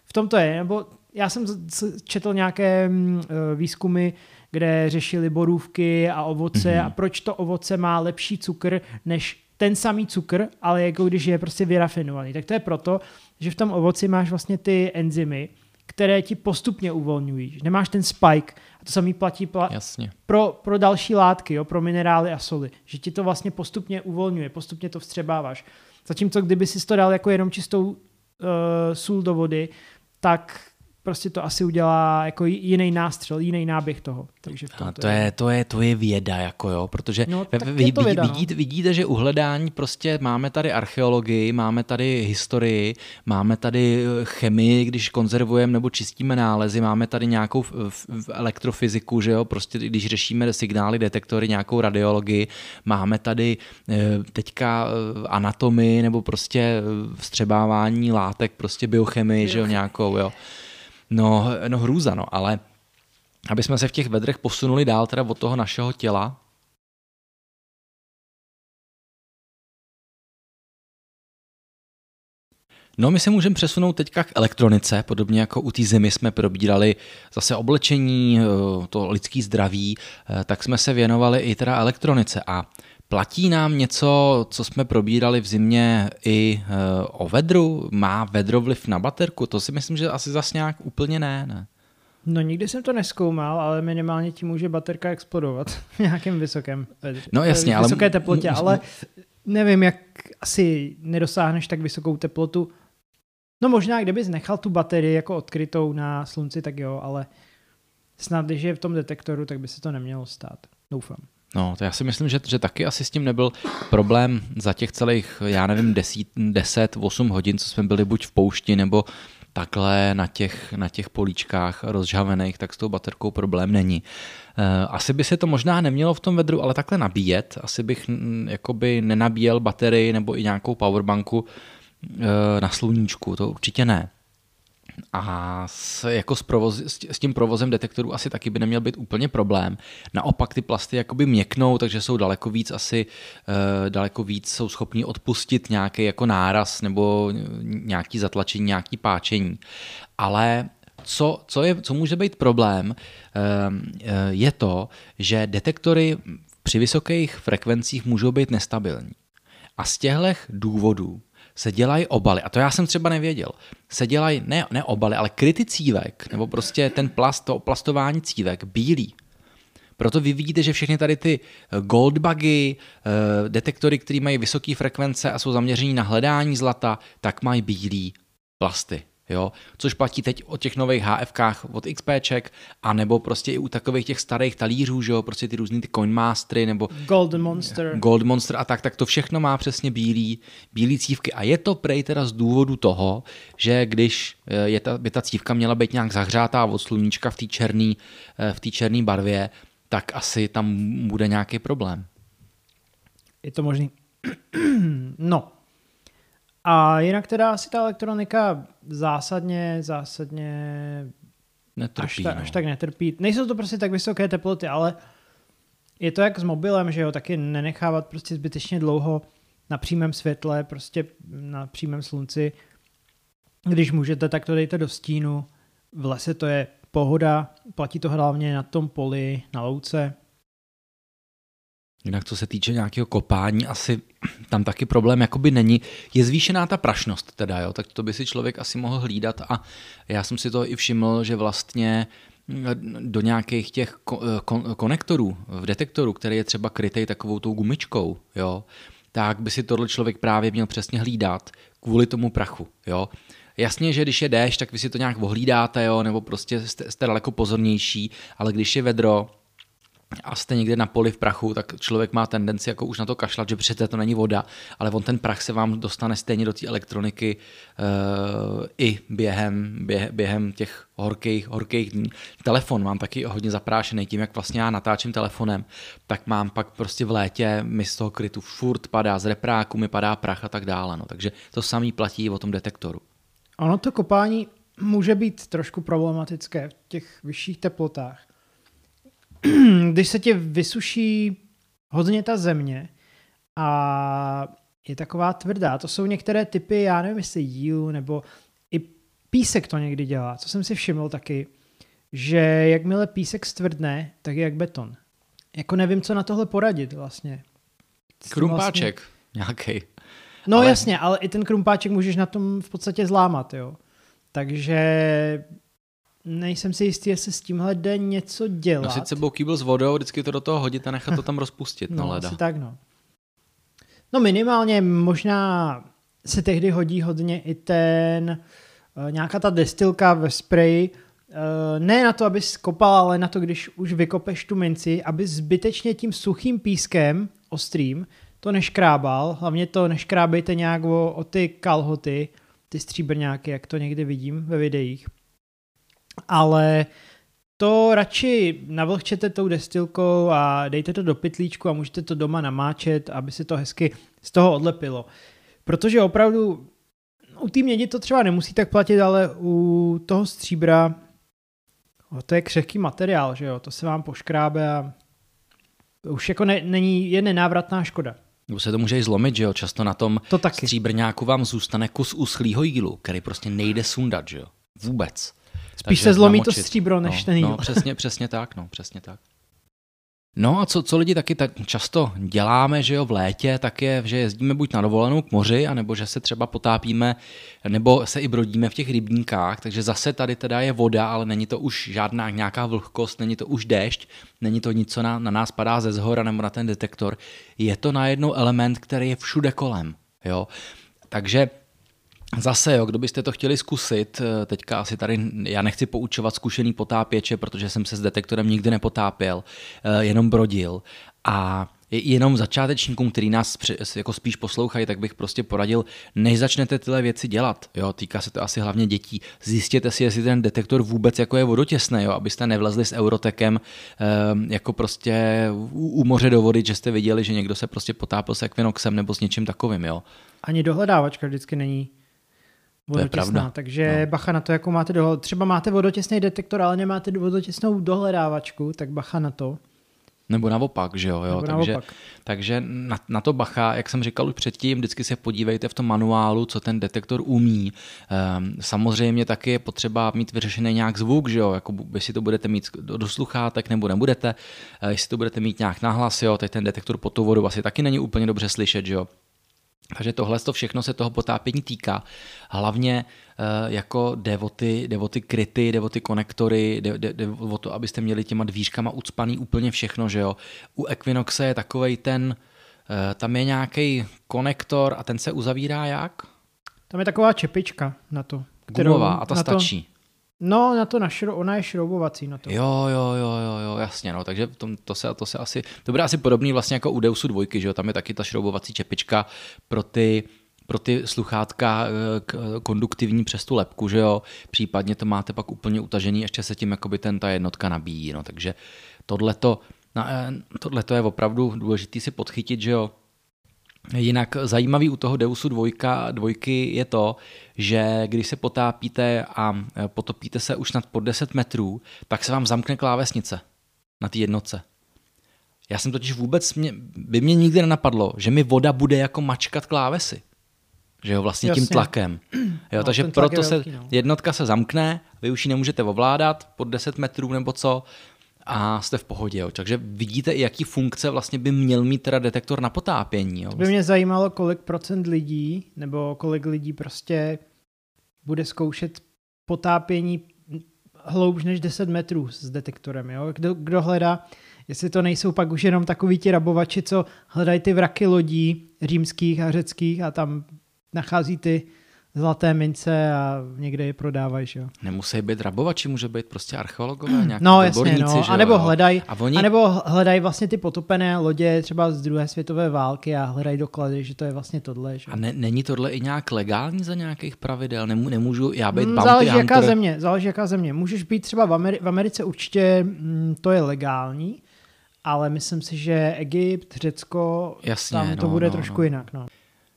v tom to je, nebo já jsem četl nějaké mm, e, výzkumy, kde řešili borůvky a ovoce mm-hmm. a proč to ovoce má lepší cukr než ten samý cukr, ale jako když je prostě vyrafinovaný. Tak to je proto, že v tom ovoci máš vlastně ty enzymy, které ti postupně uvolňují. Nemáš ten spike. A to samý platí pla- Jasně. Pro, pro další látky, jo, pro minerály a soli. Že ti to vlastně postupně uvolňuje, postupně to vstřebáváš. Zatímco kdyby si to dal jako jenom čistou uh, sůl do vody, tak prostě to asi udělá jako jiný nástřel, jiný náběh toho. Takže v tom to, to, je, to, je, to je věda, jako jo, protože no, vy, to věda, vidíte, no. vidíte, že uhledání prostě máme tady archeologii, máme tady historii, máme tady eh, chemii, když konzervujeme nebo čistíme nálezy, máme tady nějakou v, v elektrofyziku, že jo, prostě když řešíme signály, detektory, nějakou radiologii, máme tady eh, teďka eh, anatomii nebo prostě vstřebávání látek, prostě biochemii, že jo, nějakou, jo. No, no hrůza, no, ale aby jsme se v těch vedrech posunuli dál teda od toho našeho těla, No my se můžeme přesunout teďka k elektronice, podobně jako u té zimy jsme probírali zase oblečení, eh, to lidský zdraví, eh, tak jsme se věnovali i teda elektronice. A Platí nám něco, co jsme probírali v zimě i e, o vedru? Má vedro vliv na baterku? To si myslím, že asi zas nějak úplně ne, ne? No nikdy jsem to neskoumal, ale minimálně tím může baterka explodovat v nějakém vysokém vedře. No jasně, ale... Vysoké teplotě, ale nevím, jak asi nedosáhneš tak vysokou teplotu. No možná, kdybys nechal tu baterii jako odkrytou na slunci, tak jo, ale snad, když je v tom detektoru, tak by se to nemělo stát. Doufám. No, to já si myslím, že, že taky asi s tím nebyl problém za těch celých, já nevím, 10, 10, 8 hodin, co jsme byli buď v poušti, nebo takhle na těch, na těch políčkách rozžhavených, tak s tou baterkou problém není. Eh, asi by se to možná nemělo v tom vedru, ale takhle nabíjet. Asi bych jakoby nenabíjel baterii nebo i nějakou powerbanku eh, na sluníčku, to určitě ne. A s, jako s, provoz, s tím provozem detektorů asi taky by neměl být úplně problém. Naopak ty plasty jakoby měknou, takže jsou daleko víc asi, uh, daleko víc jsou schopní odpustit nějaký jako náraz nebo nějaký zatlačení, nějaký páčení. Ale co, co, je, co může být problém, uh, je to, že detektory při vysokých frekvencích můžou být nestabilní. A z těchto důvodů se dělají obaly, a to já jsem třeba nevěděl, se dělají ne, ne obaly, ale kryty cívek, nebo prostě ten plast, to plastování cívek, bílý. Proto vy vidíte, že všechny tady ty eh, goldbugy, eh, detektory, které mají vysoké frekvence a jsou zaměření na hledání zlata, tak mají bílý plasty. Jo? Což platí teď o těch nových HFkách od XPček, a nebo prostě i u takových těch starých talířů, že jo? prostě ty různý ty Coinmastery, nebo Golden Monster. Gold Monster a tak, tak to všechno má přesně bílý, bílý cívky. A je to prej teda z důvodu toho, že když eh, je ta, by ta cívka měla být nějak zahřátá od sluníčka v té černé eh, v té černé barvě, tak asi tam bude nějaký problém. Je to možný. <clears throat> no. A jinak teda asi ta elektronika zásadně, zásadně netrpí, až, ta, no. až tak netrpí. Nejsou to prostě tak vysoké teploty, ale je to jak s mobilem, že jo, taky nenechávat prostě zbytečně dlouho na přímém světle, prostě na přímém slunci. Když můžete, tak to dejte do stínu. V lese to je pohoda, platí to hlavně na tom poli, na louce. Jinak co se týče nějakého kopání, asi tam taky problém jakoby není. Je zvýšená ta prašnost teda, jo, tak to by si člověk asi mohl hlídat a já jsem si to i všiml, že vlastně do nějakých těch konektorů v detektoru, který je třeba krytej takovou tou gumičkou, jo, tak by si tohle člověk právě měl přesně hlídat kvůli tomu prachu. Jo. Jasně, že když je déšť, tak vy si to nějak ohlídáte, jo, nebo prostě jste, jste daleko pozornější, ale když je vedro, a jste někde na poli v prachu, tak člověk má tendenci jako už na to kašlat, že přece to není voda, ale on ten prach se vám dostane stejně do té elektroniky uh, i během, běh, během těch horkých, horkých dní. Telefon mám taky hodně zaprášený tím, jak vlastně já natáčím telefonem, tak mám pak prostě v létě mi z toho krytu furt padá, z repráku mi padá prach a tak dále. No. Takže to samý platí o tom detektoru. Ono to kopání může být trošku problematické v těch vyšších teplotách <clears throat> když se tě vysuší hodně ta země a je taková tvrdá, to jsou některé typy, já nevím, jestli jílu nebo i písek to někdy dělá, co jsem si všiml taky, že jakmile písek stvrdne, tak je jak beton. Jako nevím, co na tohle poradit vlastně. Krumpáček vlastně... nějaký. No ale... jasně, ale i ten krumpáček můžeš na tom v podstatě zlámat, jo. Takže nejsem si jistý, jestli s tímhle jde něco dělat. Nosit sebou kýbl s vodou, vždycky to do toho hodit a nechat to tam rozpustit no, na leda. Asi tak, no. No minimálně možná se tehdy hodí hodně i ten, uh, nějaká ta destilka ve spreji, uh, ne na to, aby skopal, ale na to, když už vykopeš tu minci, aby zbytečně tím suchým pískem, ostrým, to neškrábal, hlavně to neškrábejte nějak o, o ty kalhoty, ty stříbrňáky, jak to někdy vidím ve videích, ale to radši navlhčete tou destilkou a dejte to do pytlíčku a můžete to doma namáčet, aby se to hezky z toho odlepilo. Protože opravdu u té mědi to třeba nemusí tak platit, ale u toho stříbra o, to je křehký materiál, že jo, to se vám poškrábe a už jako ne, není, je nenávratná škoda. Nebo se to může i zlomit, že jo, často na tom to taky. stříbrňáku vám zůstane kus uschlýho jílu, který prostě nejde sundat, že jo, vůbec. Spíš se zlomí namočit. to stříbro, než no, ten jíl. No, přesně, přesně tak, no, přesně tak. No a co, co lidi taky tak často děláme, že jo, v létě, tak je, že jezdíme buď na dovolenou k moři, anebo že se třeba potápíme, nebo se i brodíme v těch rybníkách, takže zase tady teda je voda, ale není to už žádná nějaká vlhkost, není to už déšť, není to nic, co na, na nás padá ze zhora nebo na ten detektor. Je to najednou element, který je všude kolem, jo. Takže Zase, jo, kdo byste to chtěli zkusit, eh, teďka asi tady, já nechci poučovat zkušený potápěče, protože jsem se s detektorem nikdy nepotápěl, eh, jenom brodil. A jenom začátečníkům, který nás jako spíš poslouchají, tak bych prostě poradil, než začnete tyhle věci dělat, jo, týká se to asi hlavně dětí, zjistěte si, jestli ten detektor vůbec jako je vodotěsný, jo, abyste nevlezli s eurotekem ehm, jako prostě u moře do vody, že jste viděli, že někdo se prostě potápil s Equinoxem nebo s něčím takovým, jo. Ani dohledávačka vždycky není vodotěsná, takže no. bacha na to, jako máte dohled. Třeba máte vodotěsný detektor, ale nemáte vodotěsnou dohledávačku, tak bacha na to. Nebo naopak, že jo. jo. Nebo takže naopak. takže na, na to bacha, jak jsem říkal už předtím, vždycky se podívejte v tom manuálu, co ten detektor umí. Um, samozřejmě taky je potřeba mít vyřešený nějak zvuk, že jo, jako jestli to budete mít do, do sluchátek nebo nebudete, uh, jestli to budete mít nějak nahlas, jo, teď ten detektor pod tou vodou asi taky není úplně dobře slyšet, že jo. Takže tohle to všechno se toho potápění týká. Hlavně uh, jako devoty, devoty kryty, devoty konektory, de, de, de, o to, abyste měli těma dvířkama ucpaný úplně všechno, že jo. U Equinoxe je takovej ten, uh, tam je nějaký konektor a ten se uzavírá jak? Tam je taková čepička na to. Gumová a ta stačí. To, no, na to na šro, ona je šroubovací na to. Jo, jo, jo, jo, jo, jasně, no, takže to, to, se, to se asi, to bude asi podobný vlastně jako u Deusu dvojky, že jo, tam je taky ta šroubovací čepička pro ty, pro ty sluchátka eh, konduktivní přes tu lepku, že jo, případně to máte pak úplně utažený, ještě se tím jakoby ten, ta jednotka nabíjí, no, takže tohleto, no, tohleto je opravdu důležité si podchytit, že jo, Jinak zajímavý u toho Deusu dvojka, dvojky je to, že když se potápíte a potopíte se už nad pod 10 metrů, tak se vám zamkne klávesnice na té jednotce. Já jsem totiž vůbec, mě, by mě nikdy nenapadlo, že mi voda bude jako mačkat klávesy. Že jo, vlastně Jasně. tím tlakem. <clears throat> Jo, no, takže proto velký, se no. jednotka se zamkne, vy už ji nemůžete ovládat pod 10 metrů nebo co, a jste v pohodě. Jo. Takže vidíte, jaký funkce vlastně by měl mít teda detektor na potápění. Jo. To by mě zajímalo, kolik procent lidí, nebo kolik lidí prostě bude zkoušet potápění hloubš než 10 metrů s detektorem. Jo? Kdo, kdo hledá, jestli to nejsou pak už jenom takový ti rabovači, co hledají ty vraky lodí římských a řeckých a tam nachází ty zlaté mince a někde je prodávají, že jo. Nemusí být rabovači, může být prostě archeologové, nějaký no, jasně, no. A nebo hledají, oni... hledají vlastně ty potopené lodě třeba z druhé světové války a hledají doklady, že to je vlastně tohle. Že? A ne, není tohle i nějak legální za nějakých pravidel? Nemů, nemůžu já být hmm, Záleží hunter? jaká země, záleží jaká země. Můžeš být třeba v, Ameri- v Americe určitě, mm, to je legální, ale myslím si, že Egypt, Řecko, Jasně, tam to no, bude no, trošku no. jinak. No.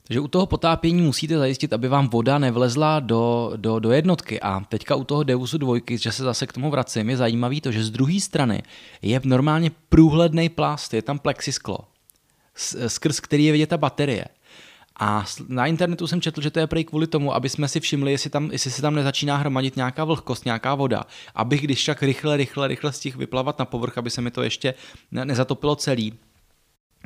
Takže u toho potápění musíte zajistit, aby vám voda nevlezla do, do, do jednotky. A teďka u toho Deusu dvojky, že se zase k tomu vracím, je zajímavý to, že z druhé strany je normálně průhledný plast, je tam plexisklo, skrz který je vidět ta baterie. A na internetu jsem četl, že to je prej kvůli tomu, aby jsme si všimli, jestli, tam, jestli se tam nezačíná hromadit nějaká vlhkost, nějaká voda. Abych když tak rychle, rychle, rychle stihl vyplavat na povrch, aby se mi to ještě nezatopilo celý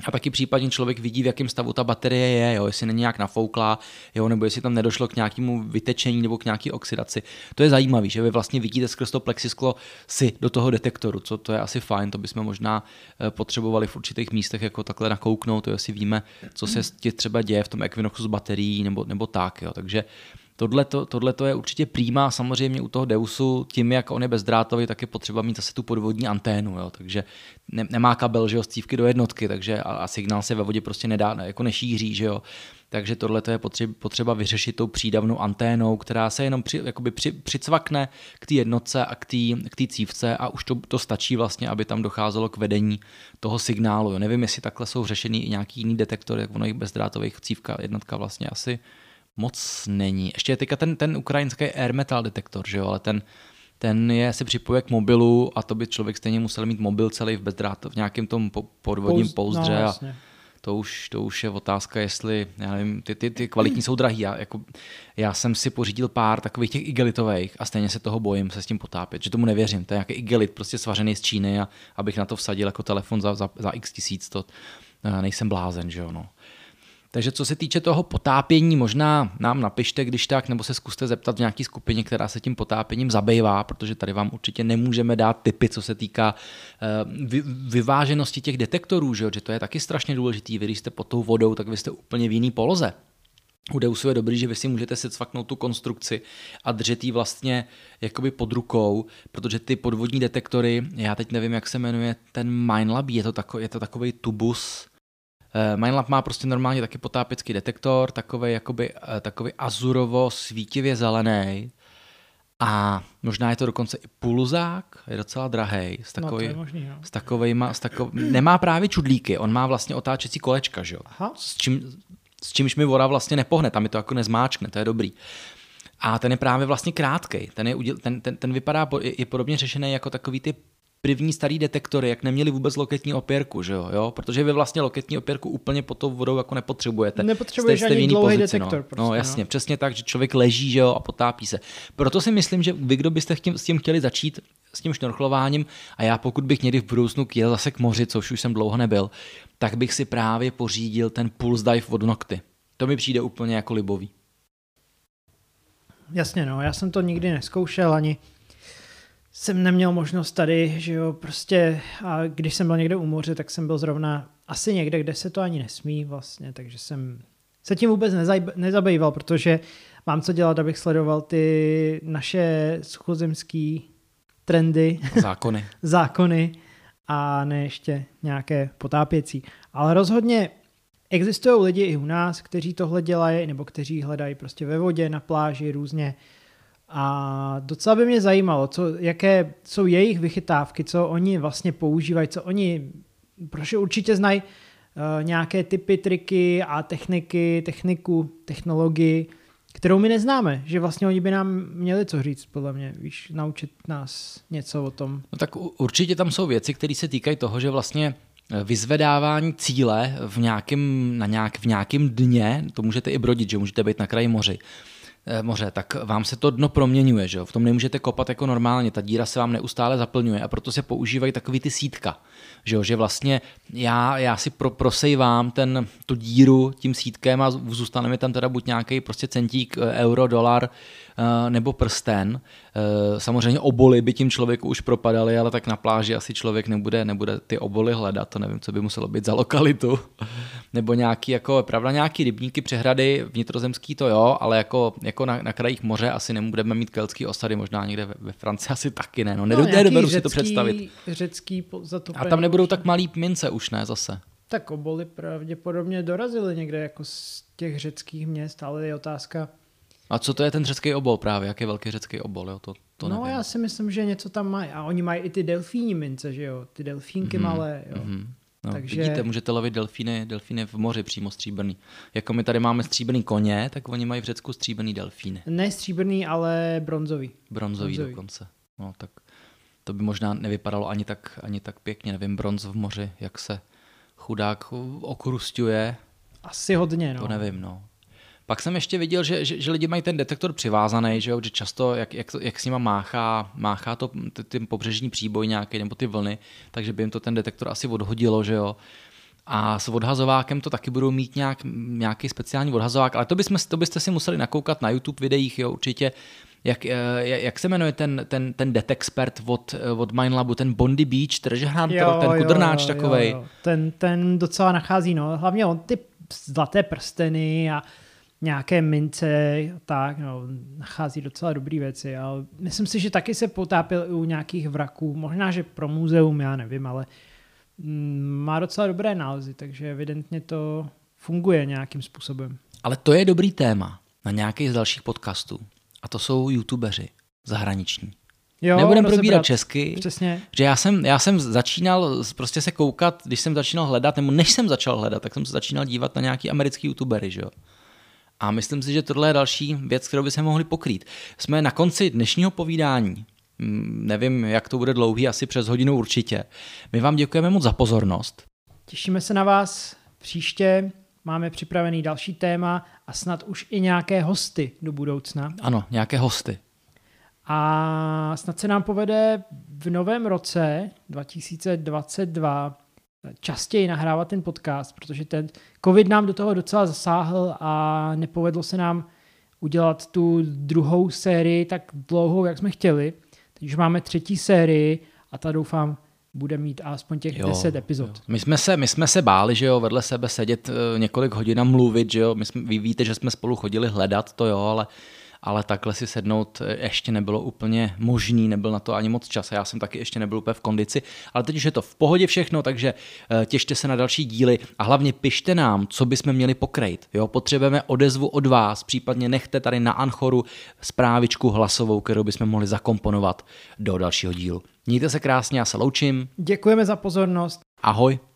a taky případně člověk vidí, v jakém stavu ta baterie je, jo, jestli není nějak nafouklá, jo, nebo jestli tam nedošlo k nějakému vytečení nebo k nějaké oxidaci. To je zajímavé, že vy vlastně vidíte skrz to plexisklo si do toho detektoru, co to je asi fajn, to bychom možná eh, potřebovali v určitých místech jako takhle nakouknout, to jestli víme, co se třeba děje v tom Equinoxu s baterií nebo, nebo tak. Jo. Takže Tohle to je určitě přímá, samozřejmě u toho Deusu, tím, jak on je bezdrátový, tak je potřeba mít zase tu podvodní anténu, jo, takže ne, nemá kabel, že jo, stívky do jednotky, takže a, a, signál se ve vodě prostě nedá, jako nešíří, že jo, takže tohle je potřeba, potřeba vyřešit tou přídavnou anténou, která se jenom při, jakoby při, přicvakne k té jednotce a k té k cívce a už to, to stačí vlastně, aby tam docházelo k vedení toho signálu. Jo. Nevím, jestli takhle jsou řešený i nějaký jiný detektor, jak ono jich bezdrátových cívka jednotka vlastně asi moc není. Ještě je teďka ten, ten ukrajinský air metal detektor, že jo, ale ten, ten je se připojuje k mobilu a to by člověk stejně musel mít mobil celý v bezdrát, v nějakém tom podvodním Pouz, pouzdře no, a to už, to už je otázka, jestli, já nevím, ty, ty, ty kvalitní jsou drahý. Já, jako, já jsem si pořídil pár takových těch igelitových a stejně se toho bojím se s tím potápět, že tomu nevěřím. To je nějaký igelit prostě svařený z Číny a abych na to vsadil jako telefon za, za, za x tisíc, to eh, nejsem blázen, že jo, no. Takže co se týče toho potápění, možná nám napište, když tak, nebo se zkuste zeptat v nějaký skupině, která se tím potápěním zabývá, protože tady vám určitě nemůžeme dát typy, co se týká uh, vyváženosti těch detektorů, že, že to je taky strašně důležitý. Vy, když jste pod tou vodou, tak vy jste úplně v jiný poloze. U Deusu je dobrý, že vy si můžete se cvaknout tu konstrukci a držet ji vlastně jakoby pod rukou, protože ty podvodní detektory, já teď nevím, jak se jmenuje ten Minelab, je to, tako, je to takový tubus, Uh, Mindlab má prostě normálně taky potápěcký detektor, takový jakoby, uh, takový azurovo svítivě zelený. A možná je to dokonce i pulzák, je docela drahý. S, takový, no, možný, no. s takovejma, s takov, nemá právě čudlíky, on má vlastně otáčecí kolečka, že? Aha. S, čím, s čímž mi voda vlastně nepohne, tam mi to jako nezmáčkne, to je dobrý. A ten je právě vlastně krátký. Ten, je, ten, ten, ten vypadá, je, je podobně řešený jako takový ty první starý detektory, jak neměli vůbec loketní opěrku, že jo? jo? Protože vy vlastně loketní opěrku úplně pod tou vodou jako nepotřebujete. Nepotřebuješ ani dlouhý pozici, detektor. No. Prostě, no jasně, no. přesně tak, že člověk leží, že jo, a potápí se. Proto si myslím, že vy, kdo byste chtím, s tím chtěli začít, s tím šnorchlováním, a já pokud bych někdy v budoucnu jel zase k moři, což už jsem dlouho nebyl, tak bych si právě pořídil ten Pulse Dive od Nocty. To mi přijde úplně jako libový. Jasně, no, já jsem to nikdy neskoušel ani jsem neměl možnost tady, že jo, prostě a když jsem byl někde u moře, tak jsem byl zrovna asi někde, kde se to ani nesmí vlastně, takže jsem se tím vůbec nezabýval, protože mám co dělat, abych sledoval ty naše suchozemské trendy. Zákony. <laughs> zákony a ne ještě nějaké potápěcí. Ale rozhodně existují lidi i u nás, kteří tohle dělají, nebo kteří hledají prostě ve vodě, na pláži, různě. A docela by mě zajímalo, co, jaké jsou jejich vychytávky, co oni vlastně používají, co oni, protože určitě znají uh, nějaké typy, triky a techniky, techniku, technologii, kterou my neznáme, že vlastně oni by nám měli co říct, podle mě, víš, naučit nás něco o tom. No tak určitě tam jsou věci, které se týkají toho, že vlastně eh, vyzvedávání cíle v nějakém, na nějak, v nějakém dně, to můžete i brodit, že můžete být na kraji moři, moře, tak vám se to dno proměňuje, že jo? v tom nemůžete kopat jako normálně, ta díra se vám neustále zaplňuje a proto se používají takový ty sítka, že, jo? že vlastně já, já si pro, prosejvám ten, tu díru tím sítkem a zůstane mi tam teda buď nějaký prostě centík, eh, euro, dolar, Eh, nebo prsten. Eh, samozřejmě oboly by tím člověku už propadaly, ale tak na pláži asi člověk nebude, nebude ty oboly hledat, to nevím, co by muselo být za lokalitu. <laughs> nebo nějaký, jako, pravda, nějaký rybníky, přehrady, vnitrozemský to jo, ale jako, jako na, na krajích moře asi nebudeme mít keltský osady, možná někde ve, ve Francii asi taky ne, no, no nedovedu si to představit. Řecký A tam nebudou tak malý mince už, ne, zase. Tak oboly pravděpodobně dorazily někde jako z těch řeckých měst, ale je otázka, a co to je ten řecký obol právě? Jak je velký řecký obol? Jo? To, to no nevím. já si myslím, že něco tam mají. A oni mají i ty delfíní mince, že jo? Ty delfínky mm-hmm. malé, jo? Mm-hmm. No, Takže... Vidíte, můžete lovit delfíny, delfíny v moři přímo stříbrný. Jako my tady máme stříbrný koně, tak oni mají v Řecku stříbrný delfíny. Ne stříbrný, ale bronzový. Bronzový, bronzový. dokonce. No, tak to by možná nevypadalo ani tak, ani tak pěkně. Nevím, bronz v moři, jak se chudák okrustuje. Asi hodně, no. To nevím, no. Pak jsem ještě viděl, že, že, že lidi mají ten detektor přivázaný, že, jo, že často, jak, jak, jak s nima máchá, máchá to ten pobřežní příboj nějaký nebo ty vlny, takže by jim to ten detektor asi odhodilo, že jo. A s odhazovákem to taky budou mít nějak, nějaký speciální odhazovák, ale to, bychom, to byste si museli nakoukat na YouTube videích, jo, určitě. Jak, eh, jak se jmenuje ten, ten, ten detexpert od, od Mindlabu, ten Bondy Beach, Treasure Hunter, jo, ten kudrnáč takový. Ten, ten docela nachází, no. Hlavně on ty zlaté prsteny a nějaké mince, tak, no, nachází docela dobré věci, ale myslím si, že taky se potápil i u nějakých vraků, možná, že pro muzeum, já nevím, ale mm, má docela dobré nálezy, takže evidentně to funguje nějakým způsobem. Ale to je dobrý téma na nějaký z dalších podcastů a to jsou youtubeři zahraniční. Jo, Nebudem probírat česky, Přesně. že já jsem, já jsem začínal prostě se koukat, když jsem začínal hledat, nebo než jsem začal hledat, tak jsem se začínal dívat na nějaký americký youtubery, že jo. A myslím si, že tohle je další věc, kterou by se mohli pokrýt. Jsme na konci dnešního povídání. Mm, nevím, jak to bude dlouhý, asi přes hodinu určitě. My vám děkujeme moc za pozornost. Těšíme se na vás příště. Máme připravený další téma a snad už i nějaké hosty do budoucna. Ano, nějaké hosty. A snad se nám povede v novém roce 2022 častěji nahrávat ten podcast, protože ten covid nám do toho docela zasáhl a nepovedlo se nám udělat tu druhou sérii tak dlouhou, jak jsme chtěli. Teď už máme třetí sérii a ta doufám bude mít aspoň těch jo, 10 epizod. Jo. My, jsme se, my jsme se báli, že jo, vedle sebe sedět uh, několik hodin a mluvit, že jo, my jsme, vy víte, že jsme spolu chodili hledat, to jo, ale ale takhle si sednout eh, ještě nebylo úplně možný, nebyl na to ani moc čas a já jsem taky ještě nebyl úplně v kondici, ale teď už je to v pohodě všechno, takže eh, těšte se na další díly a hlavně pište nám, co bychom měli pokrejt. Jo, potřebujeme odezvu od vás, případně nechte tady na Anchoru zprávičku hlasovou, kterou bychom mohli zakomponovat do dalšího dílu. Mějte se krásně, já se loučím. Děkujeme za pozornost. Ahoj.